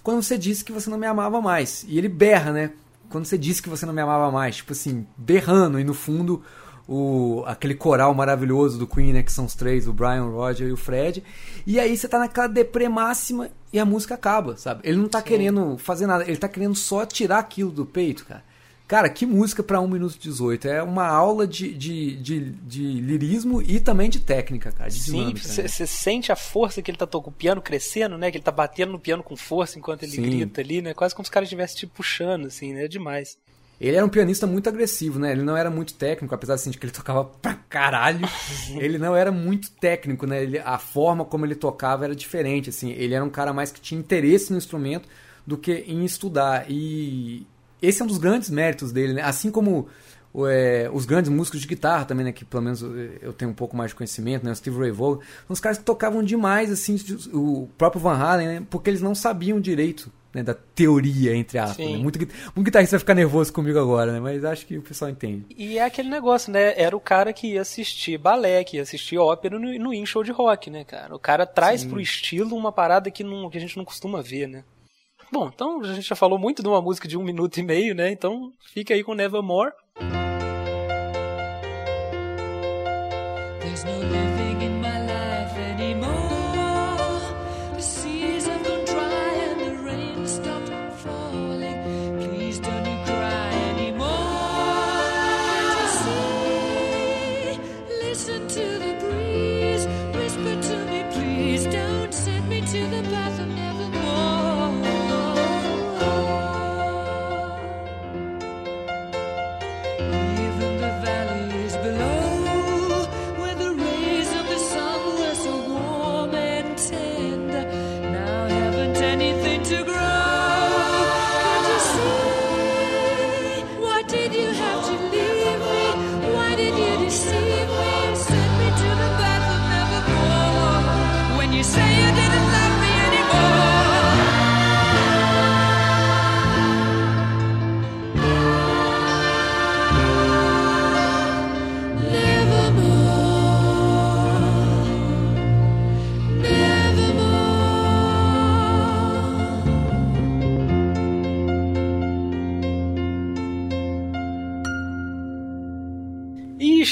quando você disse que você não me amava mais. E ele berra, né? Quando você disse que você não me amava mais. Tipo assim, berrando. E no fundo, o, aquele coral maravilhoso do Queen, né? Que são os três, o Brian, o Roger e o Fred. E aí você tá naquela deprê máxima e a música acaba, sabe? Ele não tá querendo fazer nada. Ele tá querendo só tirar aquilo do peito, cara. Cara, que música pra 1 minuto e 18. É uma aula de, de, de, de lirismo e também de técnica, cara. De Sim, dinâmica, né? você sente a força que ele tá tocando, o piano crescendo, né? Que ele tá batendo no piano com força enquanto ele Sim. grita ali, né? Quase como se o cara estivesse te puxando, assim, né? É demais. Ele era um pianista muito agressivo, né? Ele não era muito técnico, apesar assim, de que ele tocava pra caralho. ele não era muito técnico, né? Ele- a forma como ele tocava era diferente, assim. Ele era um cara mais que tinha interesse no instrumento do que em estudar. E esse é um dos grandes méritos dele, né? Assim como é, os grandes músicos de guitarra também, né? Que pelo menos eu tenho um pouco mais de conhecimento, né? O Steve Ray Vaughan. São os caras que tocavam demais, assim, o próprio Van Halen, né? Porque eles não sabiam direito né, da teoria, entre aspas. Sim. Né? Muito, muito guitarrista vai ficar nervoso comigo agora, né? Mas acho que o pessoal entende. E é aquele negócio, né? Era o cara que ia assistir balé, que ia assistir ópera no, no in show de rock, né, cara? O cara traz pro estilo uma parada que, não, que a gente não costuma ver, né? Bom, então a gente já falou muito de uma música de um minuto e meio, né? Então fica aí com Nevermore. There's no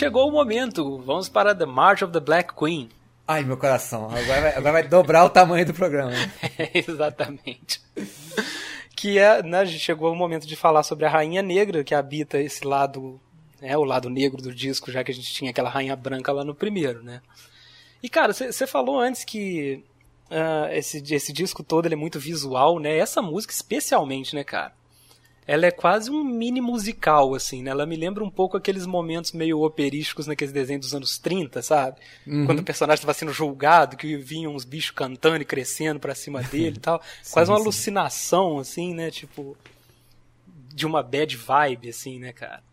chegou o momento. Vamos para The March of the Black Queen. Ai, meu coração. Agora vai, agora vai dobrar o tamanho do programa. né? Exatamente. Que é, né, chegou o momento de falar sobre a Rainha Negra, que habita esse lado, né, o lado negro do disco, já que a gente tinha aquela Rainha Branca lá no primeiro, né? E, cara, você falou antes que ah, esse, esse disco todo ele é muito visual, né? Essa música especialmente, né, cara? Ela é quase um mini musical, assim, né? Ela me lembra um pouco aqueles momentos meio operísticos naqueles desenhos dos anos 30, sabe? Quando o personagem estava sendo julgado, que vinham uns bichos cantando e crescendo pra cima dele e tal. quase uma sim. alucinação, assim, né? Tipo, de uma bad vibe, assim, né, cara?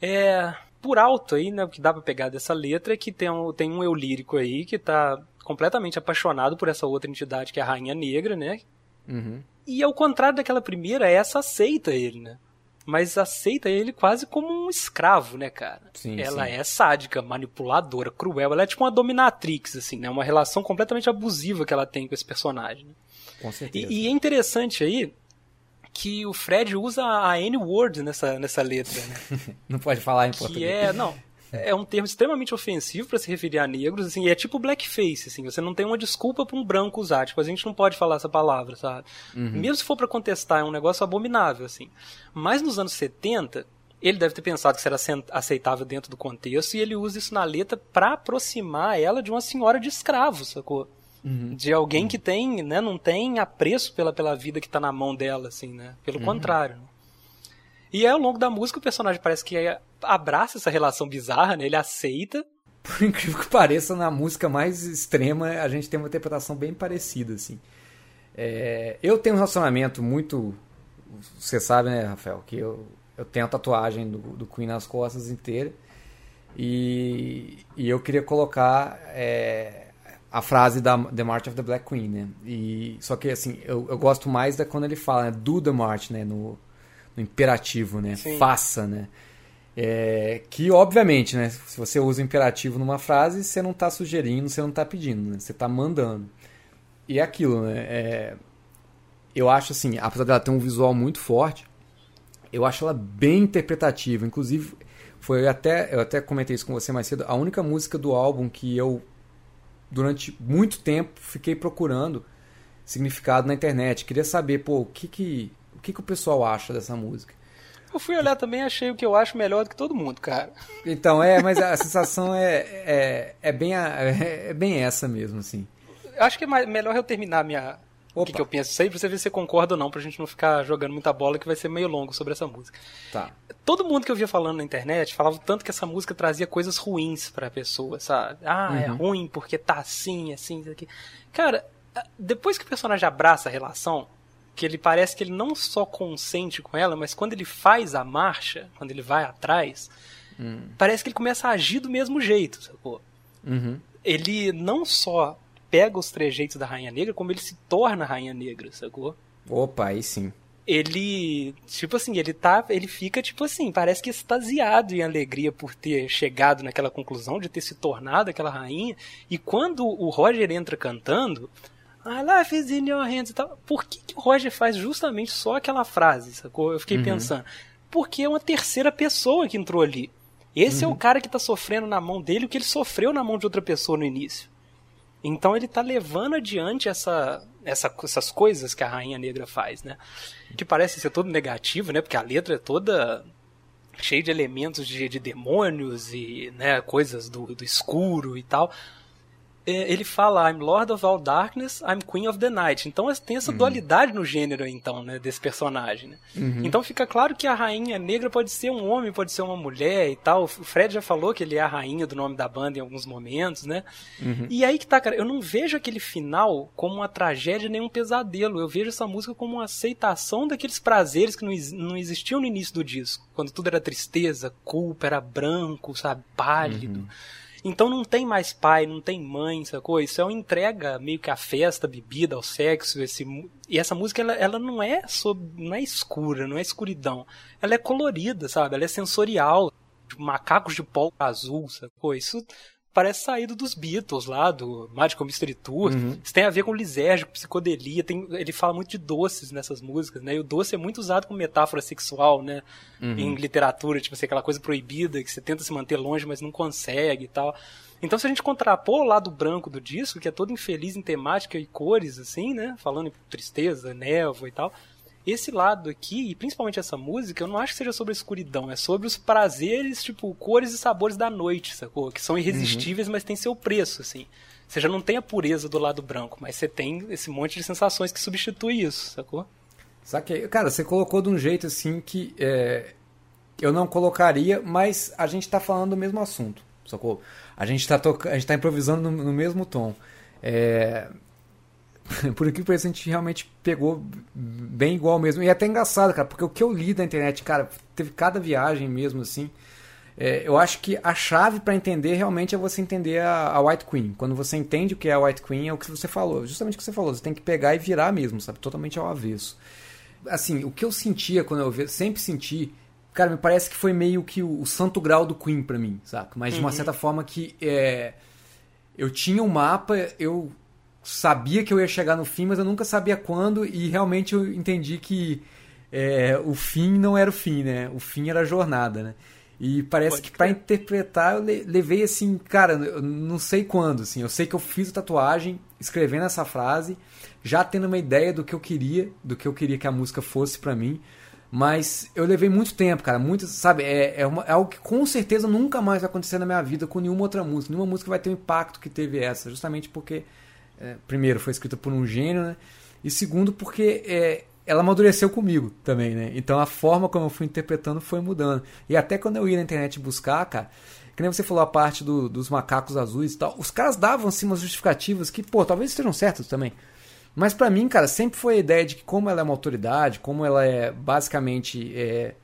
É, por alto aí, né, o que dá pra pegar dessa letra é que tem um, tem um eu lírico aí que tá completamente apaixonado por essa outra entidade que é a Rainha Negra, né? Uhum. E ao contrário daquela primeira, essa aceita ele, né? Mas aceita ele quase como um escravo, né, cara? Sim, ela sim. é sádica, manipuladora, cruel. Ela é tipo uma dominatrix, assim, né? Uma relação completamente abusiva que ela tem com esse personagem. né? Com certeza. E, e é interessante aí que o Fred usa a N-word nessa, nessa letra, né? Não pode falar em que português. é, não, é um termo extremamente ofensivo pra se referir a negros, assim, e é tipo blackface, assim, você não tem uma desculpa pra um branco usar, tipo, a gente não pode falar essa palavra, sabe? Mesmo se for pra contestar, é um negócio abominável, assim. Mas nos anos 70, ele deve ter pensado que isso era aceitável dentro do contexto, e ele usa isso na letra pra aproximar ela de uma senhora de escravo, sacou? De alguém que tem, né, não tem apreço pela, pela vida que tá na mão dela, assim, né? Pelo contrário, né? E ao longo da música, o personagem parece que abraça essa relação bizarra, né? Ele aceita. Por incrível que pareça, na música mais extrema, a gente tem uma interpretação bem parecida, assim. É, eu tenho um relacionamento muito... Você sabe, né, Rafael, que eu, eu tenho a tatuagem do, do Queen nas costas inteira. E, e eu queria colocar é, a frase da The March of the Black Queen, né? E, só que, assim, eu, eu gosto mais da quando ele fala, né, do The March, né? No, no imperativo, né? Sim. Faça, né? É, que obviamente, né, se você usa o imperativo numa frase, você não está sugerindo, você não está pedindo, né, você está mandando. E é aquilo, né, é, eu acho assim, apesar dela ter um visual muito forte, eu acho ela bem interpretativa. Inclusive, foi até eu até comentei isso com você mais cedo, a única música do álbum que eu durante muito tempo fiquei procurando significado na internet. Queria saber, pô, o que que que que o pessoal acha dessa música. Eu fui olhar também e achei o que eu acho melhor do que todo mundo, cara. Então, é, mas a sensação é, é, é, bem, a- é bem essa mesmo, assim. Acho que é mais- melhor eu terminar minha. O que, que eu penso isso aí, pra você ver se você concorda ou não, pra gente não ficar jogando muita bola, que vai ser meio longo sobre essa música. Tá. Todo mundo que eu via falando na internet falava tanto que essa música trazia coisas ruins pra pessoa, sabe? Ah, é Uhum. ruim porque tá assim, assim, isso aqui. Cara, depois que o personagem abraça a relação, que ele parece que ele não só consente com ela, mas quando ele faz a marcha, quando ele vai atrás, parece que ele começa a agir do mesmo jeito, sacou? Uhum. Ele não só pega os trejeitos da Rainha Negra, como ele se torna Rainha Negra, sacou? Opa, aí sim. ele, tipo assim, ele tá, ele fica tipo assim, parece que extasiado em alegria por ter chegado naquela conclusão de ter se tornado aquela rainha. E quando o Roger entra cantando, I life is in your hands e tal, por que, que o Roger faz justamente só aquela frase, sacou? Eu fiquei pensando, porque é uma terceira pessoa que entrou ali. Esse é o cara que tá sofrendo na mão dele o que ele sofreu na mão de outra pessoa no início. Então ele tá levando adiante essa, essa- essas coisas que a Rainha Negra faz, né? Que parece ser todo negativo, né? Porque a letra é toda cheia de elementos de, de demônios e né, coisas do, do escuro e tal. É, Ele fala, I'm Lord of all Darkness, I'm Queen of the Night. Então tem essa dualidade no gênero, então, né, desse personagem. Né? Então fica claro que a rainha negra pode ser um homem, pode ser uma mulher e tal. O Fred já falou que ele é a rainha do nome da banda em alguns momentos, né? E aí que tá, cara, eu não vejo aquele final como uma tragédia nem um pesadelo. Eu vejo essa música como uma aceitação daqueles prazeres que não, não existiam no início do disco. Quando tudo era tristeza, culpa, era branco, sabe, pálido. Então não tem mais pai, não tem mãe, sacou? Isso é uma entrega meio que à festa, à bebida, ao sexo. Esse, e essa música, ela, ela não é sob, não é escura, não é escuridão. Ela é colorida, sabe? Ela é sensorial. Tipo, macacos de pó azul, sacou? Isso parece saído dos Beatles lá, do Magical Mystery Tour. Isso tem a ver com lisérgico, psicodelia. Tem, ele fala muito de doces nessas músicas, né? E o doce é muito usado como metáfora sexual, né? Em literatura, tipo assim, aquela coisa proibida que você tenta se manter longe, mas não consegue e tal. Então, se a gente contrapor o lado branco do disco, que é todo infeliz em temática e cores, assim, né? Falando em tristeza, névoa e tal. Esse lado aqui, e principalmente essa música, eu não acho que seja sobre a escuridão, é sobre os prazeres, tipo, cores e sabores da noite, sacou? Que são irresistíveis, mas tem seu preço, assim. Você já não tem a pureza do lado branco, mas você tem esse monte de sensações que substitui isso, sacou? Saquei. Cara, você colocou de um jeito assim que é, eu não colocaria, mas a gente tá falando do mesmo assunto, sacou? A gente tá, toca... a gente tá improvisando no, no mesmo tom. É... Por aqui a gente realmente pegou bem igual mesmo. E é até engraçado, cara, porque o que eu li da internet, cara, teve cada viagem mesmo assim. É, eu acho que a chave para entender realmente é você entender a, a White Queen. Quando você entende o que é a White Queen, é o que você falou. Justamente o que você falou. Você tem que pegar e virar mesmo, sabe? Totalmente ao avesso. Assim, o que eu sentia quando eu vi, sempre senti, cara, me parece que foi meio que o, o santo grau do Queen pra mim, saca? Mas de uma certa forma que é, eu tinha um mapa, eu sabia que eu ia chegar no fim, mas eu nunca sabia quando e realmente eu entendi que é, o fim não era o fim, né? O fim era a jornada, né? E parece Pode que para interpretar eu le- levei assim, cara, eu não sei quando, assim. Eu sei que eu fiz a tatuagem escrevendo essa frase, já tendo uma ideia do que eu queria, do que eu queria que a música fosse pra mim. Mas eu levei muito tempo, cara. Muito, sabe? É, é, uma- é algo que com certeza nunca mais vai acontecer na minha vida com nenhuma outra música. Nenhuma música vai ter o impacto que teve essa. Justamente porque, é, primeiro, foi escrita por um gênio, né? E segundo, porque é, ela amadureceu comigo também, né? Então a forma como eu fui interpretando foi mudando. E até quando eu ia na internet buscar, cara, que nem você falou a parte do- dos macacos azuis e tal, os caras davam assim umas justificativas que, pô, talvez estejam certas também. Mas pra mim, cara, sempre foi a ideia de que como ela é uma autoridade, como ela é basicamente é,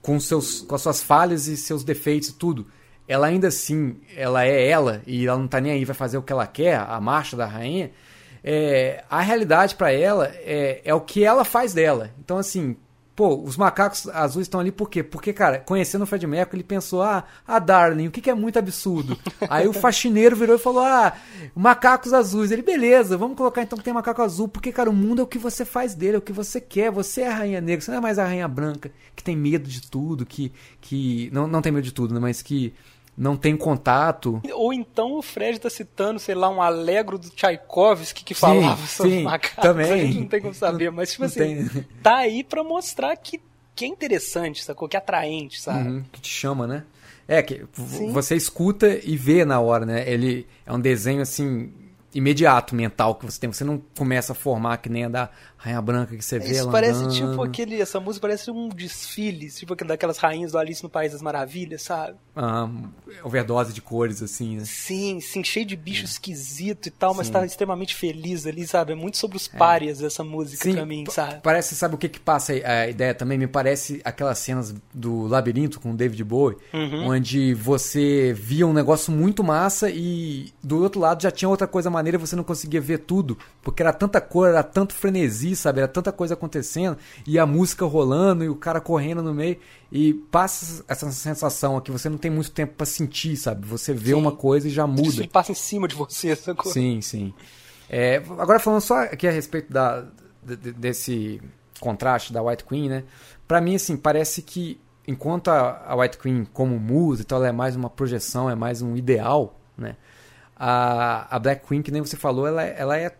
com, seus, com as suas falhas e seus defeitos e tudo, ela ainda assim, ela é ela e ela não tá nem aí, vai fazer o que ela quer, a marcha da rainha. É, a realidade pra ela é, é o que ela faz dela. Então, assim, Pô, os macacos azuis estão ali por quê? Porque, cara, conhecendo o Fred Mercury, ele pensou, ah, a Darling, o que, que é muito absurdo? Aí o faxineiro virou e falou, ah, macacos azuis. Ele, beleza, vamos colocar então que tem macaco azul, porque, cara, o mundo é o que você faz dele, é o que você quer. Você é a rainha negra, você não é mais a rainha branca, que tem medo de tudo, que. que não, não tem medo de tudo, né? Mas que não tem contato. Ou então o Fred tá citando, sei lá, um alegro do Tchaikovsky que falava sobre sim, macacos. também. A gente não tem como saber, mas tipo Não assim, tem. tá aí pra mostrar que, que é interessante, sacou? Que é atraente, sabe? Uhum, que te chama, né? É, que Sim. você escuta e vê na hora, né? Ele é um desenho assim imediato mental que você tem. Você não começa a formar que nem a da Rainha Branca que você vê Isso parece andando. tipo aquele. Essa música parece um desfile, tipo daquelas rainhas do Alice no País das Maravilhas, sabe? Ah, overdose de cores, assim, né? Sim, sim, cheio de bicho esquisito e tal, mas Sim. tá extremamente feliz ali, sabe? É muito sobre os párias essa música pra mim, sabe? Parece, sabe o que que passa a ideia também? Me parece aquelas cenas do Labirinto com o David Bowie, Uhum. onde você via um negócio muito massa e do outro lado já tinha outra coisa maneira e você não conseguia ver tudo, porque era tanta cor, era tanto frenesi, sabe? Era tanta coisa acontecendo e a música rolando e o cara correndo no meio e passa essa sensação aqui, você não tem muito tempo pra sentir, sabe? Você vê Sim. uma coisa e já muda. Ele passa em cima de você, sacou? Sim, sim. É, agora falando só aqui a respeito da, de- de- desse contraste da White Queen, né? Pra mim, assim, parece que enquanto a, White Queen como musa e tal, ela é mais uma projeção, é mais um ideal, né? A, a Black Queen, que nem você falou, ela, ela é,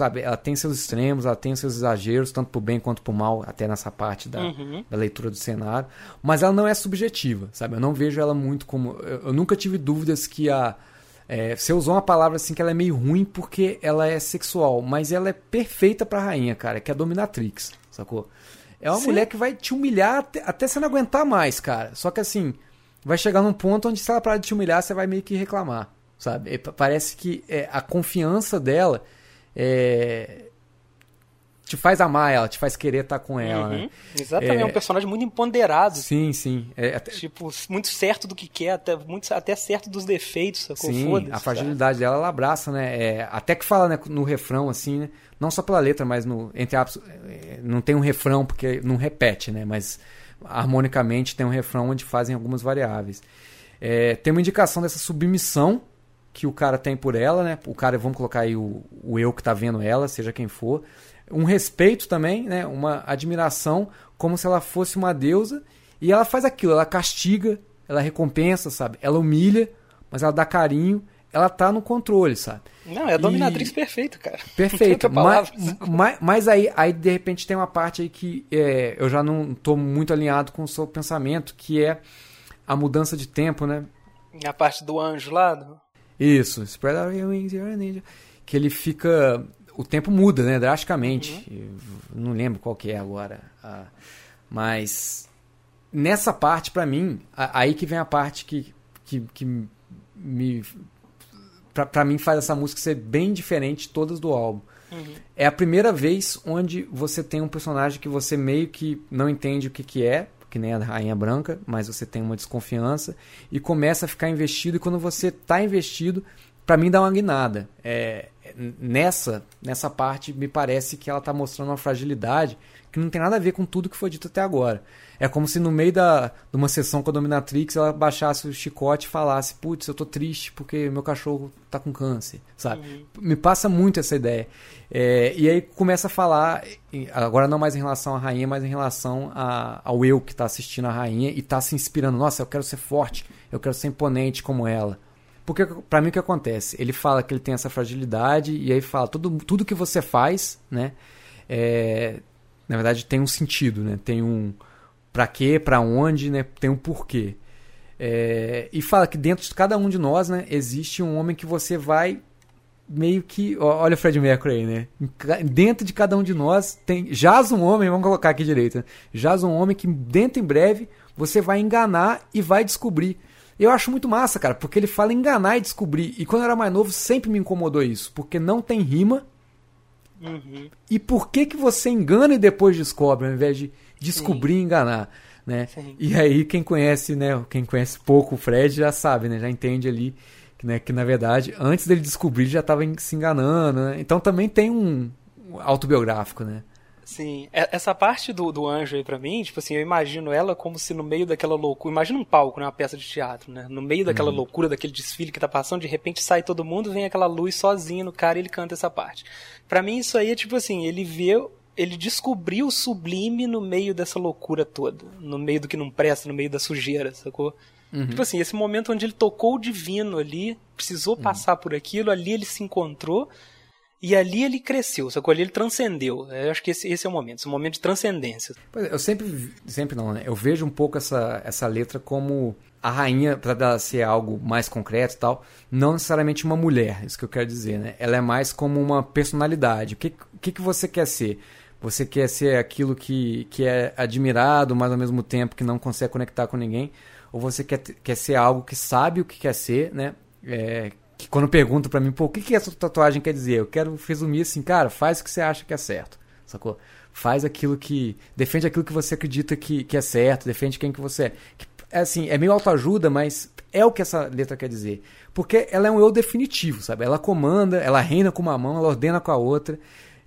sabe, ela tem seus extremos, ela tem seus exageros, tanto pro bem quanto pro mal, até nessa parte da, Uhum. da leitura do cenário, mas ela não é subjetiva, sabe? Eu não vejo ela muito como. Eu, eu nunca tive dúvidas que a. É, você usou uma palavra assim que ela é meio ruim porque ela é sexual, mas ela é perfeita pra rainha, cara, que é a dominatrix, sacou? É uma Sim. mulher que vai te humilhar até, até você não aguentar mais, cara. Só que assim, vai chegar num ponto onde se ela parar de te humilhar, você vai meio que reclamar, sabe? E pa- parece que é, a confiança dela é, te faz amar ela, te faz querer estar com ela, Uhum. né? Exatamente, é um personagem muito empoderado. Sim, sim. É, até- Tipo, muito certo do que quer, até, muito, até certo dos defeitos, sacou? Sim, a fragilidade dela, ela abraça, né? É, até que fala né, no refrão, assim, né? Não só pela letra, mas no, entre aspas, é, não tem um refrão porque não repete, né? Mas harmonicamente tem um refrão onde fazem algumas variáveis. É, tem uma indicação dessa submissão que o cara tem por ela, né? O cara, vamos colocar aí o, o eu que tá vendo ela, seja quem for. Um respeito também, né? Uma admiração, como se ela fosse uma deusa. E ela faz aquilo, ela castiga, ela recompensa, sabe? Ela humilha, mas ela dá carinho, ela tá no controle, sabe? Não, é a dominatrix E- perfeita, cara. Outra mas, mas, mas aí, aí, de repente, tem uma parte aí que é, eu já não tô muito alinhado com o seu pensamento, que é a mudança de tempo, né? A parte do anjo lá. do- Isso, spread out your wings, you're an angel. Que ele fica. O tempo muda, né? Drasticamente. Eu não lembro qual que é agora. ah, mas nessa parte, pra mim, a- aí que vem a parte que, que, que me. Pra, pra mim faz essa música ser bem diferente de todas do álbum. É a primeira vez onde você tem um personagem que você meio que não entende o que, que é, que nem a Rainha Branca, mas você tem uma desconfiança e começa a ficar investido. E quando você tá investido, pra mim dá uma guinada. É, nessa, nessa parte, me parece que ela tá mostrando uma fragilidade que não tem nada a ver com tudo que foi dito até agora. É como se no meio da, de uma sessão com a Dominatrix ela baixasse o chicote e falasse: Putz, eu tô triste porque meu cachorro tá com câncer, sabe? Me passa muito essa ideia. É, e aí começa a falar, agora não mais em relação à rainha, mas em relação a- ao eu que tá assistindo a rainha e tá se inspirando. Nossa, eu quero ser forte, eu quero ser imponente como ela. Porque pra mim o que acontece? Ele fala que ele tem essa fragilidade e aí fala tudo, tudo que você faz, né? é, na verdade tem um sentido, né? Tem um pra quê, pra onde, né? Tem um porquê. É, e fala que dentro de cada um de nós, né, existe um homem que você vai meio que, olha o Fred Mercury aí, né? Dentro de cada um de nós tem jaz um homem, vamos colocar aqui direito, né? jaz um homem que dentro em breve você vai enganar e vai descobrir. Eu acho muito massa, cara, porque ele fala enganar e descobrir. E quando eu era mais novo sempre me incomodou isso, porque não tem rima. Uhum. E por que que você engana e depois descobre, ao invés de descobrir e enganar, né? Sim. E aí quem conhece, né, quem conhece pouco o Fred já sabe, né, já entende ali que, né, que na verdade antes dele descobrir já estava se enganando, né? Então também tem um autobiográfico, né? Sim, e- essa parte do, do anjo aí pra mim, tipo assim, eu imagino ela como se no meio daquela loucura. Imagina um palco, né? Uma peça de teatro, né? No meio daquela loucura, daquele desfile que tá passando, de repente sai todo mundo, vem aquela luz sozinho no cara e ele canta essa parte. Pra mim, isso aí é tipo assim, ele vê. Ele descobriu o sublime no meio dessa loucura toda. No meio do que não presta, no meio da sujeira, sacou? Tipo assim, esse momento onde ele tocou o divino ali, precisou passar por aquilo, ali ele se encontrou. E ali ele cresceu, sacou? Ali ele transcendeu. Eu acho que esse, esse é o momento, esse é o momento de transcendência. É, Eu sempre, sempre não, né? Eu vejo um pouco essa, essa letra como a rainha, para ela ser algo mais concreto e tal, não necessariamente uma mulher, isso que eu quero dizer, né? Ela é mais como uma personalidade. O que, que, que você quer ser? Você quer ser aquilo que, que é admirado, mas ao mesmo tempo que não consegue conectar com ninguém? Ou você quer, quer ser algo que sabe o que quer ser, né? É, que quando perguntam pra mim, pô, o que, que essa tatuagem quer dizer? Eu quero resumir assim, cara, faz o que você acha que é certo, sacou? Faz aquilo que. Defende aquilo que você acredita que, que é certo, defende quem que você é. Que, é assim, é meio autoajuda, mas é o que essa letra quer dizer. Porque ela é um eu definitivo, sabe? Ela comanda, ela reina com uma mão, ela ordena com a outra.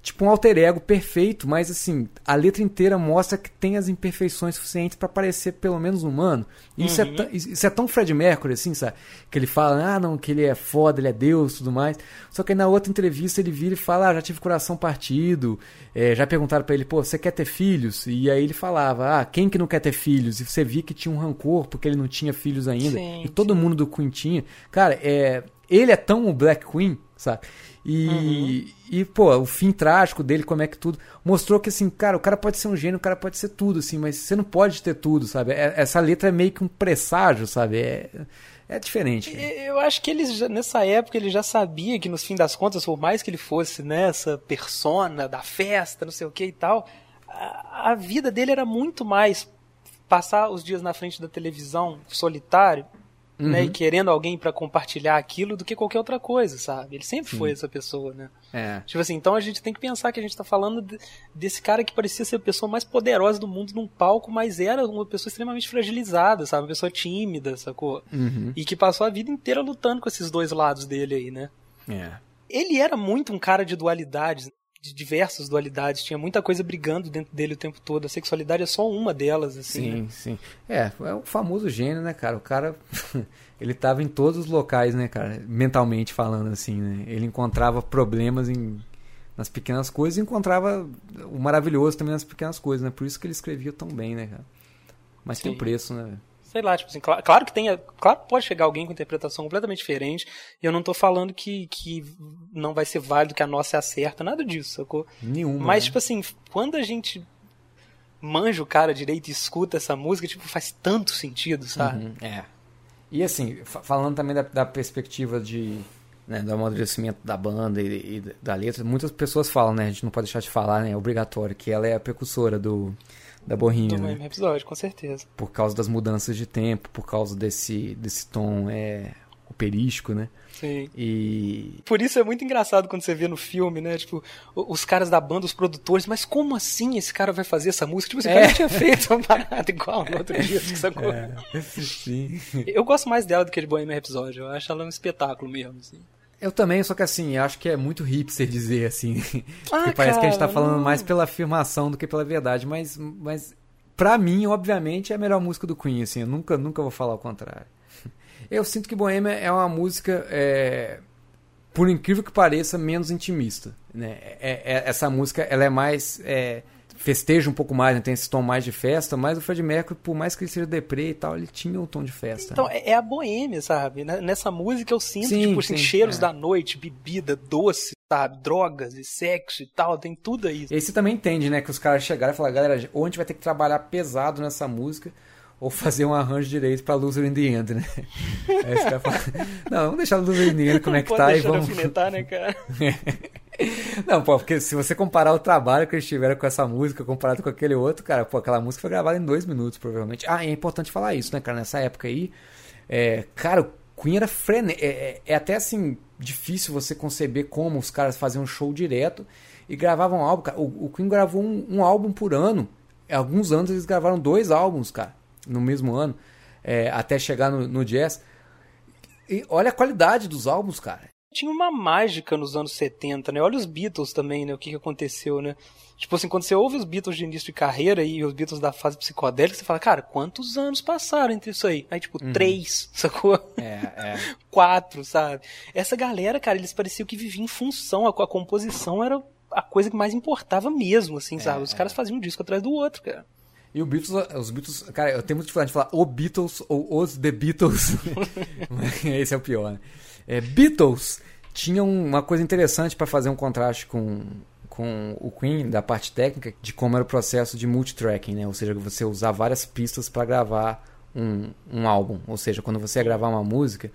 Tipo um alter ego perfeito, mas assim, a letra inteira mostra que tem as imperfeições suficientes pra parecer pelo menos humano. E isso, é tão- isso é tão Fred Mercury, assim, sabe? Que ele fala, ah, não, que ele é foda, ele é Deus tudo mais. Só que aí na outra entrevista ele vira e fala, ah, já tive coração partido. É, já perguntaram pra ele, pô, você quer ter filhos? E aí ele falava, ah, quem que não quer ter filhos? E você via que tinha um rancor porque ele não tinha filhos ainda. Sim, e todo mundo do Queen tinha. Cara, é, ele é tão o Black Queen, sabe? E, e, pô, o fim trágico dele, como é que tudo. Mostrou que, assim, cara, o cara pode ser um gênio, o cara pode ser tudo, assim, mas você não pode ter tudo, sabe? É- essa letra é meio que um presságio, sabe? É, é diferente. Eu acho que ele já- nessa época ele já sabia que no fim das contas, por mais que ele fosse nessa persona da festa, não sei o que e tal, a, a vida dele era muito mais passar os dias na frente da televisão solitário, né, e querendo alguém pra compartilhar aquilo do que qualquer outra coisa, sabe? Ele sempre foi essa pessoa, né? É. Tipo assim, então a gente tem que pensar que a gente tá falando de- desse cara que parecia ser a pessoa mais poderosa do mundo num palco, mas era uma pessoa extremamente fragilizada, sabe? Uma pessoa tímida, sacou? Uhum. E que passou a vida inteira lutando com esses dois lados dele aí, né? É. Ele era muito um cara de dualidades, de diversas dualidades, tinha muita coisa brigando dentro dele o tempo todo. A sexualidade é só uma delas, assim. Sim, né? sim. É, é o famoso gênio, né, cara? O cara, ele tava em todos os locais, né, cara? Mentalmente falando, assim, né? Ele encontrava problemas em, nas pequenas coisas e encontrava o maravilhoso também nas pequenas coisas, né? Por isso que ele escrevia tão bem, né, cara? Mas tem Sim. um preço, né? Sei lá, tipo assim, claro, claro que tem, claro que pode chegar alguém com interpretação completamente diferente, e eu não tô falando que, que não vai ser válido, que a nossa é a certa, nada disso, sacou? Nenhuma. Mas, né? tipo assim, quando a gente manja o cara direito e escuta essa música, tipo, faz tanto sentido, sabe? Uhum, é. E assim, fa- falando também da, da perspectiva de né, do amadurecimento da banda e, e da letra, muitas pessoas falam, né? A gente não pode deixar de falar, né? É obrigatório, que ela é a precursora do da Bohemia, Do né? mesmo episódio, com certeza. Por causa das mudanças de tempo, por causa desse, desse tom é, operístico, né? Sim. E Por isso é muito engraçado quando você vê no filme, né? Tipo, os caras da banda, os produtores, mas como assim esse cara vai fazer essa música? Tipo, esse cara É. não tinha feito uma parada igual no outro dia, sacou? sim. Eu gosto mais dela do que de Bohemian Rhapsody. Eu acho ela um espetáculo mesmo, assim. Eu também, só que assim, acho que é muito hipster dizer assim. Ah, Porque parece que a gente tá cara, falando mais pela afirmação do que pela verdade, mas, mas pra mim, obviamente, é a melhor música do Queen, assim, eu nunca, nunca vou falar o contrário. Eu sinto que Bohemia é uma música, é, por incrível que pareça, menos intimista, né? É- é- essa música, ela é mais... festeja um pouco mais, né? tem esse tom mais de festa, mas o Fred Mercury, por mais que ele seja deprê e tal, ele tinha um tom de festa. Então, né? é é a boêmia, sabe? Nessa música eu sinto, Sim, tipo, assim, sim, cheiros é. da noite, bebida, doce, sabe? Drogas e sexo e tal, tem tudo aí. E aí você também entende, né, que os caras chegaram e falaram, galera, ou a gente vai ter que trabalhar pesado nessa música, ou fazer um arranjo direito pra Loser in the End, né? Aí os caras falam, não, vamos deixar Loser in the End como é que Pode tá e vamos... né, cara? Não, pô, porque se você comparar o trabalho que eles tiveram com essa música comparado com aquele outro, cara, pô, aquela música foi gravada em dois minutos, provavelmente. Ah, é importante falar isso, né, cara, nessa época aí, é, cara, o Queen era frene... É, é- é até, assim, difícil você conceber como os caras faziam um show direto e gravavam um álbum, cara. O, o Queen gravou um, um álbum por ano. Alguns anos eles gravaram dois álbuns, cara, no mesmo ano, é, até chegar no, no jazz. E olha a qualidade dos álbuns, cara. Tinha uma mágica nos anos 70, né? Olha os Beatles também, né? O que, que aconteceu, né? Tipo assim, quando você ouve os Beatles de início de carreira e os Beatles da fase psicodélica, você fala, cara, quantos anos passaram entre isso aí? Aí, tipo, três, sacou? É, é. Quatro, sabe? Essa galera, cara, eles pareciam que viviam em função, a, a composição era a coisa que mais importava mesmo, assim, sabe? Os caras faziam um disco atrás do outro, cara. E o Beatles, os Beatles, cara, eu tenho muito dificuldade de falar o Beatles ou os The Beatles. Esse é o pior, né? É, Beatles tinha uma coisa interessante para fazer um contraste com, com o Queen, da parte técnica, de como era o processo de multitracking, né? Ou seja, você usar várias pistas para gravar um, um álbum. Ou seja, quando você ia gravar uma música,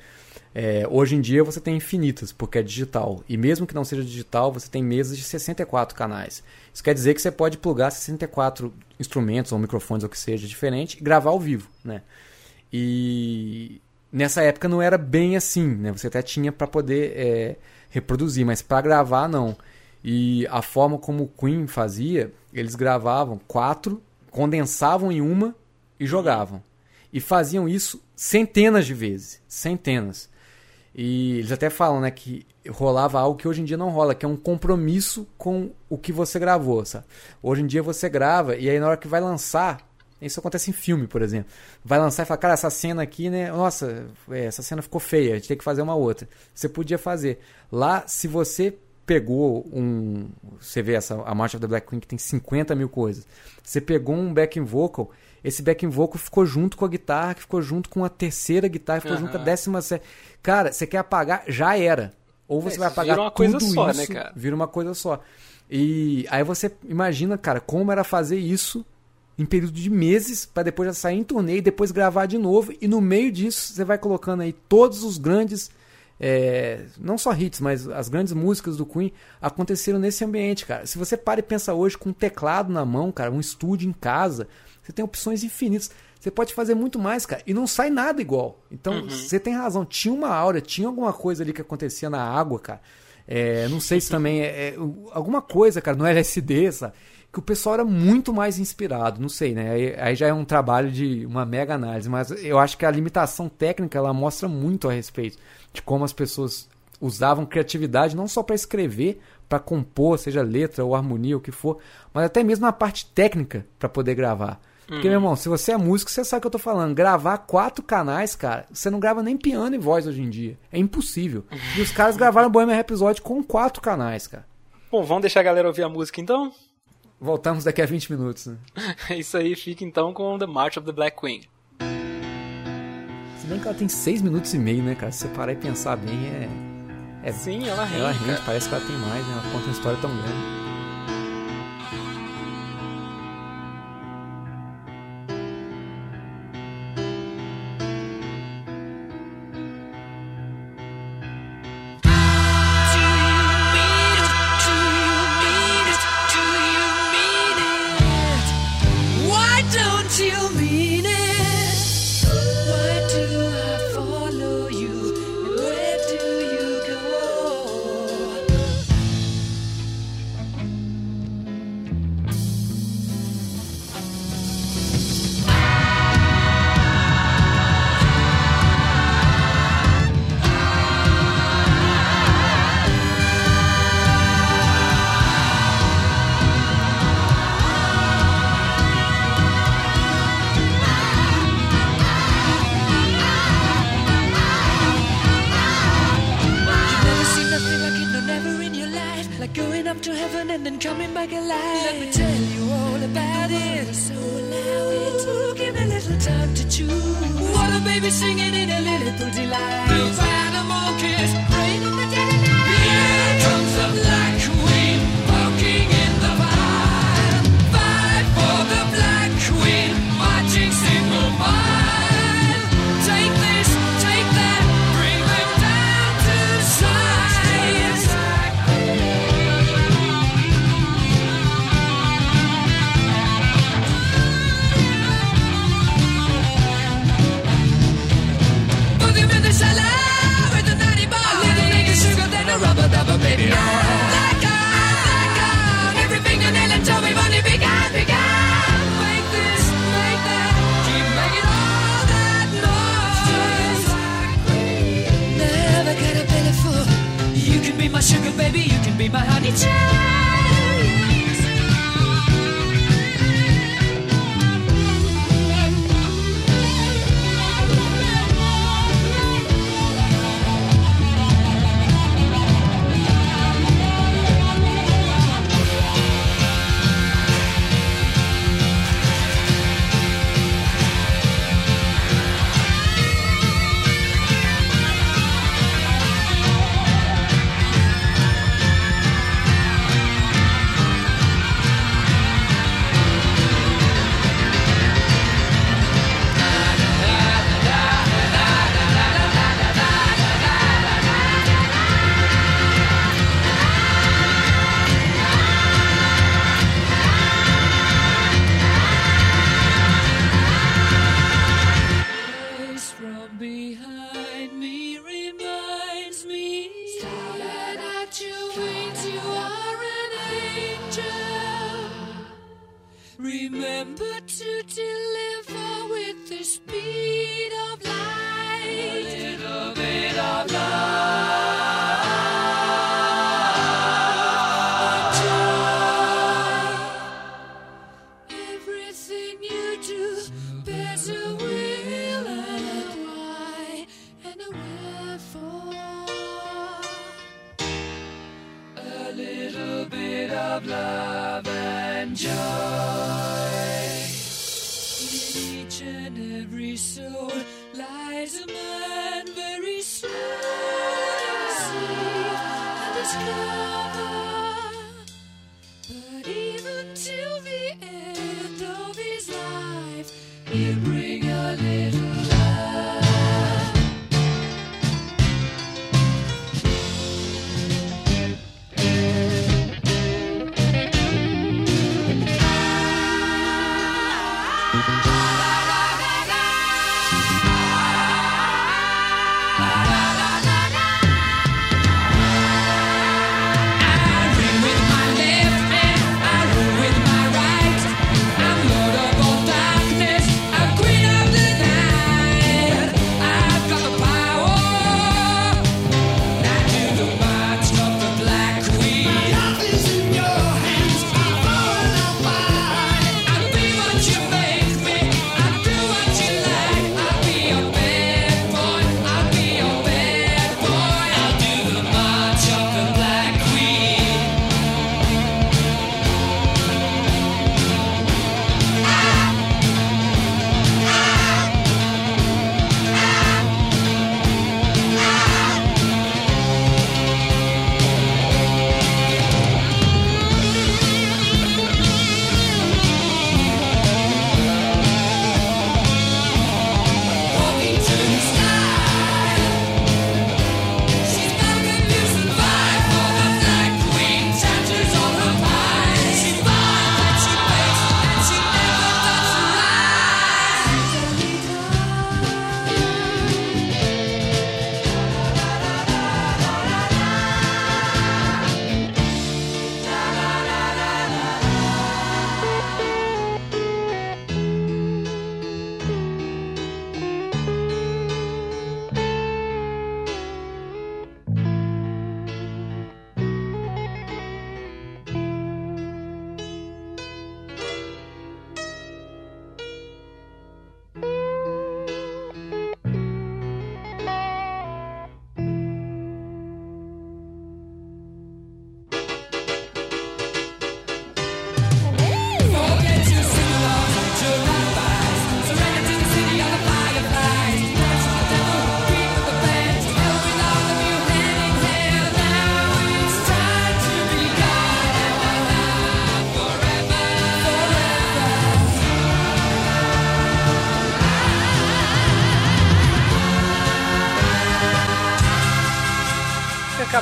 é, hoje em dia você tem infinitas, porque é digital. E mesmo que não seja digital, você tem mesas de 64 canais. Isso quer dizer que você pode plugar 64 instrumentos ou microfones ou o que seja diferente e gravar ao vivo, né? E nessa época não era bem assim, né? Você até tinha para poder é, reproduzir, mas para gravar não. E a forma como o Queen fazia, eles gravavam quatro, condensavam em uma e jogavam. E faziam isso centenas de vezes, centenas. E eles até falam, né, que rolava algo que hoje em dia não rola, que é um compromisso com o que você gravou, sabe? Hoje em dia você grava e aí na hora que vai lançar, isso acontece em filme, por exemplo. Vai lançar e fala, cara, essa cena aqui, né? Nossa, é, essa cena ficou feia, a gente tem que fazer uma outra. Você podia fazer. Lá, se você pegou um. Você vê essa, a March of the Black Queen que tem 50 mil coisas. Você pegou um backing vocal, esse backing vocal ficou junto com a guitarra, que ficou junto com a terceira guitarra, ficou junto com a décima. Cara, você quer apagar, já era. Ou você É, vai apagar vira uma coisa tudo só, isso, né, cara? Vira uma coisa só. E aí você imagina, cara, como era fazer isso em período de meses para depois já sair em turnê e depois gravar de novo. E no meio disso você vai colocando aí todos os grandes, é, não só hits, mas as grandes músicas do Queen aconteceram nesse ambiente, cara. Se você para e pensa hoje com um teclado na mão, cara, um estúdio em casa, você tem opções infinitas. Você pode fazer muito mais, cara, e não sai nada igual. Então, você tem razão. Tinha uma aura, tinha alguma coisa ali que acontecia na água, cara. É, não sei se também é, é, alguma coisa, cara, no LSD, sabe? Que o pessoal era muito mais inspirado, não sei, né? Aí, aí já é um trabalho de uma mega análise, mas eu acho que a limitação técnica ela mostra muito a respeito de como as pessoas usavam criatividade não só para escrever, para compor, seja letra ou harmonia, o que for, mas até mesmo na parte técnica para poder gravar. Porque, meu irmão, se você é músico, você sabe o que eu tô falando. Gravar quatro canais, cara, você não grava nem piano e voz hoje em dia. É impossível. E os caras gravaram o Bohemian Rhapsody com quatro canais, cara. Bom, vamos deixar a galera ouvir a música então? Voltamos daqui a 20 minutos, né? É isso aí, fica então com The March of the Black Queen. Se bem que ela tem seis minutos e meio, né, cara? Se você parar e pensar bem, é. é Sim, ela rende, ela rende, cara. parece que ela tem mais, né? Ela conta uma história tão grande.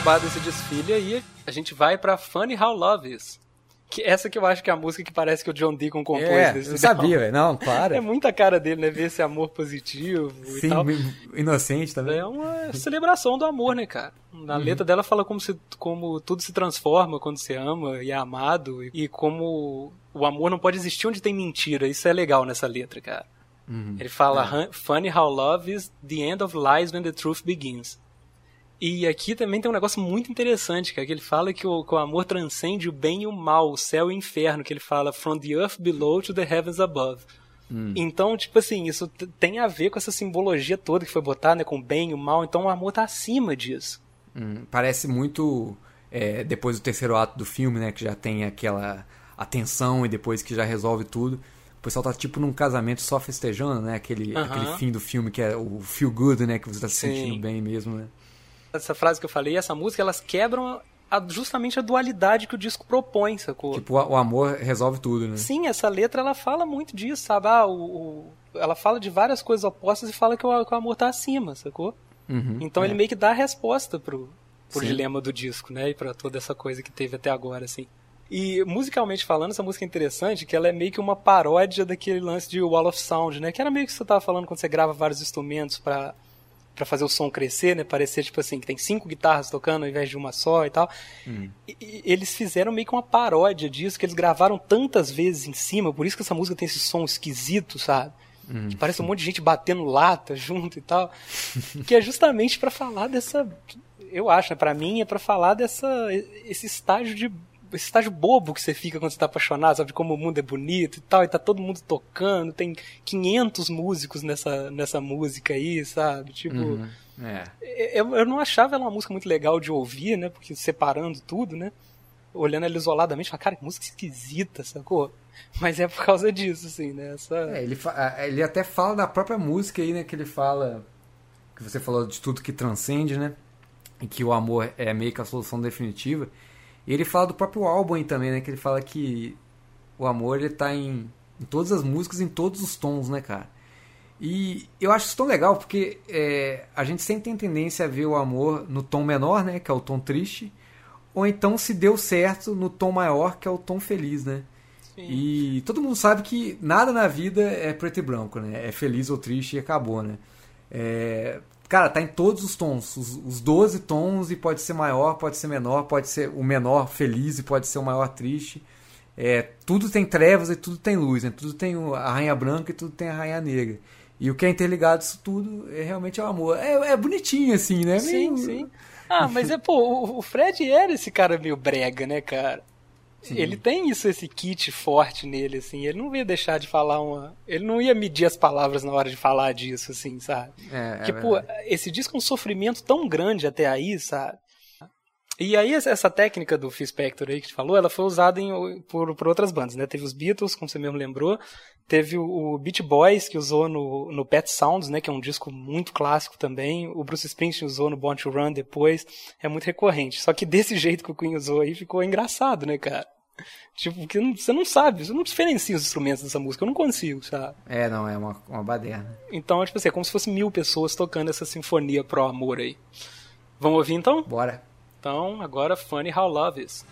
Acabado esse desfile aí, a gente vai pra Funny How Love Is. Que essa que eu acho que é a música que parece que o John Deacon compôs. É, desse eu sabia, velho. Não, para. É muita cara dele, né? Ver esse amor positivo e Sim, tal. inocente também. É uma celebração do amor, né, cara? Na letra dela fala como, se, como tudo se transforma quando você ama e é amado, e, e como o amor não pode existir onde tem mentira. Isso é legal nessa letra, cara. Ele fala: "Hun- Funny how love is the end of lies when the truth begins. E aqui também tem um negócio muito interessante, cara, que ele fala que o, que o amor transcende o bem e o mal, o céu e o inferno, que ele fala from the earth below to the heavens above. Então, tipo assim, isso tem a ver com essa simbologia toda que foi botada, né, com o bem e o mal, então o amor tá acima disso. Hum, parece muito é, depois do terceiro ato do filme, né? Que já tem aquela atenção e depois que já resolve tudo. O pessoal tá tipo num casamento só festejando, né? Aquele, Aham. aquele fim do filme que é o feel good, né? Que você tá se Sim. sentindo bem mesmo, né? Essa frase que eu falei, essa música, elas quebram a- justamente a dualidade que o disco propõe, sacou? Tipo, o, amor resolve tudo, né? Sim, essa letra ela fala muito disso, sabe? Ah, o, o- ela fala de várias coisas opostas e fala que o, que o amor tá acima, sacou? Uhum, Então é. ele meio que dá a resposta pro, pro Sim. dilema do disco, né? E pra toda essa coisa que teve até agora, assim. E musicalmente falando, essa música é interessante, que ela é meio que uma paródia daquele lance de Wall of Sound, né? Que era meio que você tava falando quando você grava vários instrumentos pra, pra fazer o som crescer, né? Parecer tipo assim, que tem cinco guitarras tocando ao invés de uma só e tal. E, e eles fizeram meio que uma paródia disso, que eles gravaram tantas vezes em cima, por isso que essa música tem esse som esquisito, sabe? Que parece um monte de gente batendo lata junto e tal. que é justamente pra falar dessa. Eu acho, né? Pra mim, é pra falar dessa. Esse estágio de. Esse estágio bobo que você fica quando você tá apaixonado, sabe? Como o mundo é bonito e tal, e tá todo mundo tocando, tem 500 músicos nessa, nessa música aí, sabe? Tipo. Uhum. É. Eu, eu não achava ela uma música muito legal de ouvir, né? Porque separando tudo, né? olhando ela isoladamente, fala, cara, que música esquisita, sacou? Mas é por causa disso, assim, né? Essa... É, ele, ele até fala da própria música aí, né? Que ele fala. Que você falou de tudo que transcende, né? E que o amor é meio que a solução definitiva. E ele fala do próprio álbum aí também, né? Que ele fala que o amor ele tá em, em todas as músicas, em todos os tons, né, cara? E eu acho isso tão legal porque é, a gente sempre tem tendência a ver o amor no tom menor, né? Que é o tom triste. Ou então se deu certo no tom maior, que é o tom feliz, né? E todo mundo sabe que nada na vida é preto e branco, né? É feliz ou triste e acabou, né? É, Cara, tá em todos os tons, os, os 12 tons e pode ser maior, pode ser menor, pode ser o menor feliz e pode ser o maior triste. É, tudo tem trevas e tudo tem luz, né? Tudo tem a rainha branca e tudo tem a rainha negra. E o que é interligado isso tudo é realmente é o amor. É, é bonitinho assim, né? Sim, Meio- sim. Ah, mas é, pô, o Fred era esse cara meio brega, né, cara? Ele tem isso, esse kit forte nele, assim. Ele não ia deixar de falar uma. Ele não ia medir as palavras na hora de falar disso, assim, sabe? É, é que, pô, verdade. esse disco é um sofrimento tão grande até aí, sabe? E aí, essa- técnica do Phil Spector aí que te falou, ela foi usada em, por, por outras bandas, né? Teve os Beatles, como você mesmo lembrou. Teve o, o Beach Boys, que usou no, no Pet Sounds, né? Que é um disco muito clássico também. O Bruce Springsteen usou no Born to Run depois. É muito recorrente. Só que desse jeito que o Queen usou aí, ficou engraçado, né, cara? Tipo, porque você não sabe, você não diferencia os instrumentos dessa música. Eu não consigo, sabe? É, não, é uma, uma baderna. Então, tipo assim, é como se fosse mil pessoas tocando essa sinfonia pro amor aí. Vamos ouvir então? Bora. Então, agora Funny How Love Is.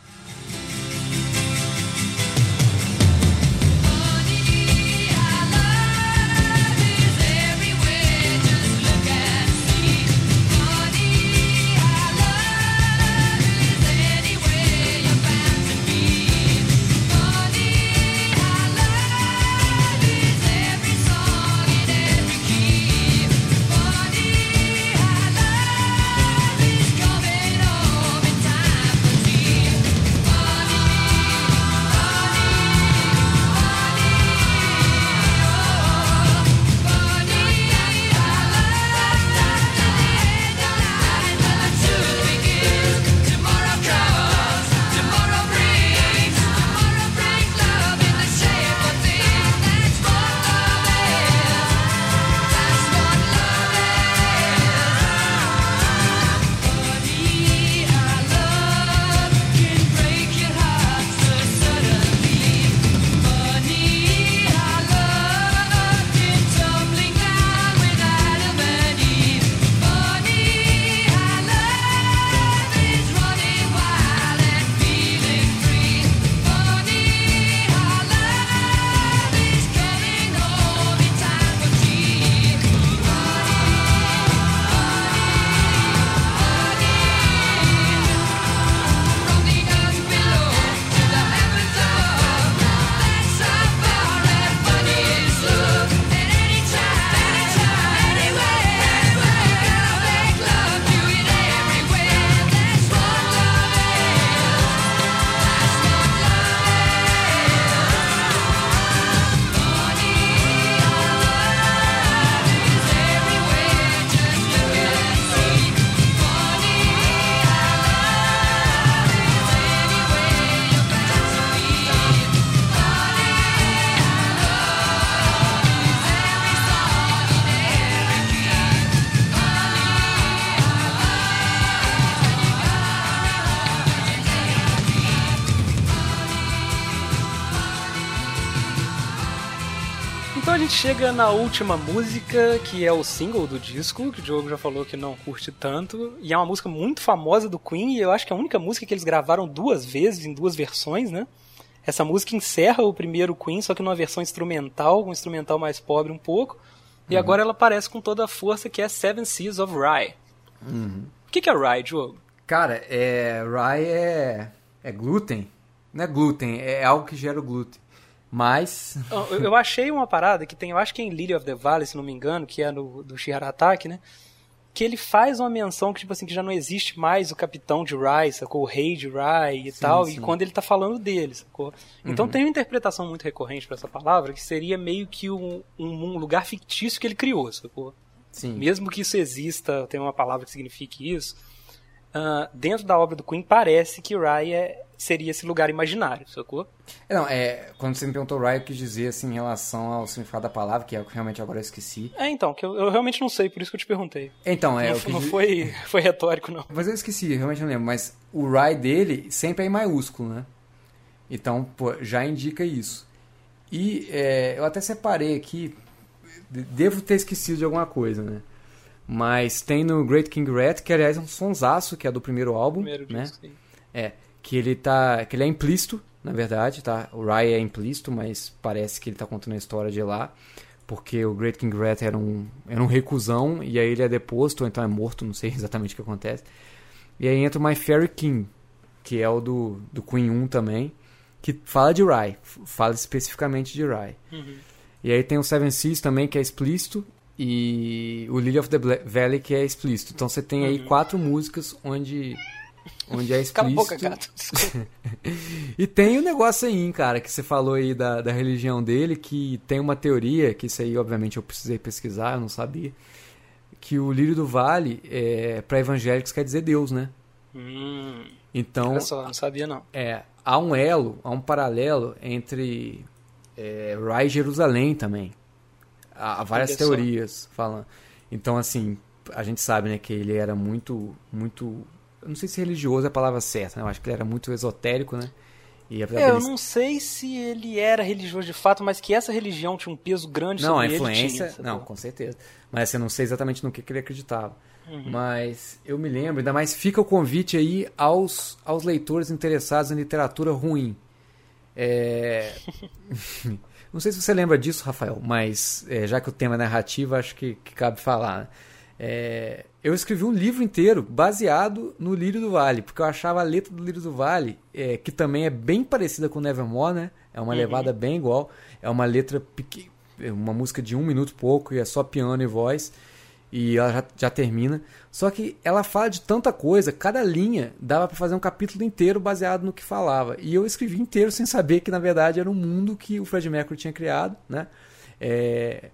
Chega na última música, que é o single do disco, que o Diogo já falou que não curte tanto. E é uma música muito famosa do Queen, e eu acho que é a única música que eles gravaram duas vezes, em duas versões, né? Essa música encerra o primeiro Queen, só que numa versão instrumental, um instrumental mais pobre um pouco. E agora ela aparece com toda a força, que é Seven Seas of Rye. O que, que é Rye, Diogo? Cara, é, rye é, é glúten. Não é glúten, é algo que gera o glúten. Mas. Eu, achei uma parada que tem, eu acho que é em Lily of the Valley, se não me engano, que é no, do Shiharataki, né? Que ele faz uma menção que, tipo assim, que já não existe mais o capitão de Rye, sacou? O rei de Rye e tal, e sim. quando ele tá falando dele, sacou? Então tem uma interpretação muito recorrente pra essa palavra, que seria meio que um, um, um lugar fictício que ele criou, sacou? Sim. Mesmo que isso exista, tem uma palavra que signifique isso. ah, dentro da obra do Queen parece que Rye é, seria esse lugar imaginário, sacou? Não, é, quando você me perguntou Rye, eu quis dizer assim em relação ao significado da palavra, que é o que realmente agora eu esqueci. É, então, que eu, eu realmente não sei, por isso que eu te perguntei. Então, é, não quis não foi, foi retórico, não. Mas eu esqueci, realmente não lembro. Mas o Rye dele sempre é em maiúsculo, né? Então, pô, já indica isso. E é, eu até separei aqui, de- devo ter esquecido de alguma coisa, né? Mas tem no Great King Rat, que aliás é um sonsaço, que é do primeiro álbum, Primeiro né? disco. sim. É, que ele tá, que ele é implícito, na verdade, tá? O Rye é implícito, mas parece que ele tá contando a história de lá, porque o Great King Rat era um, era um recusão e aí ele é deposto, ou então é morto, não sei exatamente o que acontece. E aí entra o My Fairy King, que é o do, do Queen 1 também, que fala de Rye, f- fala especificamente de Rye. Uhum. E aí tem o Seven Seas também, que é explícito, e o Lily of the Valley, que é explícito. Então você tem aí quatro músicas onde, onde é Cala a explícito. boca, gato. E tem o negócio aí, cara, que você falou aí da, da religião dele, que tem uma teoria, que isso aí, obviamente, eu precisei pesquisar, eu não sabia, que o lírio do vale, é, para evangélicos, quer dizer Deus, né? hum, Então, olha só, não sabia não. é, há um elo, há um paralelo entre é, Rai e Jerusalém também. Há, há várias teorias falando. Então, assim, a gente sabe, né, que ele era muito, muito... Eu não sei se religioso é a palavra certa, né? Eu acho que ele era muito esotérico, né? E É, eu não sei se ele era religioso de fato, mas que essa religião tinha um peso grande Não, sobre a influência. tinha, não, com certeza. Mas assim, eu não sei exatamente no que, que ele acreditava. Uhum. Mas eu me lembro, ainda mais fica o convite aí aos, aos leitores interessados em literatura ruim. É... não sei se você lembra disso, Rafael, mas é, já que o tema é narrativa, acho que, que cabe falar. né? É, eu escrevi um livro inteiro baseado no Lírio do Vale, porque eu achava a letra do Lírio do Vale, é, que também é bem parecida com Nevermore, né? É uma levada bem igual. É uma letra pequena, uma música de um minuto e pouco, e é só piano e voz, e ela já, já termina. Só que ela fala de tanta coisa, cada linha dava para fazer um capítulo inteiro baseado no que falava. E eu escrevi inteiro sem saber que, na verdade, era um mundo que o Fred Mercury tinha criado, né? É,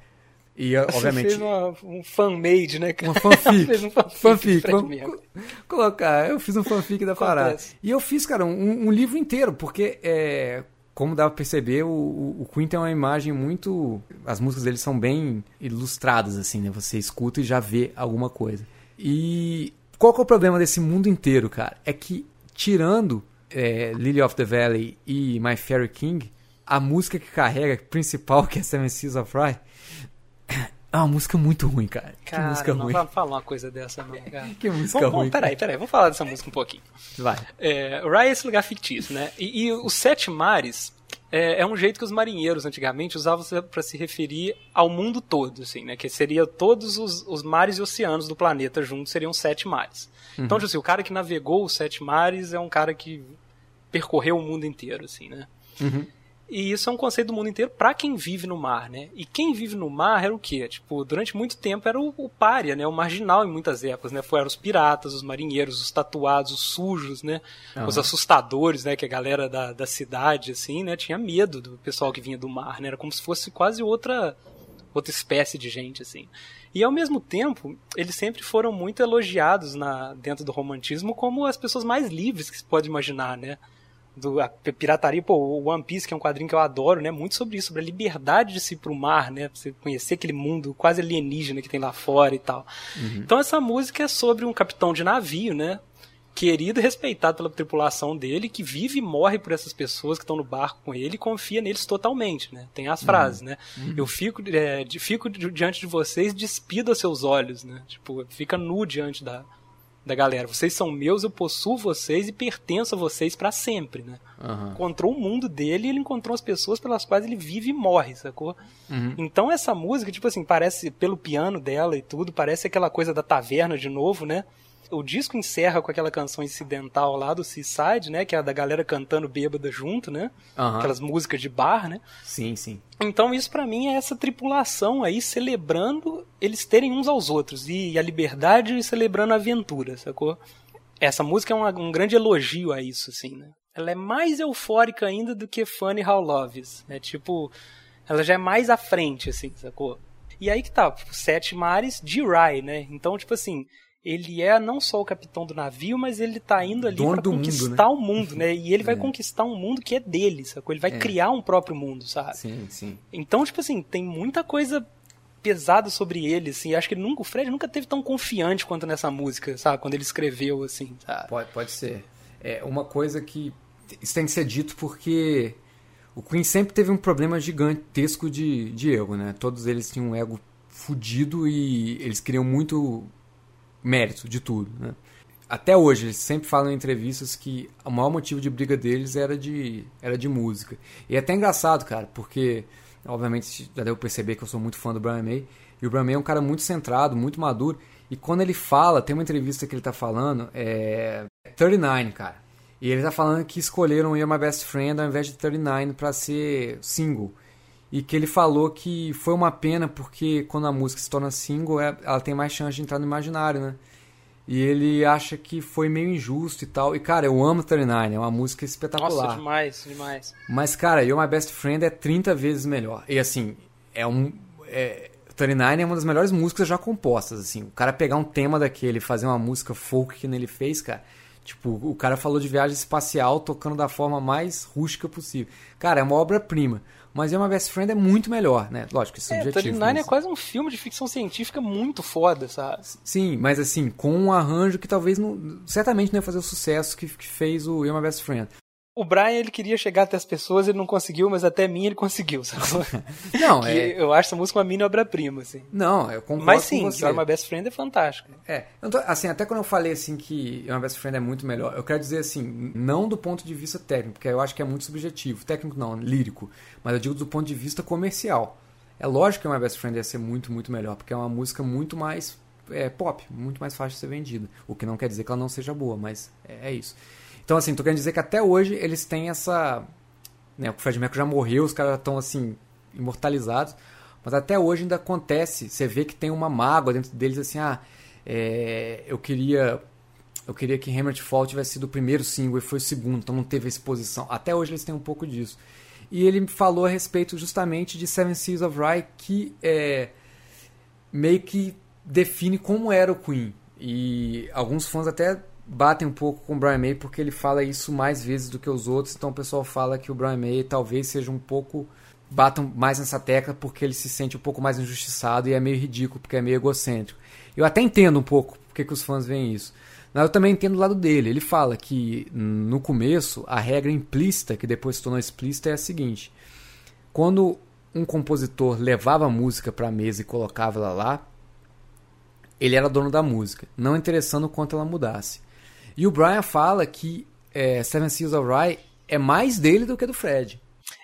e, Você obviamente... fez uma, um fan-made, né, cara? Uma fanfic. fez um fanfic. fanfic. Vamos co- colocar. Eu fiz um fanfic da parada. E eu fiz, cara, um, um livro inteiro, porque, é, como dá pra perceber, o, o, o Queen tem uma imagem muito. As músicas dele são bem ilustradas, assim, né? Você escuta e já vê alguma coisa. E qual que é o problema desse mundo inteiro, cara? É que, tirando é, Lily of the Valley e My Fairy King, a música que carrega, principal, que é Seven Seas of Rye, é uma música muito ruim, cara. que Cara, música não ruim. vai falar uma coisa dessa, não, cara. Que música Vamos, ruim. vamos, peraí, peraí, vamos falar dessa música um pouquinho. Vai. É, Rye é esse lugar fictício, né? E, e os sete mares é, é um jeito que os marinheiros antigamente usavam para se referir ao mundo todo, assim, né? Que seria todos os, os mares e oceanos do planeta juntos seriam sete mares. Então, tipo assim, o cara que navegou os sete mares é um cara que percorreu o mundo inteiro, assim, né? E isso é um conceito do mundo inteiro para quem vive no mar, né? E quem vive no mar era o quê? Tipo, durante muito tempo era o, o pária, né? O marginal em muitas épocas, né? Foram os piratas, os marinheiros, os tatuados, os sujos, né? Os assustadores, né? Que a galera da, da cidade, assim, né? Tinha medo do pessoal que vinha do mar, né? Era como se fosse quase outra outra espécie de gente, assim. E ao mesmo tempo, eles sempre foram muito elogiados na, dentro do romantismo como as pessoas mais livres que se pode imaginar, né? Do, a pirataria, pô, o One Piece, que é um quadrinho que eu adoro, né? Muito sobre isso, sobre a liberdade de se ir pro mar, né? Pra você conhecer aquele mundo quase alienígena que tem lá fora e tal. Então essa música é sobre um capitão de navio, né? Querido e respeitado pela tripulação dele, que vive e morre por essas pessoas que estão no barco com ele e confia neles totalmente, né? Tem as frases, né? Eu fico, é, de- fico di- diante de vocês, despido a seus olhos, né? Tipo, fica nu diante da, da galera. Vocês são meus, eu possuo vocês e pertenço a vocês pra sempre, né? Aham. Encontrou o mundo dele e ele encontrou as pessoas pelas quais ele vive e morre, sacou? Uhum. Então essa música, tipo assim, parece, pelo piano dela e tudo, parece aquela coisa da taverna de novo, né? O disco encerra com aquela canção incidental lá do Seaside, né? Que é a da galera cantando bêbada junto, né? Aham. Aquelas músicas de bar, né? Sim, sim. Então isso pra mim é essa tripulação aí celebrando eles terem uns aos outros e a liberdade e celebrando a aventura, sacou? Essa música é uma- um grande elogio a isso, assim, né? Ela é mais eufórica ainda do que Funny How Love Is, né? Tipo, ela já é mais à frente, assim, sacou? E aí que tá, sete mares de Rye, né? Então, tipo assim, ele é não só o capitão do navio, mas ele tá indo ali pra do mundo, conquistar o mundo, né? E ele vai É. conquistar um mundo que é dele, sacou? Ele vai É. criar um próprio mundo, sabe? Sim, sim. Então, tipo assim, tem muita coisa pesada sobre ele, assim. Acho que ele nunca, o Fred nunca teve tão confiante quanto nessa música, sabe? Quando ele escreveu, assim, sabe? Pode, pode ser. É uma coisa que. Isso tem que ser dito porque o Queen sempre teve um problema gigantesco de, de ego, né? Todos eles tinham um ego fudido e eles queriam muito mérito de tudo, né? Até hoje, eles sempre falam em entrevistas que o maior motivo de briga deles era de, era de música. E é até engraçado, cara, porque, obviamente, já deu pra perceber que eu sou muito fã do Brian May. E o Brian May é um cara muito centrado, muito maduro. E quando ele fala, tem uma entrevista que ele tá falando, é 39, cara. E ele tá falando que escolheram You're My Best Friend ao invés de 39 pra ser single. E que ele falou que foi uma pena porque quando a música se torna single, é- ela tem mais chance de entrar no imaginário, né? E ele acha que foi meio injusto e tal. E, cara, eu amo 39, é uma música espetacular. Nossa, demais, demais. Mas, cara, You're My Best Friend é 30 vezes melhor. E, assim, é um... É, 39 é uma das melhores músicas já compostas, assim. O cara pegar um tema daquele e fazer uma música folk que nele fez, cara... Tipo, o cara falou de viagem espacial tocando da forma mais rústica possível. Cara, é uma obra-prima. Mas You're My Best Friend é muito melhor, né? Lógico, isso é É, subjetivo. 39 mas- é quase um filme de ficção científica muito foda, sabe? Sim, mas assim, com um arranjo que talvez não, certamente não ia fazer o sucesso que, que fez o My Best Friend. O Brian, ele queria chegar até as pessoas, ele não conseguiu, mas até mim ele conseguiu, sacou? Não, Que é, Eu acho essa música uma mini obra-prima, assim. não, eu concordo Mas sim, com você. You're My Best Friend é fantástico. É, tô- assim, até quando eu falei assim que You're My Best Friend é muito melhor, eu quero dizer assim, não do ponto de vista técnico, porque eu acho que é muito subjetivo, técnico não, lírico, mas eu digo do ponto de vista comercial. É lógico que You're My Best Friend ia ser muito, muito melhor, porque é uma música muito mais é, pop, muito mais fácil de ser vendida, o que não quer dizer que ela não seja boa, mas é, é isso. Então assim, tô querendo dizer que até hoje eles têm essa, né, o Fred Mercury já morreu, os caras estão assim imortalizados, mas até hoje ainda acontece, você vê que tem uma mágoa dentro deles assim, ah, é, eu queria eu queria que Hammered Fall tivesse sido o primeiro single e foi o segundo, então não teve exposição. Até hoje eles têm um pouco disso. E ele falou a respeito justamente de Seven Seas of Rye, que é meio que define como era o Queen. E alguns fãs até batem um pouco com o Brian May porque ele fala isso mais vezes do que os outros, então o pessoal fala que o Brian May talvez seja um pouco batam mais nessa tecla porque ele se sente um pouco mais injustiçado e é meio ridículo porque é meio egocêntrico. Eu até entendo um pouco porque que os fãs veem isso. Mas eu também entendo o lado dele. Ele fala que no começo a regra implícita, que depois se tornou explícita, é a seguinte: quando um compositor levava a música para a mesa e colocava ela lá, ele era dono da música, não interessando o quanto ela mudasse. E o Brian fala que é, Seven Seas of Rye é mais dele do que do Fred.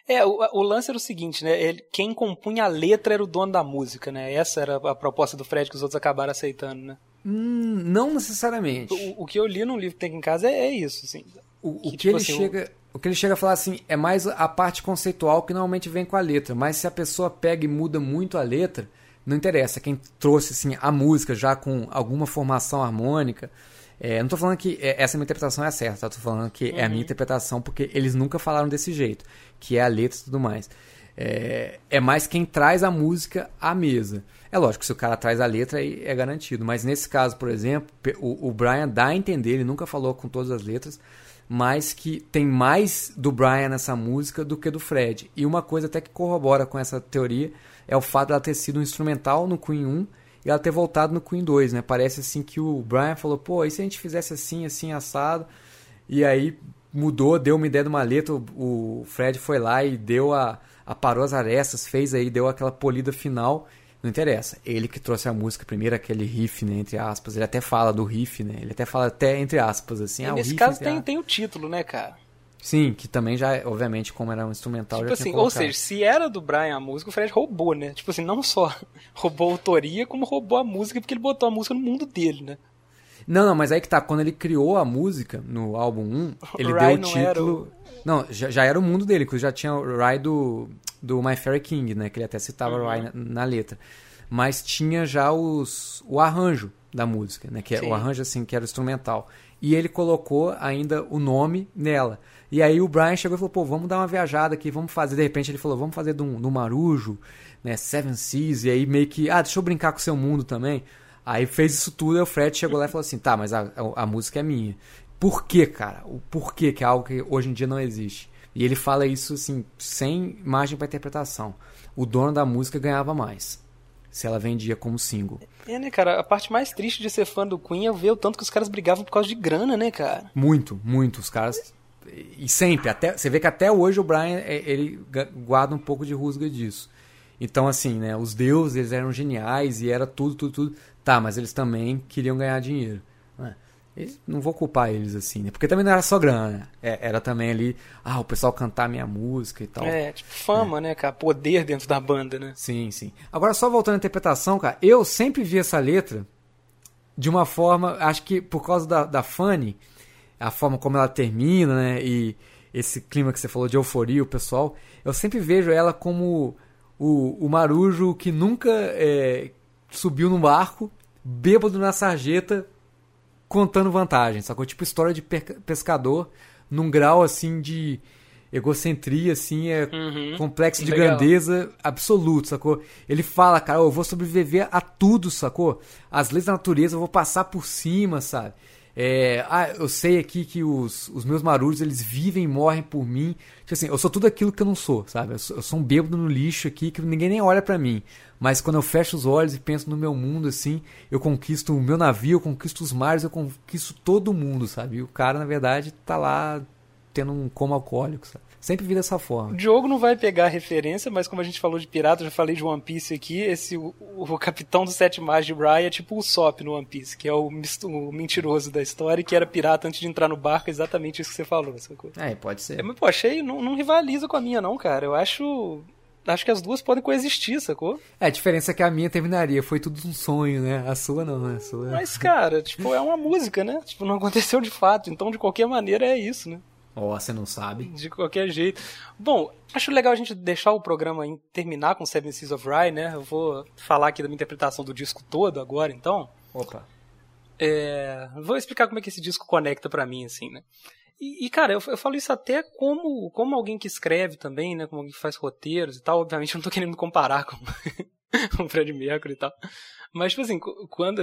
É, o, o lance era o seguinte, né? Ele, quem compunha a letra era o dono da música, né? Essa era a proposta do Fred que os outros acabaram aceitando, né? Hum, não necessariamente. O, o que eu li num livro que tem aqui em casa é, é isso, assim. O, o que, que, tipo ele assim, chega, o que ele chega a falar assim é mais a parte conceitual que normalmente vem com a letra, mas se a pessoa pega e muda muito a letra, não interessa. Quem trouxe assim a música já com alguma formação harmônica, é, não tô falando que é, essa minha interpretação é certa, tá? tô falando que é a minha interpretação porque eles nunca falaram desse jeito, que é a letra e tudo mais. É, é mais quem traz a música à mesa. É lógico, se o cara traz a letra aí é garantido, mas nesse caso, por exemplo, o, o Brian dá a entender, ele nunca falou com todas as letras, mas que tem mais do Brian nessa música do que do Fred. E uma coisa até que corrobora com essa teoria é o fato dela ter sido um instrumental no Queen 1 e ela ter voltado no Queen 2, né? Parece assim que o Brian falou, pô, e se a gente fizesse assim, assim, assado? E aí mudou, deu uma ideia de uma letra, o, o Fred foi lá e deu a, aparou as arestas, fez aí, deu aquela polida final. Não interessa. Ele que trouxe a música primeiro, aquele riff, né, entre aspas. Ele até fala do riff, né? Ele até fala até entre aspas, assim. Ah, nesse riff caso tem, tem o título, né, cara? Sim, que também já, obviamente, como era um instrumental, Tipo já assim, ou seja, se era do Brian a música, o Fred roubou, né? Tipo assim, não só roubou a autoria, como roubou a música, porque ele botou a música no mundo dele, né? Não, não, mas aí que tá, quando ele criou a música no álbum 1, ele deu o não era título... Não, já, já era o mundo dele, que já tinha o Rye do, do My Fairy King, né, que ele até citava Uhum. o Rye na, na letra. Mas tinha já os, o arranjo da música, né, que é o arranjo assim, que era o instrumental. E ele colocou ainda o nome nela. E aí o Brian chegou e falou, pô, vamos dar uma viajada aqui, vamos fazer. De repente ele falou, vamos fazer do, do Marujo, né, Seven Seas, e aí meio que, ah, deixa eu brincar com o seu mundo também. Aí fez isso tudo, e o Fred chegou lá e falou assim: tá, mas a, a, música é minha. Por quê, cara? O porquê que é algo que hoje em dia não existe? E ele fala isso assim, sem margem para interpretação. O dono da música ganhava mais se ela vendia como single. É, né, cara? A parte mais triste de ser fã do Queen é ver o tanto que os caras brigavam por causa de grana, né, cara? Muito, muito. Os caras. E sempre, até, você vê que até hoje o Brian é, ele guarda um pouco de rusga disso. Então, assim, né? Os deuses eles eram geniais e era tudo, tudo, tudo. Tá, mas eles também queriam ganhar dinheiro. né? Eles- não vou culpar eles assim, né? Porque também não era só grana, né? É, Era também ali, ah, o pessoal cantar minha música e tal. É, tipo, fama, né, cara? Poder dentro da banda, né? Sim, sim. Agora, só voltando à interpretação, cara, eu sempre vi essa letra de uma forma, acho que por causa da, da Fanny, a forma como ela termina, né, e esse clima que você falou de euforia, o pessoal, eu sempre vejo ela como o, o marujo que nunca é, subiu num barco, bêbado na sarjeta, contando vantagem, sacou? Tipo história de pescador num grau, assim, de egocentria, assim, é Uhum. complexo de Legal. grandeza absoluto, sacou? Ele fala, cara, eu vou sobreviver a tudo, sacou? As leis da natureza eu vou passar por cima, sabe? É, ah, eu sei aqui que os, os meus marujos, eles vivem e morrem por mim. Tipo assim, eu sou tudo aquilo que eu não sou, sabe? Eu sou, eu sou um bêbado no lixo aqui que ninguém nem olha pra mim. Mas quando eu fecho os olhos e penso no meu mundo, assim, eu conquisto o meu navio, eu conquisto os mares, eu conquisto todo mundo, sabe? E o cara, na verdade, tá lá tendo um coma alcoólico, sabe? Sempre vi dessa O forma. Diogo não vai pegar referência, mas como a gente falou de pirata, já falei de One Piece aqui, esse o, o capitão dos sete mares de Bry é tipo o Sop no One Piece, que é o, o mentiroso da história e que era pirata antes de entrar no barco, exatamente isso que você falou, sacou? É, pode ser. É, mas, pô, achei, não, não rivaliza com a minha não, cara, eu acho... Acho que as duas podem coexistir, sacou? É, a diferença é que a minha terminaria. Foi tudo um sonho, né? A sua não, né? A sua... Mas, cara, tipo, é uma música, né? Tipo, não aconteceu de fato, então de qualquer maneira é isso, né? Ó, você não sabe. De qualquer jeito. Bom, acho legal a gente deixar o programa terminar com Seven Seas of Rye, né? Eu vou falar aqui da minha interpretação do disco todo agora, então. Opa. É, vou explicar como é que esse disco conecta pra mim, assim, né? E, e, cara, eu, eu falo isso até como, como alguém que escreve também, né? Como alguém que faz roteiros e tal. Obviamente eu não tô querendo me comparar com, o Fred Mercury e tal. Mas, tipo assim, quando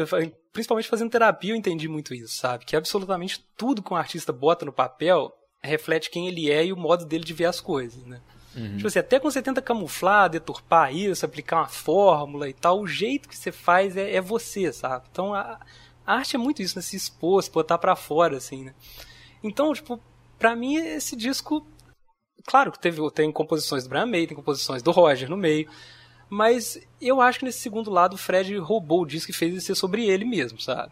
principalmente fazendo terapia, eu entendi muito isso, sabe? Que absolutamente tudo que um artista bota no papel reflete quem ele é e o modo dele de ver as coisas, né? Tipo assim, até quando você tenta camuflar, deturpar isso, aplicar uma fórmula e tal, o jeito que você faz é, é você, sabe? Então a, a arte é muito isso, né? Se expor, se botar pra fora, assim, né? Então, tipo, pra mim esse disco. Claro que teve, tem composições do Brian May, tem composições do Roger no meio. Mas eu acho que nesse segundo lado o Fred roubou o disco e fez ele ser sobre ele mesmo, sabe?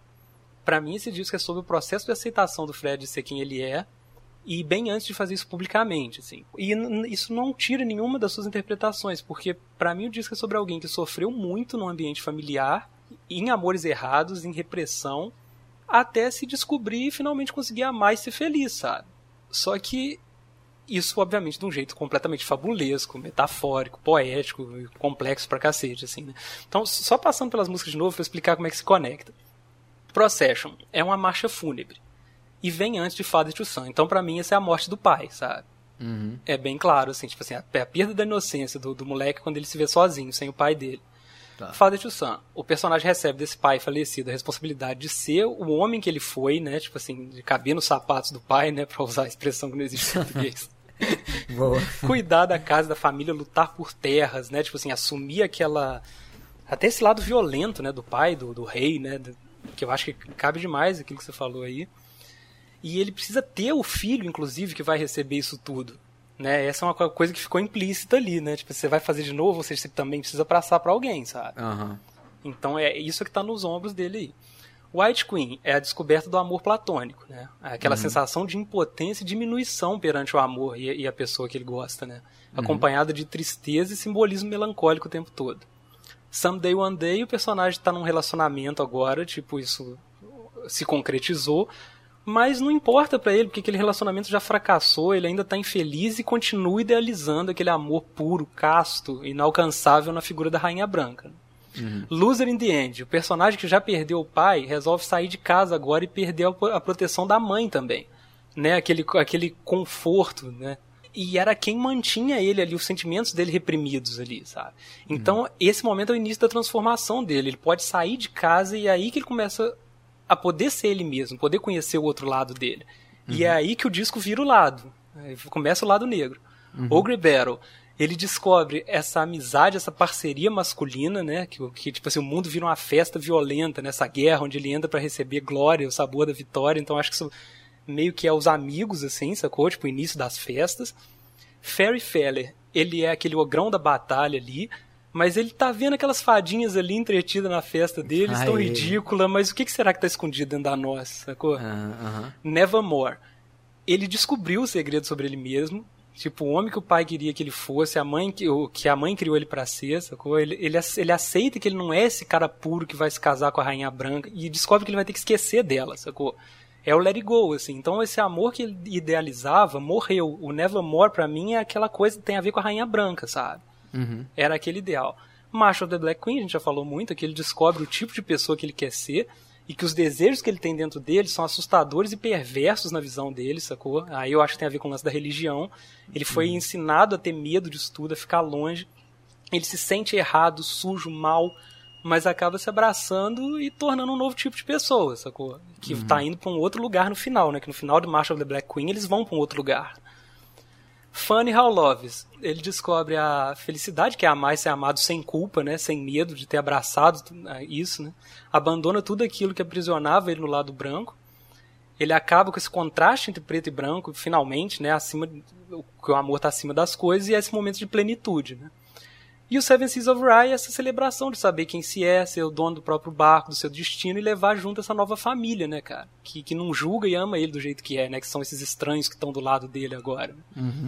Pra mim esse disco é sobre o processo de aceitação do Fred de ser quem ele é e bem antes de fazer isso publicamente, assim. E isso não tira nenhuma das suas interpretações, porque pra mim o disco é sobre alguém que sofreu muito no ambiente familiar, em amores errados, em repressão, até se descobrir e finalmente conseguir amar e ser feliz, sabe? Só que isso, obviamente, de um jeito completamente fabulesco, metafórico, poético, complexo pra cacete, assim, né? Então, só passando pelas músicas de novo pra explicar como é que se conecta. Procession é uma marcha fúnebre. E vem antes de Father to Son. Então, pra mim, essa é a morte do pai, sabe? Uhum. É bem claro, assim, tipo assim, a, a perda da inocência do, do moleque quando ele se vê sozinho, sem o pai dele. Tá. Father to Son, o personagem recebe desse pai falecido a responsabilidade de ser o homem que ele foi, né? Tipo assim, de caber nos sapatos do pai, né? Pra usar a expressão que não existe em português. Cuidar da casa, da família, lutar por terras, né? Tipo assim, assumir aquela. Até esse lado violento, né? Do pai, do, do rei, né? do- que eu acho que cabe demais aquilo que você falou aí. E ele precisa ter o filho, inclusive, que vai receber isso tudo. Né? Essa é uma co- coisa que ficou implícita ali, né? Tipo, você vai fazer de novo, ou seja, você também precisa passar pra alguém, sabe? Aham. Então é isso que está nos ombros dele aí. White Queen é a descoberta do amor platônico, né? Aquela sensação de impotência e diminuição perante o amor e, e a pessoa que ele gosta, né? Acompanhada de tristeza e simbolismo melancólico o tempo todo. Someday One Day o personagem está num relacionamento agora, tipo, isso se concretizou, mas não importa pra ele, porque aquele relacionamento já fracassou, ele ainda tá infeliz e continua idealizando aquele amor puro, casto, inalcançável na figura da Rainha Branca. Loser in the End, o personagem que já perdeu o pai resolve sair de casa agora e perder a, proteção da mãe também. Né? Aquele, aquele conforto, né? e era quem mantinha ele ali, os sentimentos dele reprimidos ali, sabe? Então, esse momento é o início da transformação dele. Ele pode sair de casa e é aí que ele começa a poder ser ele mesmo, poder conhecer o outro lado dele. E é aí que o disco vira o lado. Começa o lado negro. Ogre Battle. Ele descobre essa amizade, essa parceria masculina, né? Que, que tipo assim, o mundo vira uma festa violenta nessa guerra, onde ele entra pra receber glória, o sabor da vitória. Então acho que isso meio que é os amigos, assim, sacou? Tipo, o início das festas. Fairy Feller, ele é aquele ogrão da batalha ali, mas ele tá vendo aquelas fadinhas ali entretidas na festa deles, Ah, tão é. ridícula, mas o que, que será que tá escondido dentro da nossa, sacou? Ah, aham. Nevermore. Ele descobriu o segredo sobre ele mesmo. Tipo, o homem que o pai queria que ele fosse, a mãe que, o, que a mãe criou ele pra ser, sacou? Ele, ele, ele aceita que ele não é esse cara puro que vai se casar com a rainha branca e descobre que ele vai ter que esquecer dela, sacou? É o let it go, assim. Então esse amor que ele idealizava morreu. O Nevermore, pra mim, é aquela coisa que tem a ver com a rainha branca, sabe? Uhum. era aquele ideal. Marshall the Black Queen, a gente já falou muito, é que ele descobre o tipo de pessoa que ele quer ser e que os desejos que ele tem dentro dele são assustadores e perversos na visão dele, sacou? Aí eu acho que tem a ver com o lance da religião. Ele foi ensinado a ter medo disso tudo, a ficar longe. Ele se sente errado, sujo, mal, mas acaba se abraçando e tornando um novo tipo de pessoa, sacou? Que tá indo pra um outro lugar no final, né? Que no final de Marshall the Black Queen eles vão pra um outro lugar. Funny How Loves. Ele descobre a felicidade, que é amar e ser amado sem culpa, né? Sem medo de ter abraçado ah, isso, né? Abandona tudo aquilo que aprisionava ele no lado branco. Ele acaba com esse contraste entre preto e branco, finalmente, né? Acima, que o amor está acima das coisas e é esse momento de plenitude, né? E o Seven Seas of Rye é essa celebração de saber quem se é, ser o dono do próprio barco, do seu destino e levar junto essa nova família, né, cara? Que, que não julga e ama ele do jeito que é, né? Que são esses estranhos que estão do lado dele agora.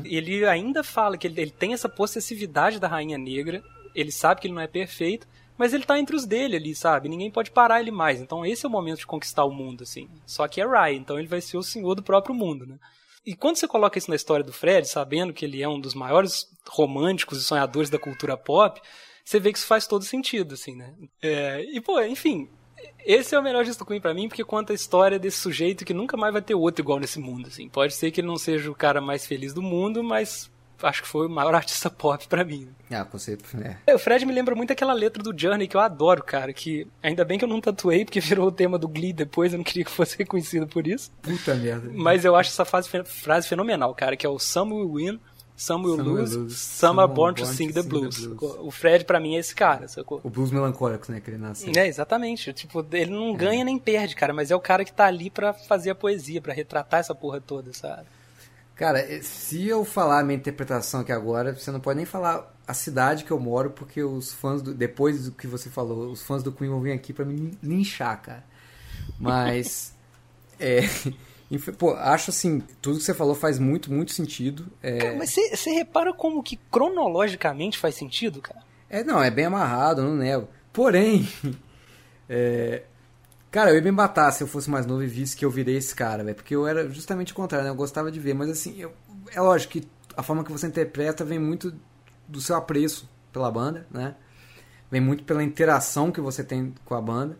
Ele ainda fala que ele, ele tem essa possessividade da Rainha Negra, ele sabe que ele não é perfeito, mas ele tá entre os dele ali, sabe? Ninguém pode parar ele mais. Então esse é o momento de conquistar o mundo, assim. Só que é Rye, então ele vai ser o senhor do próprio mundo, né? E quando você coloca isso na história do Fred, sabendo que ele é um dos maiores românticos e sonhadores da cultura pop, você vê que isso faz todo sentido, assim, né? É, e, pô, enfim, esse é o melhor do Queen pra mim, porque conta a história desse sujeito que nunca mais vai ter outro igual nesse mundo, assim. Pode ser que ele não seja o cara mais feliz do mundo, mas acho que foi o maior artista pop pra mim. né? Ah, você. É. É, O Fred me lembra muito aquela letra do Journey que eu adoro, cara. Que ainda bem que eu não tatuei, porque virou o tema do Glee depois, eu não queria que fosse reconhecido por isso. Puta merda. Mas eu acho essa fase, frase fenomenal, cara, que é o Some will win, some will Some lose, lose, some are born to sing the blues. O Fred, pra mim, é esse cara, sacou? O blues melancólico, né? Que ele nasce. É, exatamente. Tipo, ele não ganha nem perde, cara, mas é o cara que tá ali pra fazer a poesia, pra retratar essa porra toda, sabe? Cara, eh, se eu falar a minha interpretação aqui agora, você não pode nem falar a cidade que eu moro, porque os fãs do. Depois do que você falou, os fãs do Queen vão vir aqui pra me linchar, cara. Mas. é. Pô, acho assim, tudo que você falou faz muito, muito sentido. É, Cara, mas você repara como que cronologicamente faz sentido, cara? É, não, é bem amarrado, não nego. Porém, é, cara, eu ia me matar se eu fosse mais novo e visse que eu virei esse cara, velho. Porque eu era justamente o contrário, né? Eu gostava de ver, mas assim, eu- é lógico que a forma que você interpreta vem muito do seu apreço pela banda, né? Vem muito pela interação que você tem com a banda.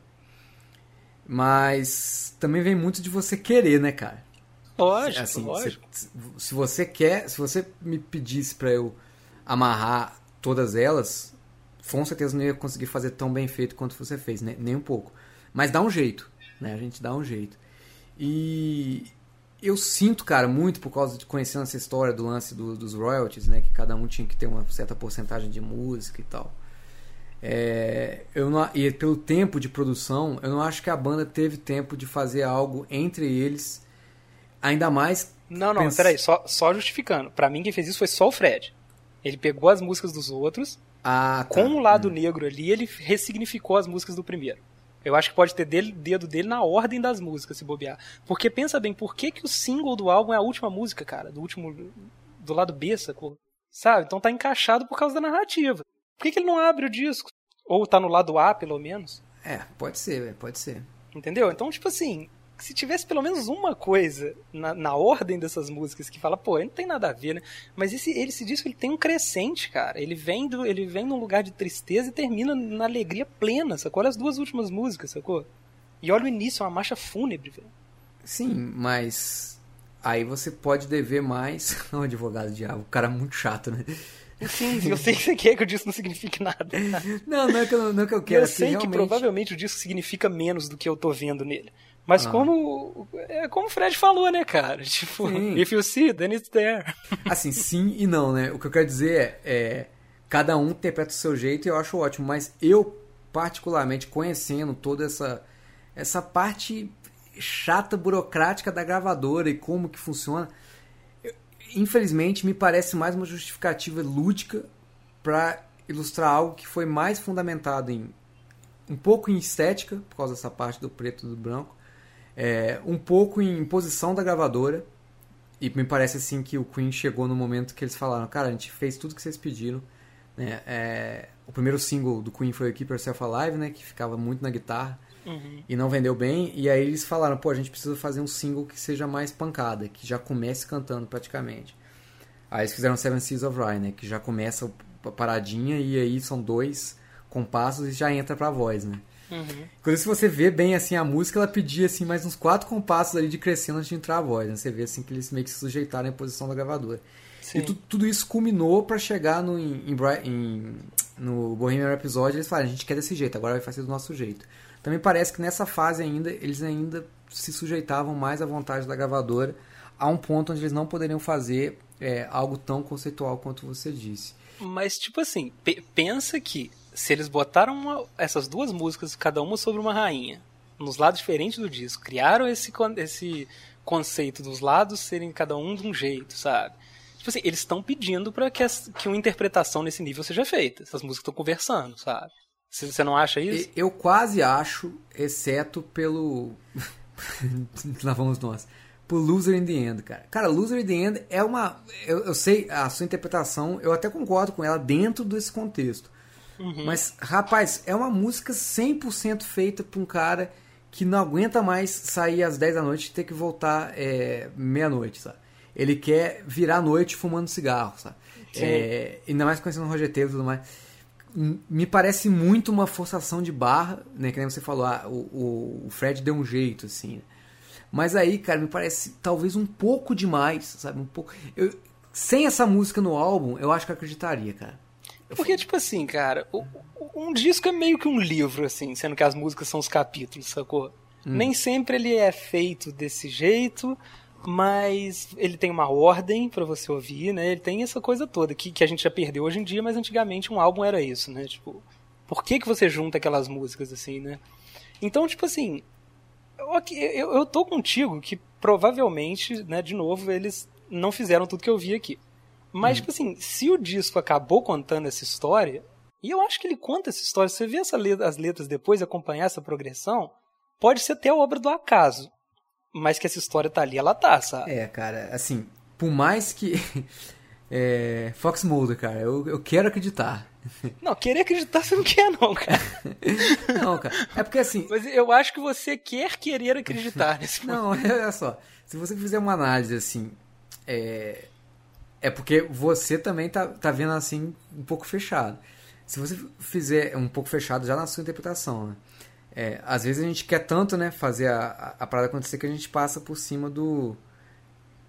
Mas também vem muito de você querer, né, cara? Lógico, Assim, lógico. se, se você quer, se você me pedisse pra eu amarrar todas elas, com certeza não ia conseguir fazer tão bem feito quanto você fez, né? nem um pouco. Mas dá um jeito, né? A gente dá um jeito. E eu sinto, cara, muito por causa de conhecendo essa história do lance do- dos royalties, né? Que cada um tinha que ter uma certa porcentagem de música e tal. É, eu não, e pelo tempo de produção, eu não acho que a banda teve tempo de fazer algo entre eles, ainda mais. Não, não, Pens- peraí, só, só justificando. Pra mim, quem fez isso foi só o Fred. Ele pegou as músicas dos outros, Ah, tá. com o lado negro ali, ele ressignificou as músicas do primeiro. Eu acho que pode ter dele- dedo dele na ordem das músicas, se bobear. Porque pensa bem, por que, que o single do álbum é a última música, cara? Do último. Do lado B, sacou? Sabe? Então tá encaixado por causa da narrativa. Por que, que ele não abre o disco? Ou tá no lado A, pelo menos? É, pode ser, pode ser. Entendeu? Então, tipo assim, se tivesse pelo menos uma coisa na, na ordem dessas músicas que fala, pô, não tem nada a ver, né? Mas esse, ele se diz que ele tem um crescente, cara. Ele vem, do, ele vem num lugar de tristeza e termina na alegria plena, sacou? Olha as duas últimas músicas, sacou? E olha o início, é uma marcha fúnebre, velho. Sim, mas aí você pode dever mais ao advogado diabo. O cara é muito chato, né? Sim, eu sei que você quer que o disco não signifique nada. Não, não é que eu, não é que eu quero. eu assim, sei que realmente- provavelmente o disco significa menos do que eu tô vendo nele. Mas Ah. como. É como o Fred falou, né, cara? Tipo, Sim. if you see, then it's there. Assim, sim e não, né? O que eu quero dizer é, é, cada um interpreta o seu jeito e eu acho ótimo, mas eu, particularmente, conhecendo toda essa, essa parte chata, burocrática da gravadora e como que funciona, eu- infelizmente me parece mais uma justificativa lúdica para ilustrar algo que foi mais fundamentado em um pouco em estética, por causa dessa parte do preto e do branco, é, um pouco em posição da gravadora, e me parece assim que o Queen chegou no momento que eles falaram, cara, a gente fez tudo que vocês pediram. Né? É, o primeiro single do Queen foi o Keep Yourself Alive, né? Que ficava muito na guitarra e não vendeu bem. E aí eles falaram, pô, a gente precisa fazer um single que seja mais pancada, que já comece cantando praticamente. Aí eles fizeram Seven Seas of Rye, né? Que já começa a paradinha e aí são dois compassos e já entra pra voz, né? Inclusive, se você vê bem assim a música, ela pedia assim mais uns quatro compassos ali de crescendo antes de entrar a voz. Né? Você vê assim que eles meio que se sujeitaram à posição da gravadora. Sim. E tu- tudo isso culminou pra chegar no, em, em no Bohemian Rhapsody. Eles falaram, a gente quer desse jeito, agora vai fazer do nosso jeito. Também parece que nessa fase ainda, eles ainda se sujeitavam mais à vontade da gravadora, a um ponto onde eles não poderiam fazer é, algo tão conceitual quanto você disse. Mas, tipo assim, pe- pensa que se eles botaram uma- essas duas músicas, cada uma sobre uma rainha, nos lados diferentes do disco, criaram esse, esse conceito dos lados serem cada um de um jeito, sabe? Tipo assim, eles estão pedindo para que, que uma interpretação nesse nível seja feita. Essas músicas estão conversando, sabe? Você você não acha isso? Eu quase acho, exceto pelo. Lá vamos nós. Por Loser in the End, cara. Cara, Loser in the End é uma. Eu, eu sei, a sua interpretação, eu até concordo com ela dentro desse contexto. Mas, rapaz, é uma música 100% feita pra um cara que não aguenta mais sair às 10 da noite e ter que voltar é, meia-noite, sabe? Ele quer virar a noite fumando cigarro, sabe? É, ainda mais conhecendo o Roger Taylor e tudo mais me parece muito uma forçação de barra, né? Que nem você falou, ah, o, o- Fred deu um jeito, assim. Mas aí, cara, me parece talvez um pouco demais, sabe? Um pouco. Eu, sem essa música no álbum, eu acho que eu acreditaria, cara. Porque, tipo assim, cara, um disco é meio que um livro, assim, sendo que as músicas são os capítulos, sacou? Nem sempre ele é feito desse jeito, mas ele tem uma ordem pra você ouvir, né? Ele tem essa coisa toda que, que a gente já perdeu hoje em dia, mas antigamente um álbum era isso, né? Tipo, por que, que você junta aquelas músicas assim, né? Então, tipo assim, ok, eu, eu tô contigo que provavelmente, né, de novo, eles não fizeram tudo que eu vi aqui. Mas, tipo assim, se o disco acabou contando essa história, e eu acho que ele conta essa história, se você vê letra- as letras depois e acompanhar essa progressão, pode ser até obra do acaso. Mas que essa história tá ali, ela tá, sabe? É, cara, assim, por mais que. É, Fox Mulder, cara, eu, eu quero acreditar. Não, querer acreditar você não quer, não, cara. Não, cara, é porque assim. Mas eu acho que você quer querer acreditar nesse. Não, olha só. Se você fizer uma análise assim. É, é porque você também tá, tá vendo assim um pouco fechado. Se você fizer um pouco fechado já na sua interpretação, né? É, às vezes a gente quer tanto, né, fazer a, a, a parada acontecer que a gente passa por cima do.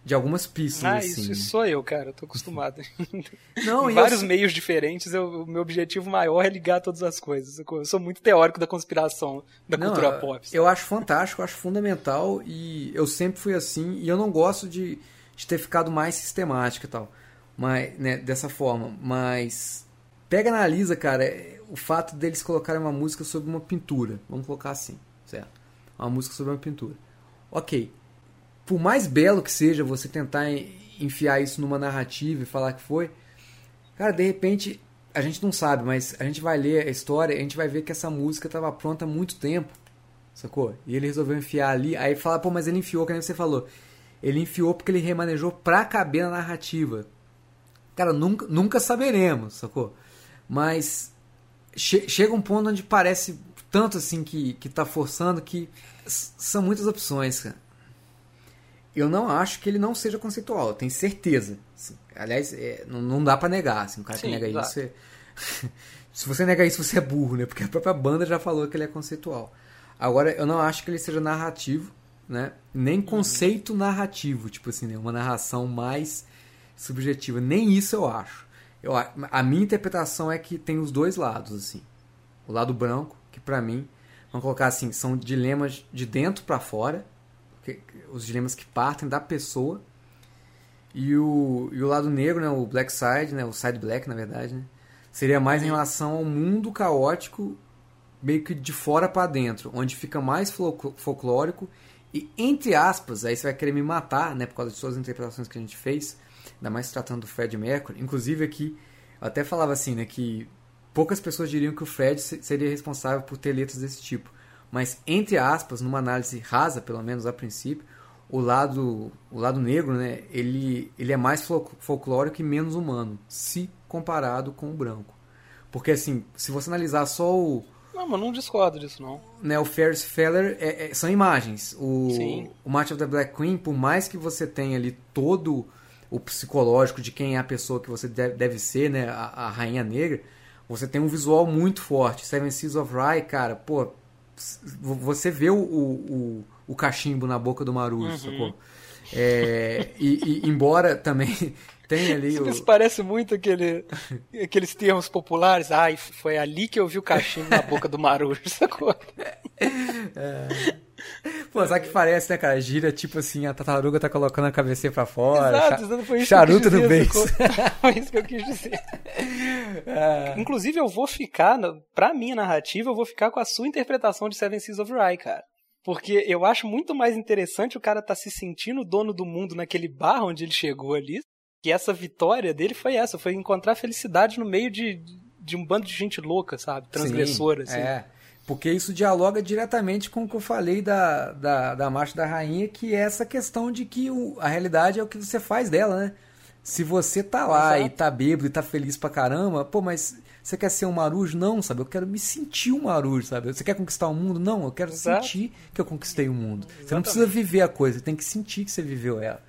de algumas pistas. Ah, assim, isso, né? sou eu, cara. Eu tô acostumado. Não, em eu vários sei- meios diferentes, eu- o meu objetivo maior é ligar todas as coisas. Eu sou muito teórico da conspiração da Não, cultura eu- pop. sabe? Eu acho fantástico, eu acho fundamental e eu sempre fui assim e eu não gosto de, de ter ficado mais sistemático e tal, mas né, dessa forma. Mas pega e analisa, cara, o fato deles colocarem uma música sobre uma pintura, vamos colocar assim, certo? Uma música sobre uma pintura. Ok. Por mais belo que seja você tentar en- enfiar isso numa narrativa e falar que foi, Cara, de repente, a gente não sabe, mas a gente vai ler a história a gente vai ver que essa música estava pronta há muito tempo. Sacou? E ele resolveu enfiar ali. Aí fala, pô, mas ele enfiou, que nem você falou. Ele enfiou porque ele remanejou pra caber na narrativa. Cara, nunca, nunca saberemos, sacou? Mas che- chega um ponto onde parece tanto assim que, que tá forçando que são muitas opções, cara. Eu não acho que ele não seja conceitual, eu tenho certeza. assim. Aliás, é, não, não dá pra negar. Assim, um cara Sim, que nega isso. É... Se você nega isso, você é burro, né? Porque a própria banda já falou que ele é conceitual. Agora, eu não acho que ele seja narrativo. Né? Nem conceito narrativo, tipo assim, né? Uma narração mais subjetiva. Nem isso eu acho. Eu, a minha interpretação é que tem os dois lados, assim. O lado branco, que pra mim, vamos colocar assim, são dilemas de dentro pra fora, que- os dilemas que partem da pessoa. E o, e o lado negro, né, o black side, né, o side black, na verdade, né, seria mais em relação ao mundo caótico, meio que de fora pra dentro, onde fica mais fol- folclórico e, entre aspas, aí você vai querer me matar, né, por causa de todas as interpretações que a gente fez, ainda mais tratando do Fred Mercury. Inclusive aqui, eu até falava assim, né, que poucas pessoas diriam que o Fred se- seria responsável por ter letras desse tipo. Mas, entre aspas, numa análise rasa, pelo menos a princípio, o lado, o lado negro, né, ele, ele é mais fol- folclórico e menos humano, se comparado com o branco. Porque, assim, se você analisar só o, Não, mas não discordo disso, não. né, o Ferris Feller é- é- são imagens. O, Sim. o Match of the Black Queen, por mais que você tenha ali todo o psicológico de quem é a pessoa que você deve, deve ser, né, a, a rainha negra, você tem um visual muito forte. Seven Seas of Rye, cara, pô, você vê o, o, o, cachimbo na boca do Marujo, sacou? É, e, e embora também tenha ali o... Isso parece muito aquele, aqueles termos populares. Ai, foi ali que eu vi o cachimbo na boca do Marujo, sacou? Pô, sabe que parece, né, cara? Gira tipo assim, a tartaruga tá colocando a cabeça pra fora. Exato, cha- exato, foi isso charuto que eu quis beijo. Foi isso que eu quis dizer. É. Inclusive, eu vou ficar, pra minha narrativa, eu vou ficar com a sua interpretação de Seven Seas of Rye, cara. Porque eu acho muito mais interessante o cara tá se sentindo dono do mundo naquele bar onde ele chegou ali. Que essa vitória dele foi essa, foi encontrar felicidade no meio de, de um bando de gente louca, sabe? Transgressora, Sim, assim. É. Porque isso dialoga diretamente com o que eu falei da, da, da Marcha da Rainha, que é essa questão de que o- a realidade é o que você faz dela, né? Se você tá lá Exato. e tá bêbado e tá feliz pra caramba, pô, mas você quer ser um marujo? Não, sabe? Eu quero me sentir um marujo, sabe? Você quer conquistar o mundo? Não, eu quero Exato. sentir que eu conquistei o mundo. Você não Exatamente. precisa viver a coisa, você tem que sentir que você viveu ela.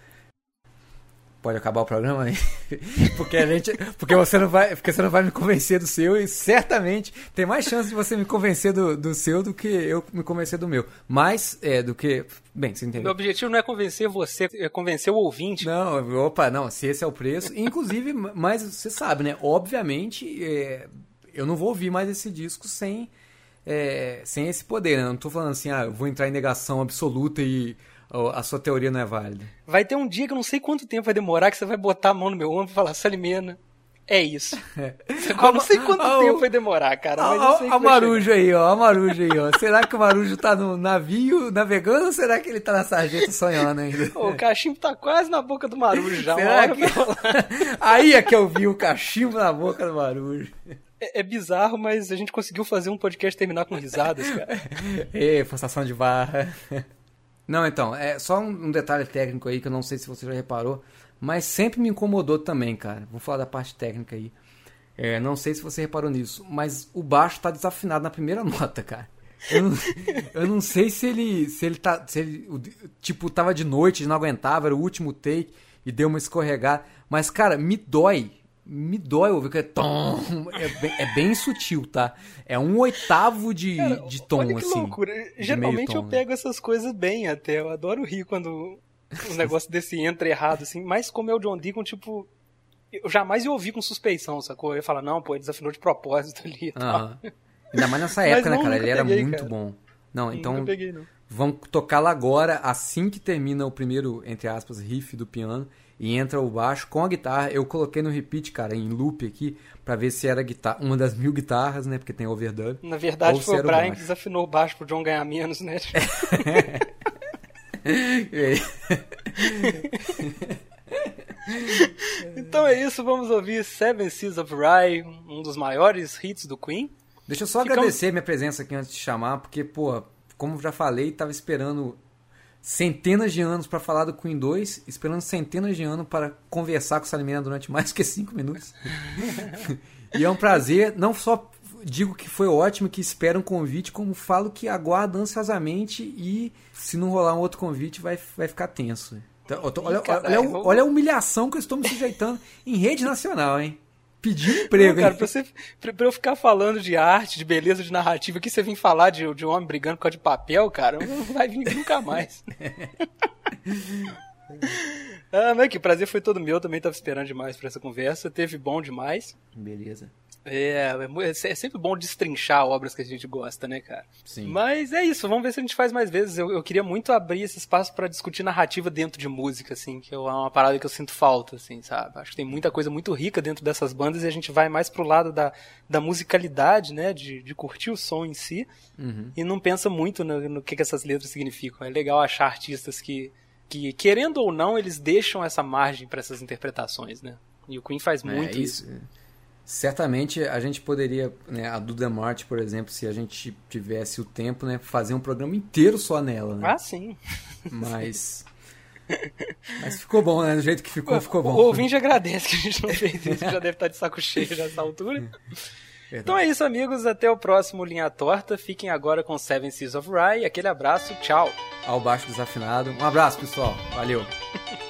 Pode acabar o programa aí? porque a gente, porque você não vai, porque você não vai me convencer do seu e certamente tem mais chance de você me convencer do, do seu do que eu me convencer do meu. Mais é do que, bem, você Meu entendeu? objetivo não é convencer você, é convencer o ouvinte. Não, opa, não, se esse é o preço, inclusive, mas você sabe, né? Obviamente, é, eu não vou ouvir mais esse disco sem é, sem esse poder, né? Eu não tô falando assim, ah, eu vou entrar em negação absoluta e a sua teoria não é válida. Vai ter um dia que eu não sei quanto tempo vai demorar que você vai botar a mão no meu ombro e falar, Salimena, é isso. Eu não sei quanto tempo vai demorar, cara, mas eu Olha sei que vai Marujo aí, ó. O Marujo aí, ó. Será que o Marujo tá no navio navegando ou será que ele tá na sarjeta sonhando ainda? Ô, o cachimbo tá quase na boca do Marujo já. Será que... aí é que eu vi o cachimbo na boca do Marujo. É, é bizarro, mas a gente conseguiu fazer um podcast terminar com risadas, cara. Ê, forçação de barra. Não, então, é só um um detalhe técnico aí que eu não sei se você já reparou, mas sempre me incomodou também, cara. Vou falar da parte técnica aí. É, não sei se você reparou nisso, mas o baixo tá desafinado na primeira nota, cara. Eu não, eu não sei se ele, se ele tá, se ele, tipo, tava de noite, não aguentava, era o último take e deu uma escorregada. Mas, cara, me dói, me dói ouvir que é tom, é bem, é bem sutil, tá? É um oitavo de, de tom, Olha que assim. loucura. Geralmente meio eu tom, né? pego essas coisas bem até. Eu adoro rir quando os negócios desse entra errado, assim. Mas como é o John Deacon, tipo... Eu jamais ia ouvir com suspeição, sacou? Eu ia falar, não, pô, ele desafinou de propósito ali e tal. Aham. Ainda mais nessa época, né, não, cara? nunca Ele era peguei, muito cara. bom. Não, então Nunca peguei, não. vamos tocá-la agora, assim que termina o primeiro, entre aspas, riff do piano e entra o baixo com a guitarra. Eu coloquei no repeat, cara, em loop aqui, pra ver se era guitarra, uma das mil guitarras, né? Porque tem overdub. Na verdade, foi o Brian que desafinou o baixo pro John ganhar menos, né? então é isso, vamos ouvir Seven Seas of Rye, um dos maiores hits do Queen. Deixa eu só Ficamos- agradecer minha presença aqui antes de chamar, porque, pô, como já falei, tava esperando centenas de anos pra falar do Queen 2, esperando centenas de anos para conversar com o Salimena durante mais que cinco minutos. e é um prazer, não só digo que foi ótimo, que espero um convite, como falo que aguardo ansiosamente e se não rolar um outro convite vai, vai ficar tenso. Então, tô- olha, Ih, cara, olha, olha a humilhação que eu estou me sujeitando em rede nacional, hein? Pedir emprego. Não, cara, pra, você, pra, pra eu ficar falando de arte, de beleza, de narrativa, aqui você vir falar de, de um homem brigando por causa de papel, cara, não vai vir nunca mais. ah, mas que prazer foi todo meu, também tava esperando demais pra essa conversa, teve bom demais. Beleza. É, é é é sempre bom destrinchar obras que a gente gosta, né, cara? Sim. Mas é isso, vamos ver se a gente faz mais vezes. Eu, eu queria muito abrir esse espaço pra discutir narrativa dentro de música, assim, que é uma parada que eu sinto falta, assim, sabe? Acho que tem muita coisa muito rica dentro dessas bandas e a gente vai mais pro lado da, da musicalidade, né, de, de curtir o som em si Uhum. e não pensa muito no, no que, que essas letras significam. É legal achar artistas que, que, querendo ou não, eles deixam essa margem pra essas interpretações, né? E o Queen faz muito É, isso. Certamente a gente poderia, né, a Duda Marte, por exemplo, se a gente tivesse o tempo, né, fazer um programa inteiro só nela, né? Ah, sim. Mas mas ficou bom, né? Do jeito que ficou, ficou bom. O ouvinte agradece que a gente não fez isso, já deve estar de saco cheio já nessa altura. Verdade. Então é isso, amigos. Até o próximo Linha Torta. Fiquem agora com Seven Seas of Rye. Aquele abraço, tchau. Ao baixo desafinado. Um abraço, pessoal. Valeu.